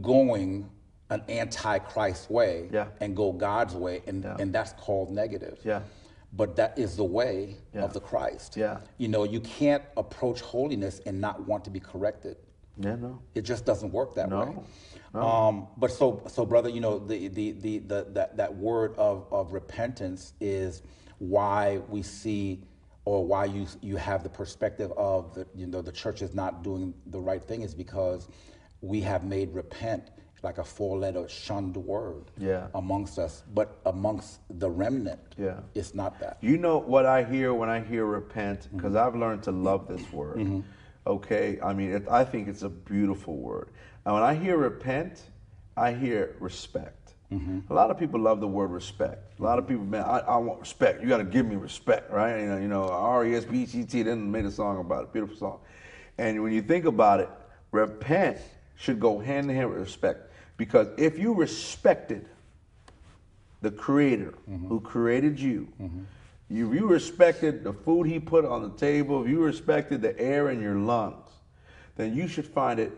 going an anti-Christ way Yeah. and go God's way, and Yeah. and that's called negative. Yeah. But that is the way Yeah. of the Christ. Yeah. You know, you can't approach holiness and not want to be corrected. Yeah, no. It just doesn't work that No, way. Um, but so, so brother, you know, the, the, the, the, that, that word of, of repentance is why we see or why you, you have the perspective of the, you know, the church is not doing the right thing is because we have made repent like a four letter shunned word Yeah. amongst us, but amongst the remnant, Yeah. it's not that. You know what I hear when I hear repent? Mm-hmm. Because I've learned to love this word. Mm-hmm. Okay? I mean, it, I think it's a beautiful word. And when I hear repent, I hear respect. Mm-hmm. A lot of people love the word respect. A lot of people, man, I, I want respect. You got to give me respect, right? You know, you know, R E S P E C T. Then made a song about it, beautiful song. And when you think about it, repent should go hand in hand with respect. Because if you respected the creator mm-hmm. who created you, mm-hmm. you, you respected the food he put on the table, if you respected the air in your lungs, then you should find it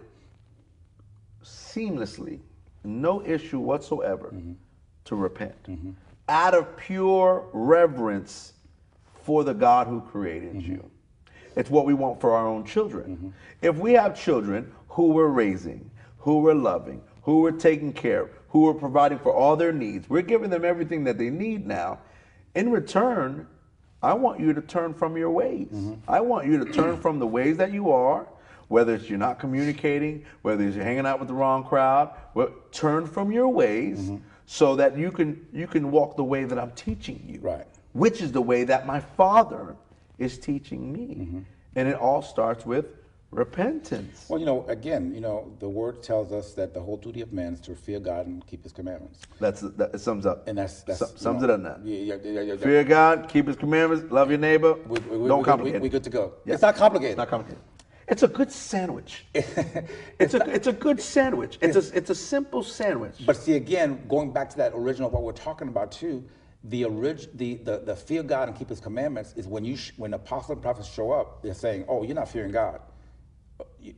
seamlessly, no issue whatsoever, mm-hmm. to repent. Out of pure reverence for the God who created you. It's what we want for our own children. If we have children who we're raising, who we're loving, who we're taking care of, who we're providing for all their needs, we're giving them everything that they need now. In return, I want you to turn from your ways. I want you to turn from the ways that you are, whether it's you're not communicating, whether it's you're hanging out with the wrong crowd, well, turn from your ways so that you can you can walk the way that I'm teaching you Right. which is the way that my father is teaching me. Mm-hmm. And it all starts with repentance. Well, you know, again, you know, the word tells us that the whole duty of man is to fear God and keep his commandments. That's that it sums up. And that's, that's Su- you sums know, it up now. Yeah, yeah, yeah, yeah, yeah. Fear God, keep His commandments, love your neighbor. We, we, Don't we, complicate. We, it. we good to go. Yeah. It's not complicated. It's not complicated. It's a good sandwich. it's a it's a good sandwich. It's a it's a simple sandwich. But see, again, going back to that original, what we're talking about too, the orig- the, the the fear God and keep His commandments is when you sh- when apostles and prophets show up, they're saying, "Oh, you're not fearing God,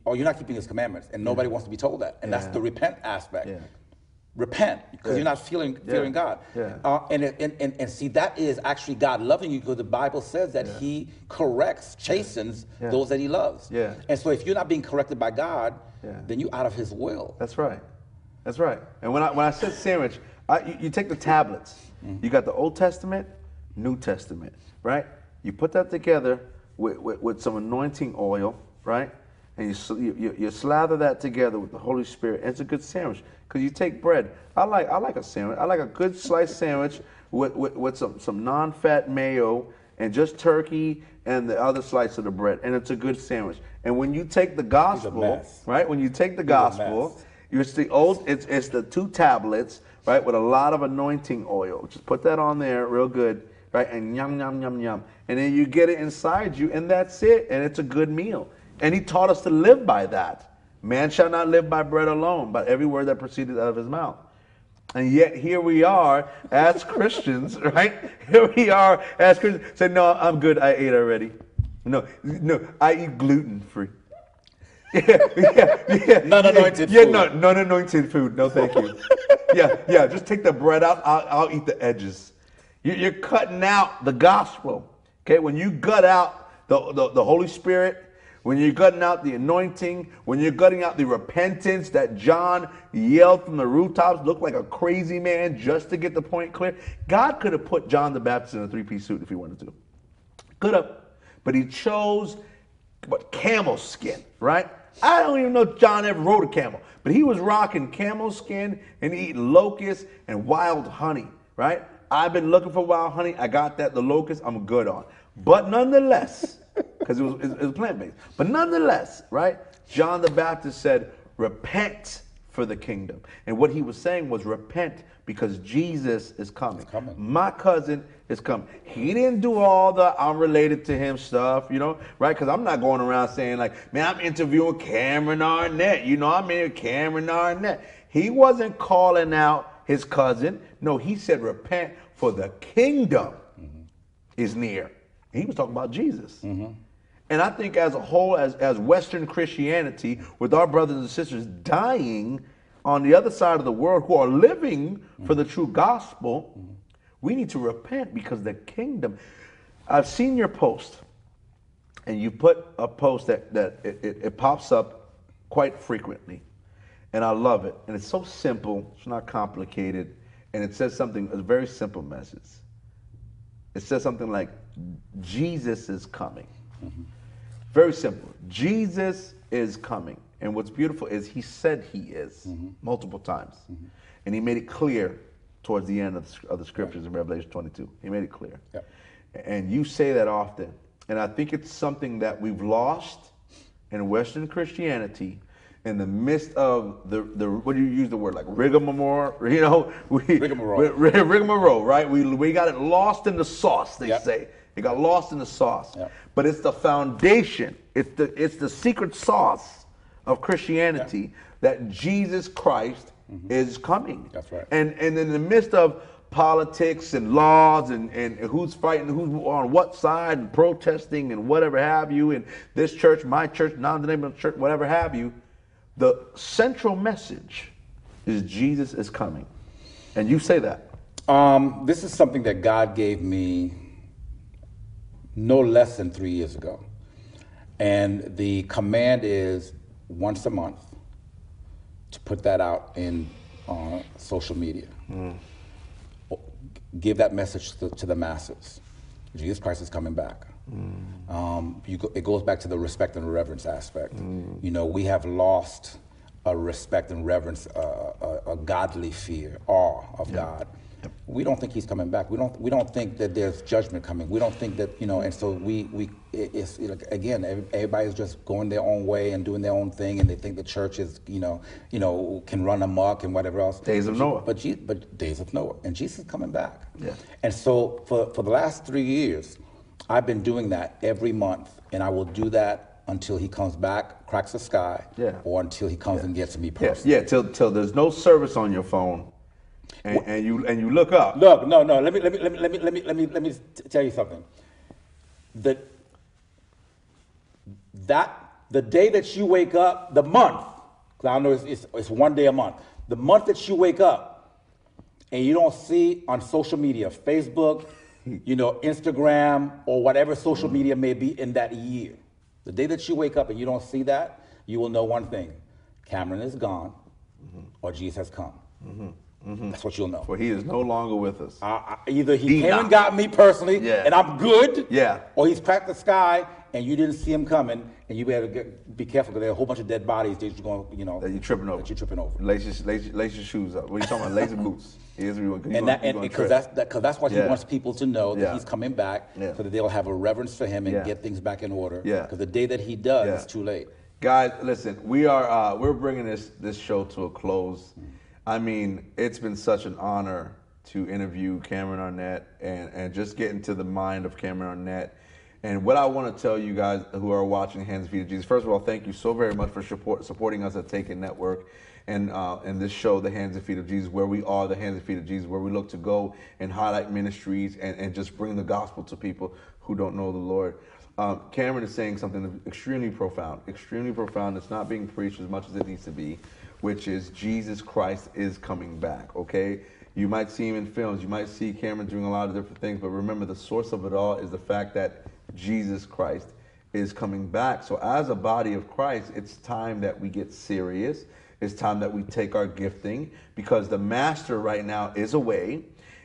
or you're not keeping His commandments," and nobody wants to be told that, and that's the repent aspect. Yeah. Repent because Yeah. you're not feeling fearing God, Yeah. uh, and, and and and see that is actually God loving you because the Bible says that He corrects, chastens Yeah. those that He loves. Yeah. And so if you're not being corrected by God, Yeah. then you're out of His will. That's right. That's right. And when I when I said sandwich, I, you, you take the tablets. You got the Old Testament, New Testament, right? You put that together with, with, with some anointing oil, right? And you, you, you slather that together with the Holy Spirit. And it's a good sandwich because you take bread. I like I like a sandwich. I like a good sliced sandwich with, with, with some some non-fat mayo and just turkey and the other slice of the bread, and it's a good sandwich. And when you take the gospel, right? When you take the gospel. It's the old. It's it's the two tablets, right, with a lot of anointing oil. Just put that on there, real good, right, and yum yum yum yum, and then you get it inside you, and that's it, and it's a good meal. And he taught us to live by that. Man shall not live by bread alone, but every word that proceeded out of his mouth. And yet here we are as Christians, right? Here we are as Christians. Say, no, I'm good. I ate already. No, no, I eat gluten free. yeah, yeah, yeah. Non-anointed yeah, food. no, non-anointed food. No, thank you. yeah, yeah. Just take the bread out. I'll, I'll eat the edges. You- You're cutting out the gospel. Okay, when you gut out the, the, the Holy Spirit, when you're gutting out the anointing, when you're gutting out the repentance that John yelled from the rooftops, looked like a crazy man just to get the point clear. God could have put John the Baptist in a three-piece suit if he wanted to. Could have, but he chose what camel skin, right? I don't even know John ever rode a camel, but he was rocking camel skin and eating locusts and wild honey, right? I've been looking for wild honey. I got that. The locust, I'm good on. But nonetheless, because it was, it was plant based, but nonetheless, right? John the Baptist said, "Repent." For the kingdom. And what he was saying was repent because Jesus is coming. coming. My cousin is coming. He didn't do all the I'm related to him stuff, you know, right? Because I'm not going around saying, like, man, I'm interviewing Cameron Arnett. You know, I'm in Cameron Arnett. He wasn't calling out his cousin. No, he said, repent for the kingdom mm-hmm. is near. He was talking about Jesus. Mm-hmm. And I think as a whole, as, as Western Christianity, with our brothers and sisters dying on the other side of the world who are living mm-hmm. for the true gospel, mm-hmm. we need to repent because the kingdom. I've seen your post, and you put a post that, that it, it, it pops up quite frequently. And I love it. And it's so simple, it's not complicated, and it says something, a very simple message. It says something like, Jesus is coming. Very simple. Jesus is coming. And what's beautiful is he said he is multiple times. And he made it clear towards the end of the, of the scriptures in Revelation 22. He made it clear. Yep. And you say that often. And I think it's something that we've lost in Western Christianity in the midst of the, the what do you use the word like rigmarole you know we Rigmarole. rigmarole right we, we got it lost in the sauce they Yep. say it got lost in the sauce Yep. but it's the foundation it's the it's the secret sauce of christianity that jesus christ is coming Mm-hmm. That's right. and and in the midst of politics and laws and, and who's fighting who's on what side and protesting and whatever have you and this church my church non-denominational church whatever have you the central message is jesus is coming and you say that Um, this is something that God gave me no less than three years ago. And the command is once a month to put that out in uh, social media. Give that message to, to the masses. Jesus Christ is coming back. Um, you go, it goes back to the respect and reverence aspect. You know, we have lost a respect and reverence, uh, a, a godly fear, awe of God. We don't think He's coming back. We don't. We don't think that there's judgment coming. We don't think that you know. And so we we it's like, again, every- everybody's just going their own way and doing their own thing, and they think the church is you know you know can run amok and whatever else. Days of Noah. But Je- but days of Noah, and Jesus is coming back. Yeah. And so for, for the last three years, I've been doing that every month, and I will do that until he comes back, cracks the sky, Yeah. or until he comes and gets me yeah, yeah till till there's no service on your phone and, and you and you look up Look, no, no. Let me, let me, let me, let me, let me, let me, let me t- tell you something. The that the day that you wake up, the month, 'cause I know it's, it's, it's one day a month. The month that you wake up, and you don't see on social media, Facebook, you know, Instagram, or whatever social media may be in that year. The day that you wake up and you don't see that, you will know one thing: Cameron is gone, mm-hmm. or Jesus has come. Mm-hmm. That's what you'll know. for he is no longer with us I, I, either he He came not. and got me personally, Yeah. and I'm good. Yeah. Or he's cracked the sky, and you didn't see him coming, and you better get, be careful because there are a whole bunch of dead bodies that you're going, you know, that you're tripping over That you're tripping over. lace your, lace, your- lace your shoes up what are you talking about lace your boots here's what you want and that, and because that's that, cause that's what Yeah. he wants people to know that Yeah. he's coming back, Yeah. so that they'll have a reverence for him and Yeah. get things back in order. Yeah. Because the day that he does, Yeah. it's too late. Guys, listen, we are uh, we're bringing this this show to a close. I mean, it's been such an honor to interview Cameron Arnett and and just get into the mind of Cameron Arnett. And what I want to tell you guys who are watching Hands and Feet of Jesus, first of all, thank you so very much for support, supporting us at Taken Network and uh, and this show, The Hands and Feet of Jesus, where we are the Hands and Feet of Jesus, where we look to go and highlight ministries and, and just bring the gospel to people who don't know the Lord. um, Cameron is saying something extremely profound, extremely profound. It's not being preached as much as it needs to be, which is Jesus Christ is coming back. Okay, you might see him in films, you might see Cameron doing a lot of different things, but remember the source of it all is the fact that Jesus Christ is coming back. So, as a body of Christ, it's time that we get serious. It's time that we take our gifting because the master right now is away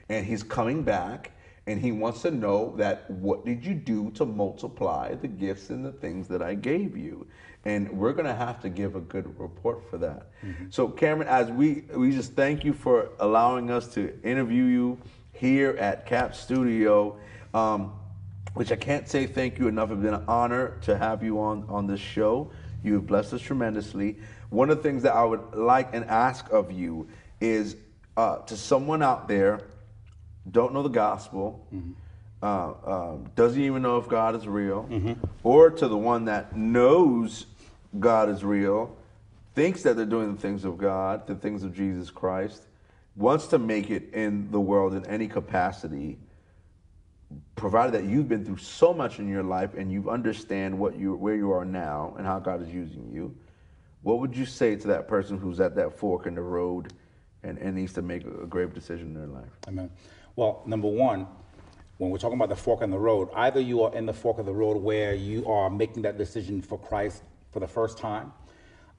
and he's coming back and he wants to know that what did you do to multiply the gifts and the things that I gave you? And we're going to have to give a good report for that. Mm-hmm. So Cameron, as we we just thank you for allowing us to interview you here at Cap Studio. Um, which I can't say thank you enough. It's been an honor to have you on on this show. You have blessed us tremendously. One of the things that I would like and ask of you is uh, to someone out there don't know the gospel, mm-hmm. uh, um, doesn't even know if God is real, mm-hmm. or to the one that knows God is real, thinks that they're doing the things of God, the things of Jesus Christ, wants to make it in the world in any capacity provided that you've been through so much in your life and you understand what you where you are now and how God is using you, what would you say to that person who's at that fork in the road and, and needs to make a grave decision in their life? Amen. Well, number one, when we're talking about the fork in the road, either you are in the fork of the road where you are making that decision for Christ for the first time.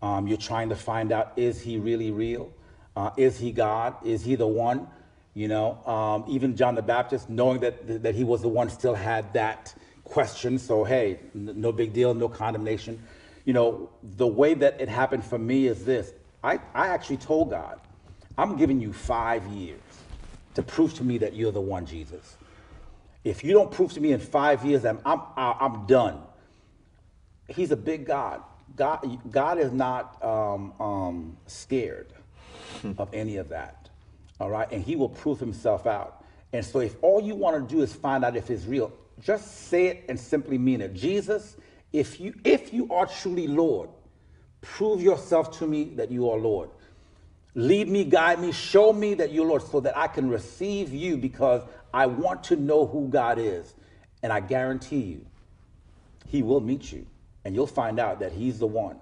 Um, you're trying to find out is he really real? Uh, is he God? Is he the one? You know, um, even John the Baptist, knowing that, that he was the one, still had that question. So, hey, no big deal, no condemnation. You know, the way that it happened for me is this I, I actually told God, I'm giving you five years to prove to me that you're the one, Jesus. If you don't prove to me in five years, I'm, I'm, I'm done. He's a big God. God, God is not um, um, scared of any of that all right? And he will prove himself out. And so if all you want to do is find out if it's real, just say it and simply mean it. Jesus, if you if you are truly Lord, prove yourself to me that you are Lord. Lead me, guide me, show me that you're Lord so that I can receive you because I want to know who God is. And I guarantee you, he will meet you and you'll find out that he's the one.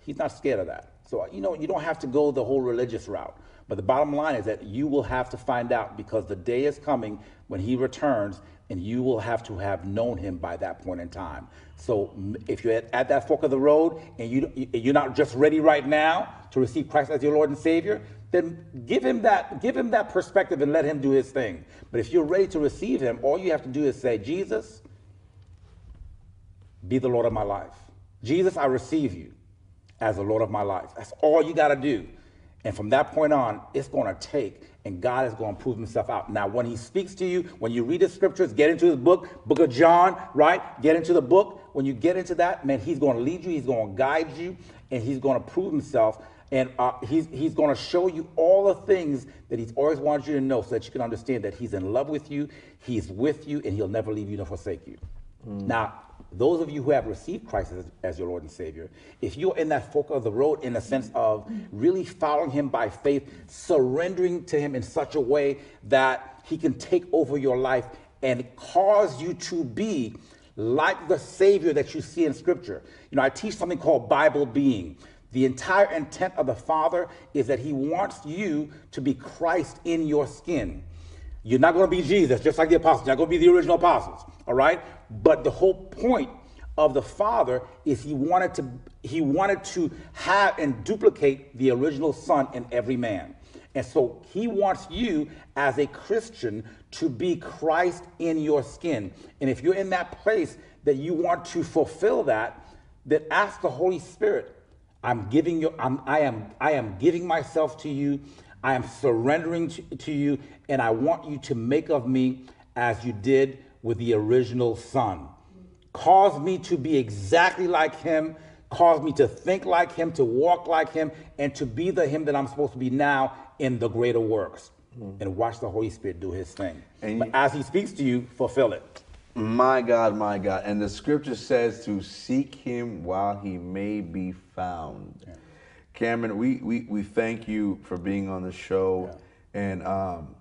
He's not scared of that. So, you know, you don't have to go the whole religious route. But the bottom line is that you will have to find out because the day is coming when he returns and you will have to have known him by that point in time. So if you're at, at that fork of the road and you, you're not just ready right now to receive Christ as your Lord and Savior, then give him that give him that perspective and let him do his thing. But if you're ready to receive him, all you have to do is say, Jesus, be the Lord of my life. Jesus, I receive you as the Lord of my life. That's all you got to do. And from that point on, it's going to take, and God is going to prove himself out. Now, when he speaks to you, when you read the scriptures, get into his book, book of John, right? Get into the book. When you get into that, man, he's going to lead you, he's going to guide you, and he's going to prove himself. And uh, he's, he's going to show you all the things that he's always wanted you to know so that you can understand that he's in love with you, he's with you, and he'll never leave you nor forsake you. Mm. Now, those of you who have received Christ as, as, your Lord and Savior, if you're in that fork of the road in the sense of really following Him by faith, surrendering to Him in such a way that He can take over your life and cause you to be like the Savior that you see in Scripture. You know, I teach something called Bible being. The entire intent of the Father is that He wants you to be Christ in your skin. You're not going to be Jesus, just like the apostles. You're not going to be the original apostles, all right? But the whole point of the Father is he wanted to he wanted to have and duplicate the original Son in every man. And so he wants you as a Christian to be Christ in your skin. And if you're in that place that you want to fulfill that, then ask the Holy Spirit. I'm giving you, I'm, I am, I am giving myself to you. I am surrendering to, to you, and I want you to make of me as you did with the original son. Cause me to be exactly like him, cause me to think like him, to walk like him, and to be the him that I'm supposed to be now in the greater works. Mm. And watch the Holy Spirit do his thing. And but as he speaks to you, fulfill it. My God, my God. And the scripture says to seek him while he may be found. Yeah. Cameron, we, we, we thank you for being on the show. Yeah. And um,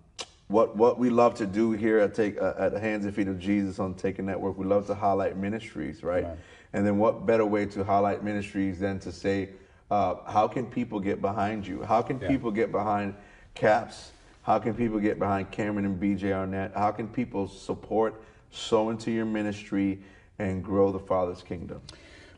what what we love to do here at take uh, at the Hands and Feet of Jesus on Taking Network, we love to highlight ministries, right? Right. And then what better way to highlight ministries than to say, uh, how can people get behind you? How can Yeah. people get behind Caps? How can people get behind Cameron and BJ Arnett? How can people support, sow into your ministry, and grow the Father's kingdom?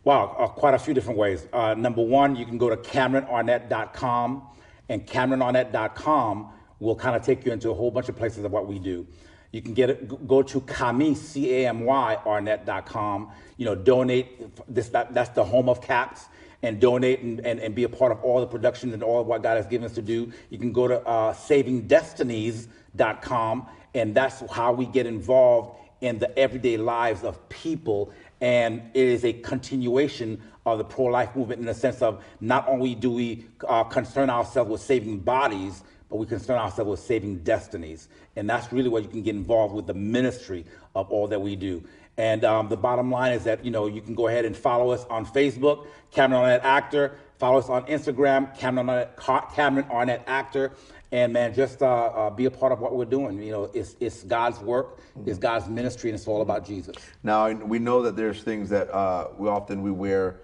Wow, uh, quite a few different ways. Uh, number one, you can go to CameronArnett.com, and CameronArnett.com will kind of take you into a whole bunch of places of what we do. You can get it, go to Camy, C-A-M-Y, Arnett.com, you know, donate, this, that, that's the home of CAPS, and donate and, and, and be a part of all the productions and all of what God has given us to do. You can go to uh, SavingDestinies.com, and that's how we get involved in the everyday lives of people. And it is a continuation of the pro life movement in the sense of not only do we uh, concern ourselves with saving bodies, but we concern ourselves with saving destinies. And that's really where you can get involved with the ministry of all that we do. And um, the bottom line is that, you know, you can go ahead and follow us on Facebook, Cameron Arnett Actor. Follow us on Instagram, Cameron Arnett, Ca- Cameron Arnett Actor. And man, just uh, uh, be a part of what we're doing. You know, it's, it's God's work, it's God's ministry, and it's all about Jesus. Now we know that there's things that uh, we often we wear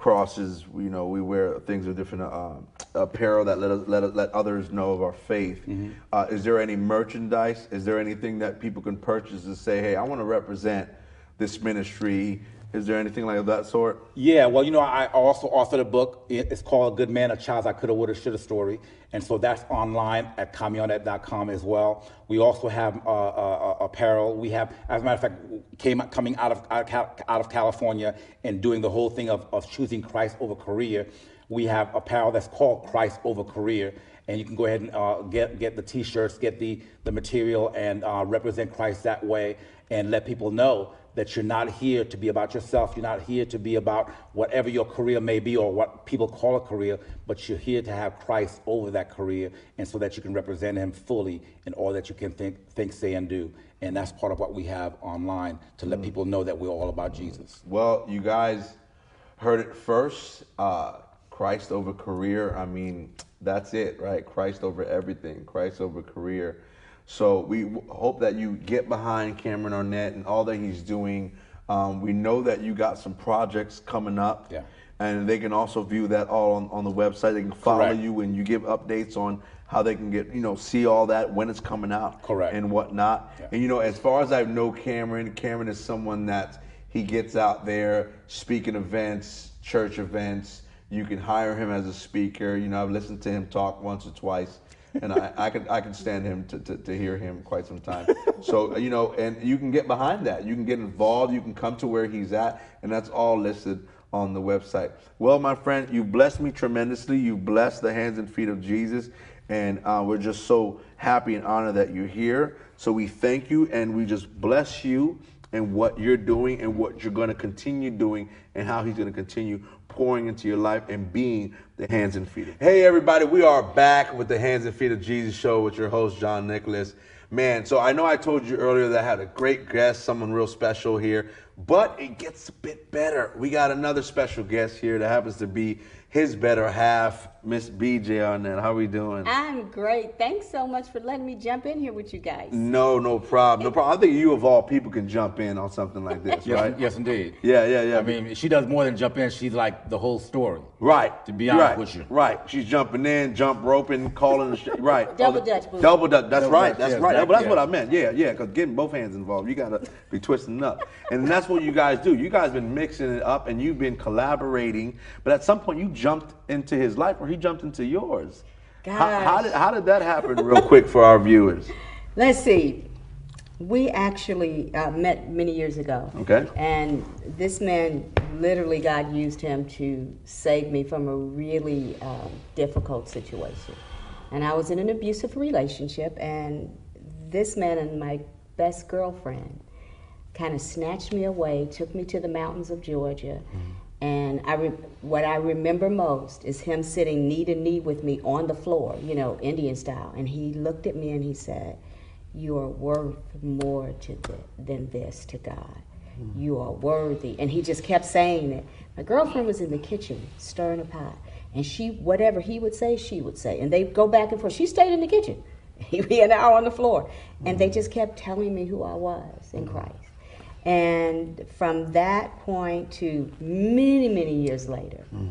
crosses. You know, we wear things of different uh, apparel that let us, let us, let others know of our faith. Uh, is there any merchandise? Is there anything that people can purchase to say, "Hey, I want to represent this ministry"? Is there anything like that sort? Yeah, well, you know, I also authored a book. It's called A Good Man, A Child's I Coulda, Woulda, Shoulda Story. And so that's online at camyarnett.com as well. We also have uh, uh, uh, apparel. We have, as a matter of fact, came coming out of, out of California and doing the whole thing of, of choosing Christ over career. We have apparel that's called Christ over career. And you can go ahead and uh, get, get the t-shirts, get the, the material, and uh, represent Christ that way and let people know that you're not here to be about yourself. You're not here to be about whatever your career may be or what people call a career, but you're here to have Christ over that career and so that you can represent him fully in all that you can think, think say, and do. And that's part of what we have online to let people know that we're all about Jesus. Well, you guys heard it first. Uh, Christ over career. I mean, that's it, right? Christ over everything. Christ over career. So we hope that you get behind Cameron Arnett and all that he's doing. Um, we know that you got some projects coming up. Yeah. And they can also view that all on, on the website. They can follow Correct. you and you give updates on how they can get, you know, see all that when it's coming out. Correct. And whatnot. Yeah. And you know, as far as I know Cameron, Cameron is someone that he gets out there speaking events, church events. You can hire him as a speaker. You know, I've listened to him talk once or twice, and I, I can I can stand him to, to, to hear him quite some time. So you know, and you can get behind that. You can get involved. You can come to where he's at, and that's all listed on the website. Well, my friend, you blessed me tremendously. You blessed the hands and feet of Jesus. And uh, we're just so happy and honored that you're here. So we thank you and we just bless you and what you're doing and what you're going to continue doing and how he's going to continue pouring into your life and being the hands and feet. of- Hey, everybody, we are back with the Hands and Feet of Jesus show with your host, John Nicholas. Man, so I know I told you earlier that I had a great guest, someone real special here, but it gets a bit better. We got another special guest here that happens to be his better half, Miss BJ Arnett. How are we doing? I'm great. Thanks so much for letting me jump in here with you guys. No, no problem. No problem. I think you of all people can jump in on something like this, Yes, right? yes, indeed. Yeah, yeah, yeah. I mean, she does more than jump in. She's like the whole story. right. To be honest right, with you. right. She's jumping in, jump roping, calling the sh- right. Double the- dutch, boo. Double dutch. That's Double right. dutch, That's yes, right. that- but that's yeah. what I meant. Yeah, yeah. Because getting both hands involved, you gotta be twisting up, and that's what you guys do. You guys been mixing it up, and you've been collaborating. But at some point, you jumped into his life, or he jumped into yours. How, how did how did that happen, real quick, for our viewers? Let's see. We actually uh, met many years ago. Okay. And this man, literally, God used him to save me from a really um, difficult situation. And I was in an abusive relationship, and this man and my best girlfriend kind of snatched me away, took me to the mountains of Georgia. And I re- what I remember most is him sitting knee to knee with me on the floor, you know, Indian style. And he looked at me and he said, You are worth more to th- than this to God. Mm-hmm. You are worthy. And he just kept saying it. My girlfriend was in the kitchen stirring a pot. And she, whatever he would say, she would say. And they'd go back and forth. She stayed in the kitchen. we are now on the floor. And they mm-hmm. just kept telling me who I was in mm-hmm. Christ. And from that point to many, many years later, hmm.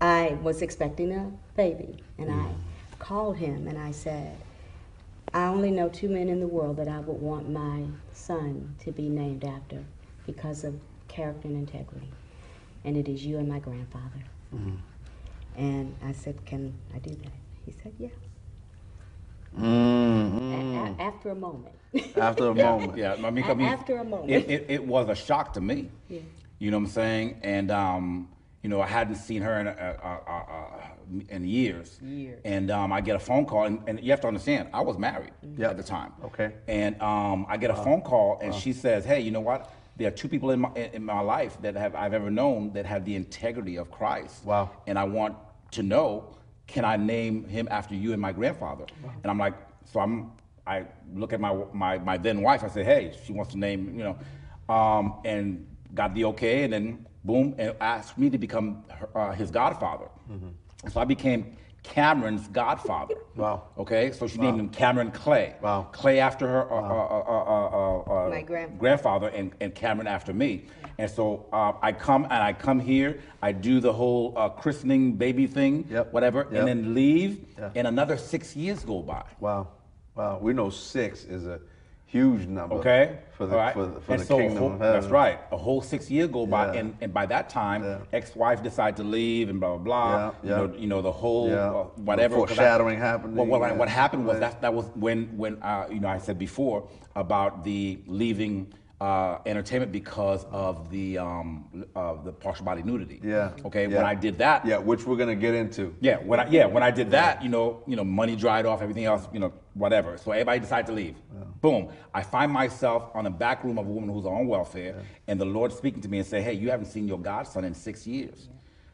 I was expecting a baby. And I hmm. called him and I said, I only know two men in the world that I would want my son to be named after because of character and integrity. And it is you and my grandfather. Hmm. And I said, Can I do that? He said, Yeah. Mm, A- a- after a moment. After a moment. Yeah, I mean, A- I mean, after a moment. it, it, it was a shock to me. Yeah. You know what I'm saying? And um, you know, I hadn't seen her in a, a, a, a, in years. Years. And um, I get a phone call, and, and you have to understand, I was married Yep. at the time. Okay. And um, I get a phone call, and she says, "Hey, you know what? There are two people in my in in my life that have I've ever known that have the integrity of Christ. Wow. And I want to know, can I name him after you and my grandfather? And I'm like, so I'm I look at my my my then wife. I say, hey, she wants to name, you know, um, and got the okay, and then boom, and asked me to become her, uh, his godfather. So I became Cameron's godfather. Wow. Okay, so she named him Cameron Clay. Wow. Clay after her uh, uh, uh, uh, uh, My grandfather. grandfather and, and Cameron after me. And so uh, I come and I come here, I do the whole uh, christening baby thing, Yep. whatever, Yep. and then leave, Yeah. and another six years go by. Wow. Wow. We know six is a huge number. Okay, For the, right. for the, for and the so kingdom whole- of heaven. That's right. A whole six years go by, Yeah. and, and by that time, Yeah. ex-wife decided to leave, and blah blah blah. Yeah, You know, you know the whole uh, whatever. I- Foreshadowing happening, Well, what, what happened was that that was when when uh, you know I said before about the leaving. Uh, entertainment because of the um, uh, the partial body nudity. Yeah. Okay. Yeah. When I did that, Yeah, which we're gonna get into. yeah, when I yeah, when I did that, you know, you know, money dried off, everything else, you know, whatever. So everybody decided to leave. Boom. I find myself on the back room of a woman who's on welfare, and the Lord speaking to me and say, "Hey, you haven't seen your godson in six years.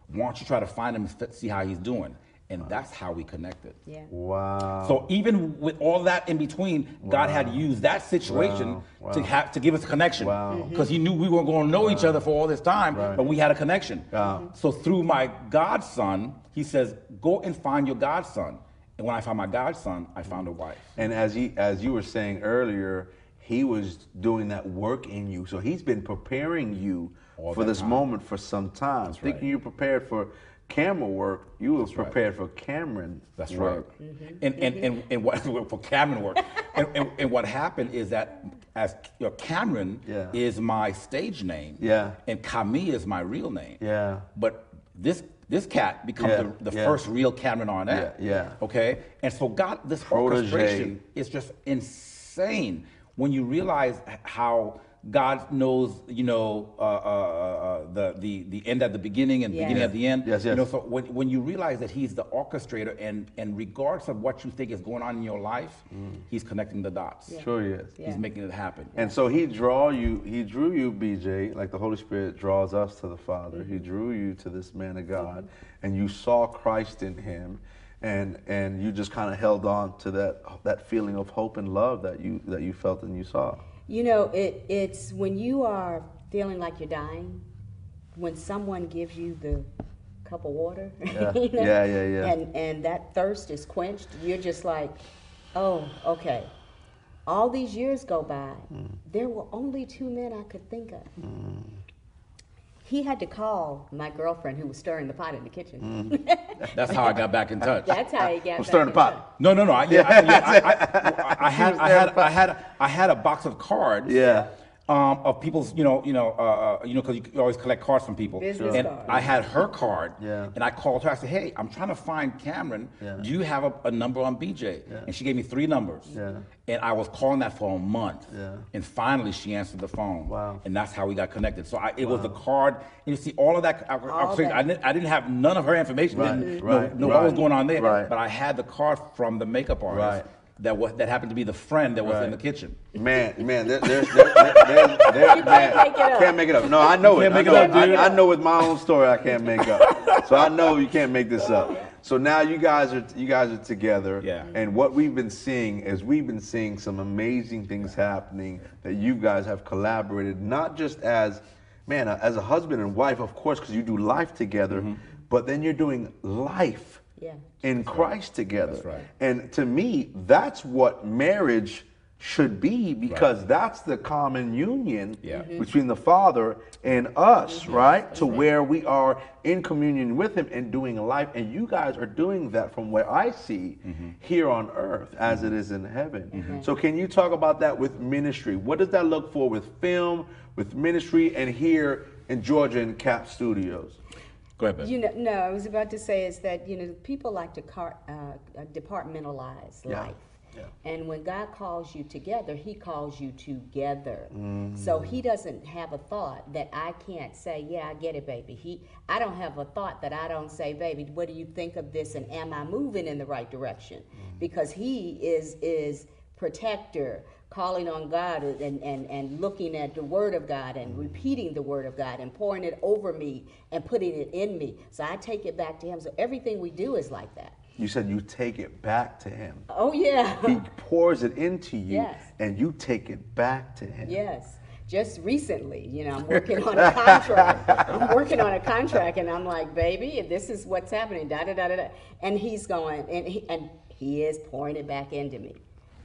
Why don't you try to find him and see how he's doing?" And that's how we connected. Yeah. Wow. So even with all that in between, God had used that situation Wow. Wow. to have to give us a connection. Wow. Mm-hmm. Because He knew we weren't going to know each other for all this time, Right. but we had a connection. Wow. Mm-hmm. So through my godson, He says, "Go and find your godson." And when I found my godson, I found a wife. And as he, as you were saying earlier, he was doing that work in you. So he's been preparing you All for this time. moment for some time. Thinking right. you prepared for camera work, you was right. prepared for Cameron That's work. right. Mm-hmm. And, and, and, and what for Cameron work, and, and, and what happened is that as you know, Cameron Yeah. is my stage name, Yeah. and Camille is my real name, Yeah. But this this cat becomes Yeah, the, the yeah. first real Cameron Arnett. Yeah, yeah. Okay, and so God, this Protege. orchestration is just insane when you realize h- how. God knows, you know, uh, uh, uh, the, the the end at the beginning and Yes. beginning at the end. Yes, yes. You know, so when, when you realize that he's the orchestrator and, and regardless of what you think is going on in your life, he's connecting the dots. Sure he is. Yeah. He's making it happen. And so he draw you, he drew you, BJ, like the Holy Spirit draws us to the Father. He drew you to this man of God, and you saw Christ in him, and and you just kind of held on to that that feeling of hope and love that you that you felt and you saw. You know, it, it's when you are feeling like you're dying, when someone gives you the cup of water, Yeah. you know, Yeah, yeah, yeah. and and that thirst is quenched, you're just like, oh, okay. All these years go by, Mm. there were only two men I could think of. He had to call my girlfriend who was stirring the pot in the kitchen. Mm. That's how I got back in touch. That's how he got. I'm back stirring the pot. touch. No, no, no. I, yeah, I, yeah, I, I, I, had, I had, I had, I had a box of cards. Yeah. Um, of people's, you know, you know, uh, uh, you know, because you always collect cards from people. Business and cards. I had her card. Yeah. And I called her. I said, "Hey, I'm trying to find Cameron. Yeah. Do you have a, a number on BJ?" And she gave me three numbers. Yeah. And I was calling that for a month. Yeah. And finally, she answered the phone. Wow. And that's how we got connected. So I, it was the card. And you see, all of that. I, I, All I, that. didn't, I didn't have none of her information. Right, Didn't right, know, know what was right, going on there. right. But I had the card from the makeup artist Right. That was that happened to be the friend that was in the kitchen. Man, man, there, there's, there, there, there, there, You man, can't make it up. can't make it up. No, I know it. can't I make it know up, I, dude. I know with my own story, I can't make up. So I know you can't make this up. So now you guys are you guys are together. Yeah. And what we've been seeing is we've been seeing some amazing things happening that you guys have collaborated, not just as man, uh, as a husband and wife, of course, because you do life together, Mm-hmm. but then you're doing life Yeah. in Christ together. That's right. And to me, that's what marriage should be because that's the common union Yeah. Mhm. between the Father and us, mm-hmm. right? To where we are in communion with Him and doing life. And you guys are doing that from where I see mm-hmm. here on earth as mm-hmm. it is in heaven. So, can you talk about that with ministry? What does that look for with film, with ministry, and here in Georgia in Cap Studios? Go ahead, Ben. You know, no, I was about to say is that you know people like to car, uh, uh, departmentalize Yeah, life, yeah. and when God calls you together, He calls you together. Mm. So He doesn't have a thought that I can't say, "Yeah, I get it, baby." He, I don't have a thought that I don't say, "Baby, what do you think of this?" and am I moving in the right direction? Mm. Because He is is protector calling on God and, and, and looking at the Word of God and mm-hmm. repeating the Word of God and pouring it over me and putting it in me. So I take it back to Him. So everything we do is like that. You said you take it back to Him. Oh, yeah. He pours it into you, Yes. and you take it back to Him. yes. Just recently, you know, I'm working on a contract. I'm working on a contract, and I'm like, baby, this is what's happening. Da da da da da. And he's going, and he, and he is pouring it back into me.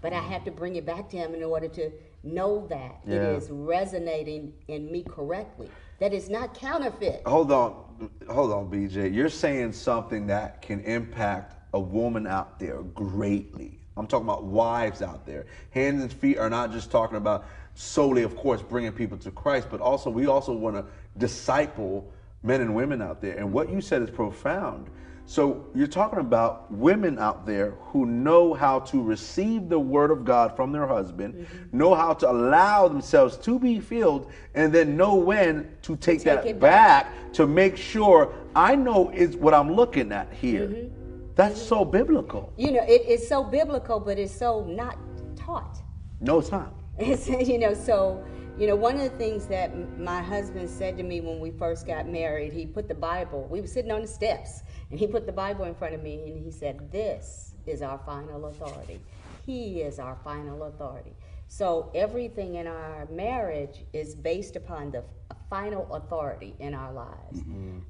But I have to bring it back to him in order to know that it Yeah. is resonating in me correctly. That it's not counterfeit. Hold on, hold on, BJ. You're saying something that can impact a woman out there greatly. I'm talking about wives out there. Hands and feet are not just talking about solely, of course, bringing people to Christ, but also we also want to disciple men and women out there. And what you said is profound. So you're talking about women out there who know how to receive the word of God from their husband, mm-hmm. know how to allow themselves to be filled, and then know when to take, Take that back, back. to make sure I know is what I'm looking at here. Mm-hmm. That's mm-hmm. so biblical. You know, it's so biblical, but it's so not taught. No, it's not. It's, you know, so, you know, one of the things that my husband said to me when we first got married, he put the Bible, we were sitting on the steps, and he put the Bible in front of me, and he said, This is our final authority. He is our final authority. So everything in our marriage is based upon the final authority in our lives.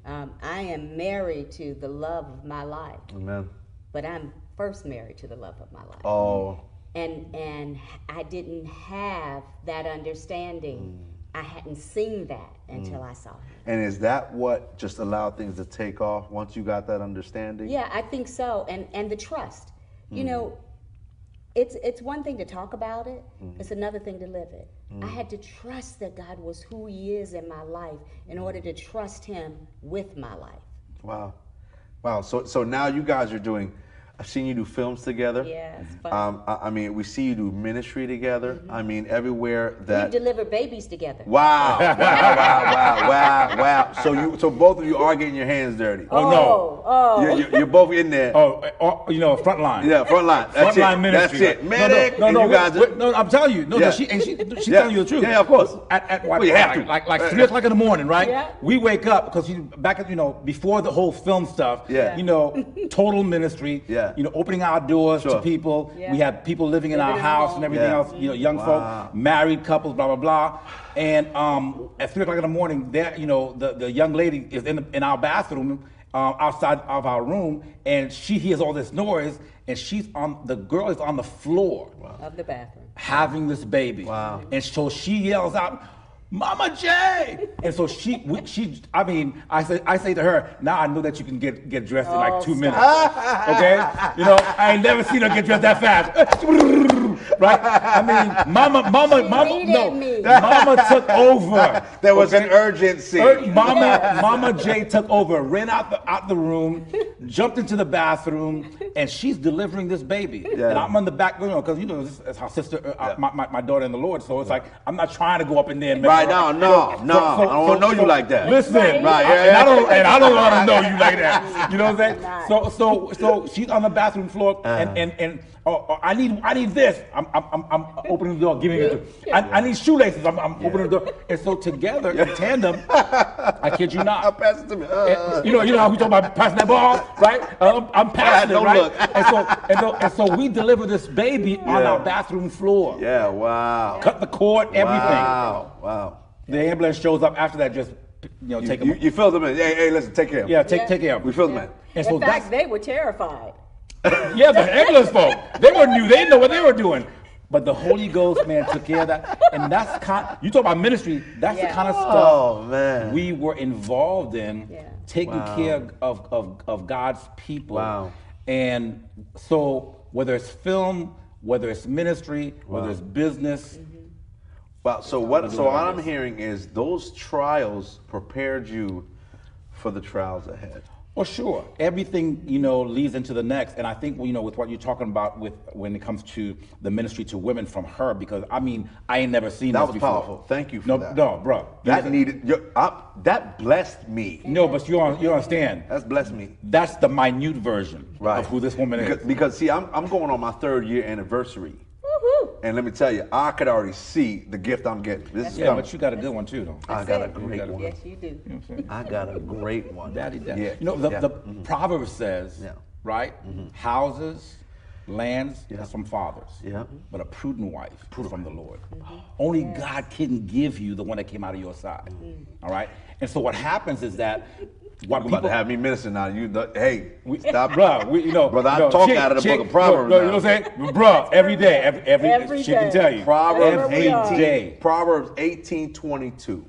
Um, I am married to the love of my life, Amen. but I'm first married to the love of my life Oh, and and I didn't have that understanding. I hadn't seen that until I saw him. and is that what just allowed things to take off once you got that understanding? Yeah, I think so. And and the trust. You mm. know, it's it's one thing to talk about it. Mm. It's another thing to live it. Mm. I had to trust that God was who He is in my life in order to trust Him with my life. Wow. Wow. So so now you guys are doing I've seen you do films together. Yeah, it's fun. Um, I, I mean, we see you do ministry together. I mean, everywhere that We deliver babies together. Wow! Wow! Wow! Wow! Wow! Wow! So you, so both of you are getting your hands dirty. Oh, no. Oh, You're, you're, you're both in there. Oh, oh, you know, front line. Yeah, front line. That's Frontline it. ministry. That's it. Medic. No, no, and no, you guys. wait, wait, no, I'm telling you. No, Yeah. no she, and she, she's Yeah. telling you the truth. Yeah, of course. At, at what, Well, you have to. like, like three o'clock in the morning, right? Yeah. We wake up because you back at you know before the whole film stuff. Yeah. You know, total ministry. Yeah. You know, opening our doors Sure. to people. Yeah. We have people living in Living our house and everything Yeah. else. You know, young Wow. folk, married couples, blah blah blah. And um, at three o'clock in the morning, there, you know, the, the young lady is in the, in our bathroom. Um, outside of our room, and she hears all this noise, and she's on the girl is on the floor of the bathroom. having this baby. Wow. And so she yells out, Mama J! And so she, we, she, I mean, I say, I say to her, now I know that you can get, get dressed in like two minutes. Okay? You know, I ain't never seen her get dressed that fast. right? I mean, Mama, Mama, She Mama, needed no, me. Mama took over. There was okay? an urgency. Er, Mama, Mama J took over, ran out the out the room, jumped into the bathroom, and she's delivering this baby. Yeah. And I'm on the back, you know, because you know this is our sister, uh, uh, my, my, my daughter in the Lord. So it's like I'm not trying to go up in there and mess Right now, no, no, I don't wanna know you like that. Listen, Right. Right, I- yeah, and I don't, and I don't want to know you like that. You know what I'm saying? So, so, so she's on the bathroom floor, and and and oh, oh, I need, I need this. I'm, I'm, I'm, I'm opening the door, giving it to. I, I need shoelaces. I'm, I'm opening the door, and so together in tandem, I kid you not. pass it to me. Uh, And, you know, you know how we talk about passing that ball, right? Um, I'm passing Don't it, right? look. And so, and so, and so we deliver this baby on our bathroom floor. yeah. Wow. Cut the cord, everything. Wow. Wow. The ambulance shows up after that, just you know, You, take you, him. you filled them in. Hey, hey, listen, take care of him. Yeah, take Yeah. take care of We fill filled them in. And In so fact, that's they were terrified. yeah, the ambulance folk. They were new. They didn't know what they were doing. But the Holy Ghost, man, took care of that. And that's kind. You talk about ministry. That's Yeah. the kind of stuff Oh man. we were involved in, Yeah. taking Wow. care of, of of God's people. Wow. And so whether it's film, whether it's ministry, whether it's business, Wow. So what? So what what I I'm hearing is those trials prepared you for the trials ahead. Well, sure. Everything you know leads into the next, and I think you know with what you're talking about with when it comes to the ministry to women from her, because I mean I ain't never seen That this was before. powerful. Thank you for no, that. No, bro. That Listen. needed. you- I- that blessed me. No, but you you understand. That's blessed me. That's the minute version Right. of who this woman because, is. Because see, I'm I'm going on my third year anniversary, Woohoo! and let me tell you, I could already see the gift I'm getting. This is Yeah, coming. but you got a good one too, though. I That's got a great gotta- one. Yes, you do. You know what I'm? I got a great one. Daddy, daddy. Yeah. You know, the, yeah. the Mhm. proverb says, Yeah. right? Mm-hmm. Houses, lands, Yeah. that's from fathers. Yeah. But a prudent wife is from the Lord. Mm-hmm. Only God can give you the one that came out of your side. Mm. All right? And so what happens is that what people about to have me minister now. You, the, hey, we, stop, bruh, we, you know, Brother, I you know, talk chick- out of the chick- book of Proverbs No, now. you know what I'm saying? Bruh, every day, every, every, Every she can tell you. Proverbs every 18, day. Proverbs 18, 22.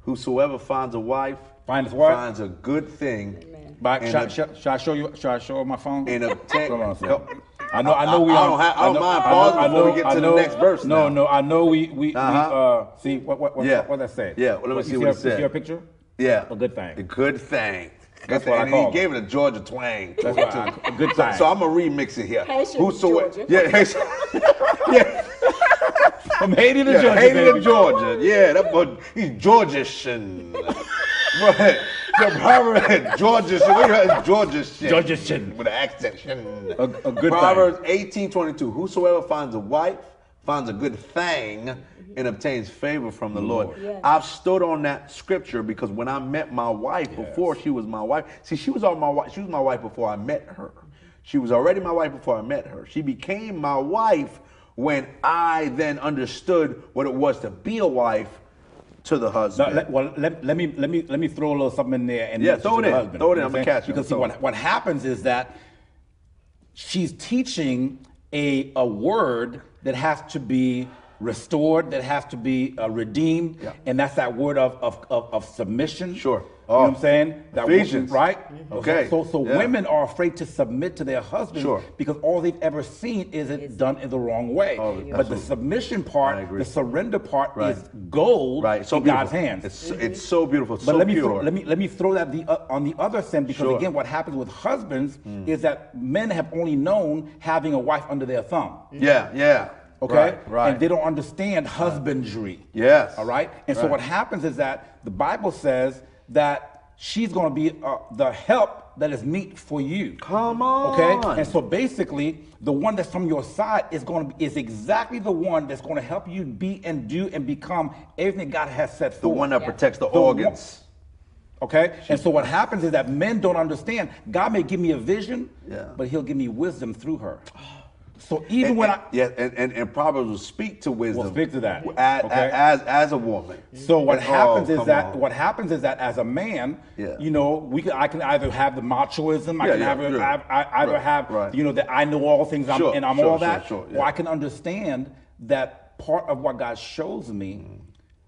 Whosoever finds a wife Finds what? finds a good thing. But and should, I- a- should, should I show you? Should I show my phone? And obtain. Hold on a second. Help. I know, I know we I on- don't have- I don't know- mind I know- before we I get know- to the next verse No, now. no, I know we we, Uh-huh. we uh see what what what, Yeah. what, what that say? Yeah, well, let me see you what it see, said. See your picture? Yeah. A good thing. A good thing. That's Good what I thing. call he it. gave it a Georgia twang. to That's it, what. I- a good thing. So, I'm gonna remix it here. Haitian Whosoever, Georgia. yeah, Haitian, yeah, From Haiti to yeah, Georgia, Haiti baby. to Georgia. Yeah, that boy, he's Georgian. Right. The Proverbs, Georgia, what you heard? Georgia shit. Georgia shit. With an accent. A- a good Proverbs 18, 22. Whosoever finds a wife finds a good thing and obtains favor from the Lord. Yes. I've stood on that scripture because when I met my wife before she was my wife, see, she was all my wife. She was my wife before I met her. She was already my wife before I met her. She became my wife when I then understood what it was to be a wife to the No, husband. let, well, let, let me let me let me throw a little something in there and Yeah, throw to it the in. husband, Throw it in. I'ma catch it. Because see, what what happens is that she's teaching a a word that has to be restored, that has to be uh, redeemed, Yeah. and that's that word of of, of, of submission. Sure. You know Oh, what I'm saying? That wo- Ephesians. right? Okay. So so Yeah. women are afraid to submit to their husbands Sure. because all they've ever seen is it done in the wrong way. Oh, but the submission part, the surrender part Right. is gold right. So in beautiful. God's hands. It's, it's so beautiful. But so let me pure. throw, let me let me throw that the uh, on the other side because Sure. Mm. again, what happens with husbands is that men have only known having a wife under their thumb. yeah, yeah. Okay, Right. right. and they don't understand husbandry. Yes. All right, and so what happens is that the Bible says that she's going to be uh, the help that is meet for you. Come on. Okay, and so basically, the one that's from your side is going to be, is exactly the one that's going to help you be and do and become everything God has set for. the one that Yeah. protects the, The one- organs. Okay? And so what happens is that men don't understand. God may give me a vision, Yeah. but he'll give me wisdom through her. So even when I yeah, and, and, and Proverbs will speak to wisdom. Will speak to that. As, Okay. as, as a woman. so what Oh, happens is that on. what happens is that as a man, Yeah. you know, we can, I can either have the machoism, I Yeah, can yeah, have, yeah. I, I, either Right, have right. you know that I know all things I'm, and I'm sure, all sure, that, sure, or. I can understand that part of what God shows me, mm.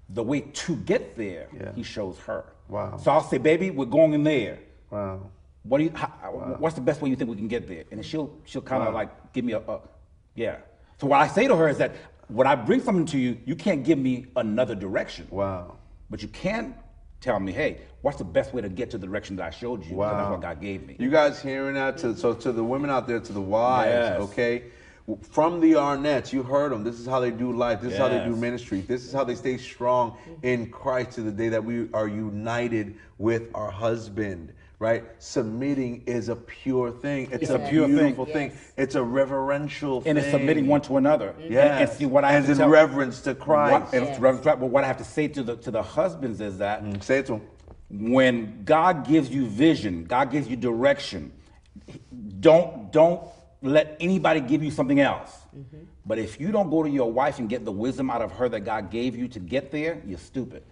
the way to get there, Yeah. He shows her. Wow. So I'll say, baby, we're going in there. Wow. What do you? How, What's the best way you think we can get there? And she'll she'll kind of Wow. like give me a, a, yeah. So what I say to her is that when I bring something to you, you can't give me another direction. Wow. But you can tell me, hey, what's the best way to get to the direction that I showed you? 'Cause That's what God gave me. You guys hearing that? To, so to the women out there, to the wives, Yes. okay? From the Arnett's, you heard them. This is how they do life. This is how they do ministry. This is how they stay strong in Christ to the day that we are united with our husband. Right? Submitting is a pure thing. It's, It's a, a pure thing. beautiful thing. Yes. It's a reverential thing. and it's submitting one to another. Mm-hmm. And- Yeah. And, see what I have to in tell, reverence to Christ. What, and Yes. reverence- but what I have to say to the to the husbands is that mm-hmm. Say it to them. when God gives you vision, God gives you direction, don't don't let anybody give you something else. Mm-hmm. But if you don't go to your wife and get the wisdom out of her that God gave you to get there, you're stupid.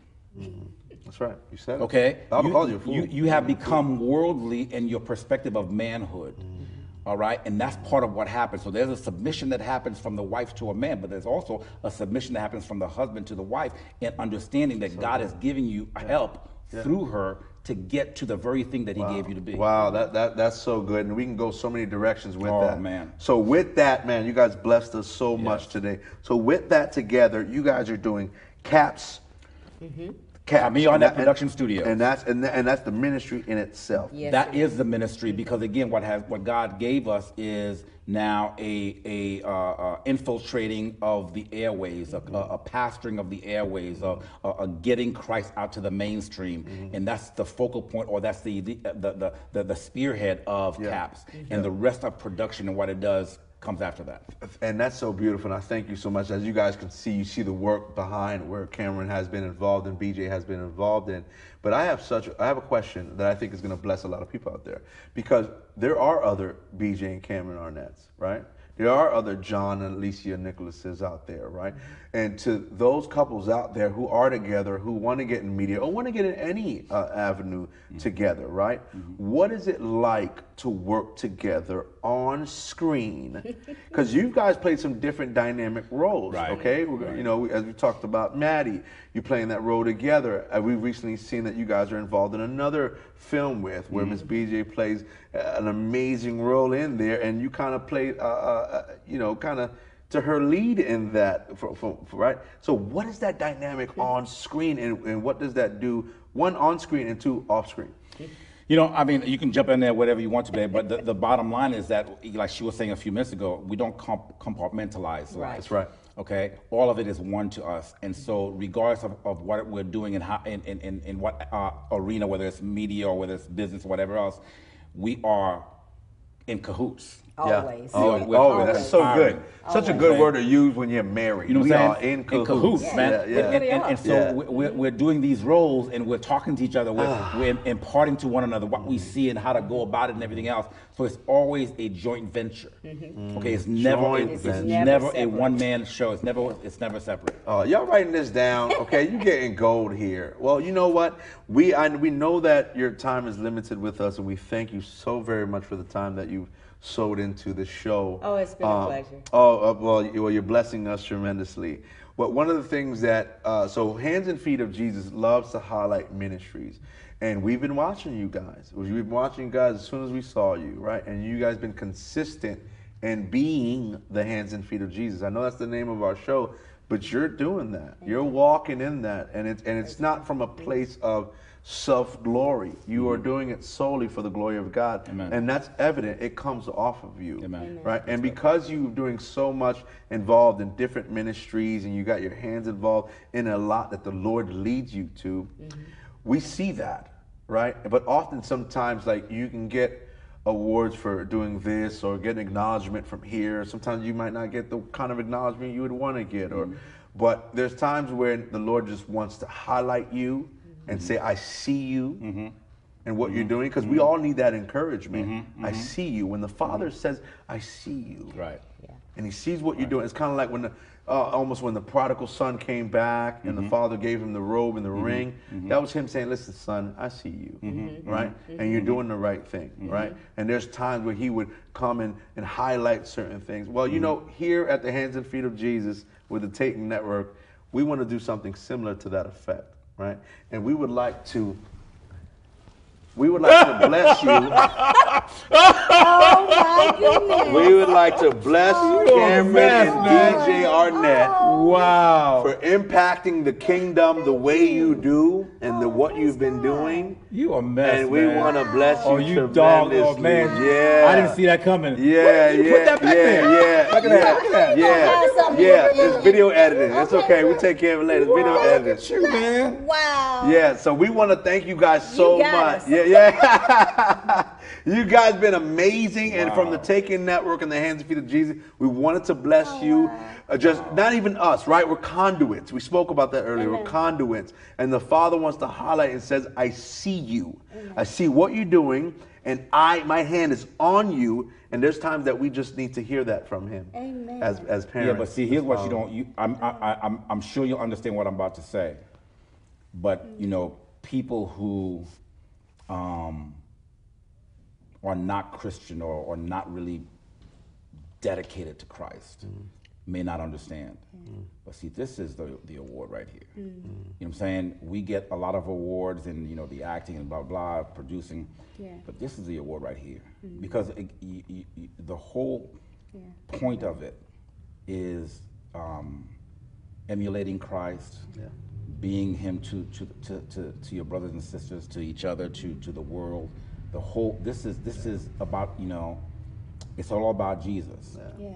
That's right. You said it. Okay? I you, call you a fool. You, you have become worldly in your perspective of manhood. Mm-hmm. All right? And that's part of what happens. So there's a submission that happens from the wife to a man, but there's also a submission that happens from the husband to the wife in understanding that God is giving you help through her to get to the very thing that he gave you to be. Wow, that, that that's so good, and we can go so many directions with that. Oh, that. man. So with that, man, you guys blessed us so much today. So with that together, you guys are doing caps. Caps. I mean, on that production studio. and that's and, tha- and that's the ministry in itself. Yes, That it is the ministry because again, what has what God gave us is now a a uh, uh, infiltrating of the airways, a, a, a pastoring of the airways, a, a, a getting Christ out to the mainstream, Mm-hmm. and that's the focal point, or that's the the the, the, the spearhead of Yeah. CAPS, and the rest of production and what it does comes after that. And that's so beautiful. And I thank you so much. As you guys can see, you see the work behind where Cameron has been involved and BJ has been involved in. But I have such I have a question that I think is going to bless a lot of people out there because there are other BJ and Cameron Arnett's, right? There are other John and Alicia Nicholases out there, right? And to those couples out there who are together, who want to get in media or want to get in any uh, avenue together, right? What is it like to work together on screen? Because you guys played some different dynamic roles, Right. okay? We're, You know, as we talked about Maddie, you playing that role together. Uh, we've recently seen that you guys are involved in another film with where Miss BJ plays uh, an amazing role in there, and you kind of played, uh, uh, uh, you know, kind of to her lead in that, for, for, for- right? So, what is that dynamic on screen, and, and what does that do? One on screen and two off screen. You know, I mean, you can jump in there whatever you want to, but the, the bottom line is that, like she was saying a few minutes ago, we don't comp- compartmentalize. Right. That's right. Okay, all of it is one to us, and so regardless of, of what we're doing and how in, in, in, in what uh, arena, whether it's media or whether it's business or whatever else, we are in cahoots. Always. Yeah. Always. Oh, we're- Always. That's so good. inspiring. Such a good word to use when you're married. You know we what I'm saying? in cahoots. man. Yeah, And, yeah. and, and, and so Yeah. we- we're, we're doing these roles and we're talking to each other. We're, ah. we're imparting to one another what we see and how to go about it and everything else. So it's always a joint venture. Mm-hmm. Okay, it's mm. never Joint it's, venture. never, Never a one man show. It's never it's never separate. Oh, y'all writing this down, okay? You're getting gold here. Well, you know what? We I, we know that your time is limited with us, and we thank you so very much for the time that you sowed into the show. Oh, it's been a Um, pleasure. Oh, uh, well, well, you're blessing us tremendously. But one of the things that uh, so Hands and Feet of Jesus loves to highlight ministries, and we've been watching you guys. We've been watching you guys as soon as we saw you, right? And you guys been consistent in being the hands and feet of Jesus. I know that's the name of our show, but you're doing that. You're walking in that, and it's and it's not from a place of self glory. You are mm-hmm. doing it solely for the glory of God, Amen. and that's evident. It comes off of you, Amen. Amen. right? And because you're doing so much involved in different ministries, and you got your hands involved in a lot that the Lord leads you to, mm-hmm. we see that, right? But often, sometimes, like you can get awards for doing this or getting acknowledgement from here. Sometimes you might not get the kind of acknowledgement you would want to get, or mm-hmm. but there's times where the Lord just wants to highlight you and mm-hmm. say, "I see you." Mm-hmm. And what you're doing, because we all need that encouragement. I see you. When the Father says, "I see you," Right. and he sees what you're doing. It's kind of like when the uh, almost when the prodigal son came back and the mm-hmm. father gave him the robe and the mm-hmm. ring. Mm-hmm. That was him saying, "Listen, son, I see you, right? And you're doing the right thing, right?" And there's times where he would come in and highlight certain things. Well, you know, here at the Hands and Feet of Jesus with the Tatum Network, we want to do something similar to that effect, right? And we would like to. We would like to bless you. Oh my goodness. We would like to bless oh, Cameron mess, and man. BJ Arnett oh, Wow. for impacting the kingdom the way you do and the what you've been doing. You a mess, And we want to bless you Oh, you dog. Oh, man. Yeah. I didn't see that coming. Yeah, You yeah, Put that back yeah, there. yeah. Look at that. Look at that. Yeah, Have something yeah. It's video editing. It's okay. We take care of it later. It's video Wow, look editing. at you, man. Wow. Yeah, so we want to thank you guys so You got much. us. Yeah, yeah. you guys been amazing, and from the Taking Network and the Hands and Feet of Jesus, we wanted to bless you. Uh, just not even us, right? We're conduits. We spoke about that earlier. We're conduits, and the Father wants to highlight and says, "I see you. I see what you're doing, and I, my hand is on you." And there's times that we just need to hear that from Him, Amen. as as parents. Yeah, but see, here's what you don't. You, I'm, I, I, I'm, I'm sure you'll understand what I'm about to say. But you know, people who um, are not Christian or, or not really dedicated to Christ mm. may not understand. Mm. Mm. But see, this is the, the award right here. You know what I'm saying? We get a lot of awards in, you know, the acting and blah, blah, producing. Yeah. But this is the award right here. Because it, y y y the whole Yeah. point of it is um, emulating Christ, being Him to, to, to, to, to your brothers and sisters, to each other, to, to the world. The whole this is this is about you know, it's all about Jesus Yeah.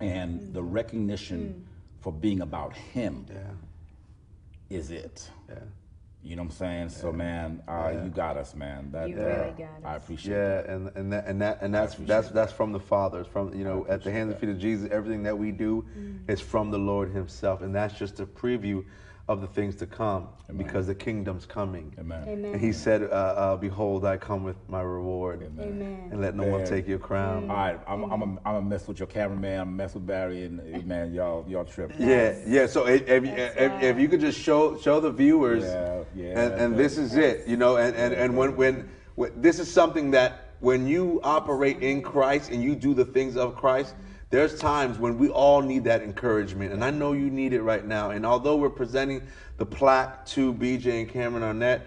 and the recognition for being about Him Yeah. is it. Yeah. You know what I'm saying? So man, uh, you got us, man. That, You uh, really got I us. appreciate Yeah, that. and and that and that and that's that's that's from the Father. It's from you know at the hands and feet of Jesus. Everything that we do is from the Lord Himself, and that's just a preview of the things to come because the kingdom's coming. Amen. Amen. And He said, uh, uh, "Behold, I come with my reward, Amen. and let no one take your crown." All right, I'm, I'm, a, I'm gonna mess with your cameraman. I'm gonna mess with Barry, and uh, man, y'all, y'all trip. Yeah, yeah. So if, if, if, if you could just show show the viewers, Yeah, yeah, and, and this is it, you know, and, and, and when, when when this is something that when you operate in Christ and you do the things of Christ, there's times when we all need that encouragement, and I know you need it right now. And although we're presenting the plaque to BJ and Cameron Arnett,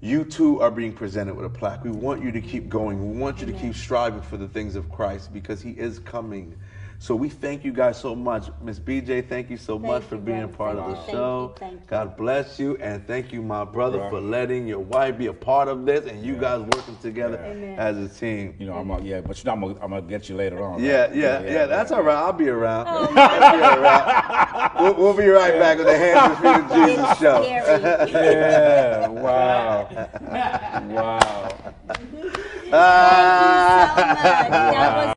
you too are being presented with a plaque. We want you to keep going. We want you to keep striving for the things of Christ because He is coming. So we thank you guys so much. Miss BJ, thank you so much for being a brother. part of the you, thank show. you, thank you. God bless you. And thank you, my brother, Right. for letting your wife be a part of this and you guys working together Amen. as a team. You know, I'm gonna, yeah, but you know, I'm gonna, I'm gonna get you later on. Yeah, right? yeah, yeah, that's all right. I'll be around. Oh, I'll be around. We'll, we'll be right back with the Hands and Feet of Jesus It's show. scary. Yeah, wow, wow. Thank you so much. That was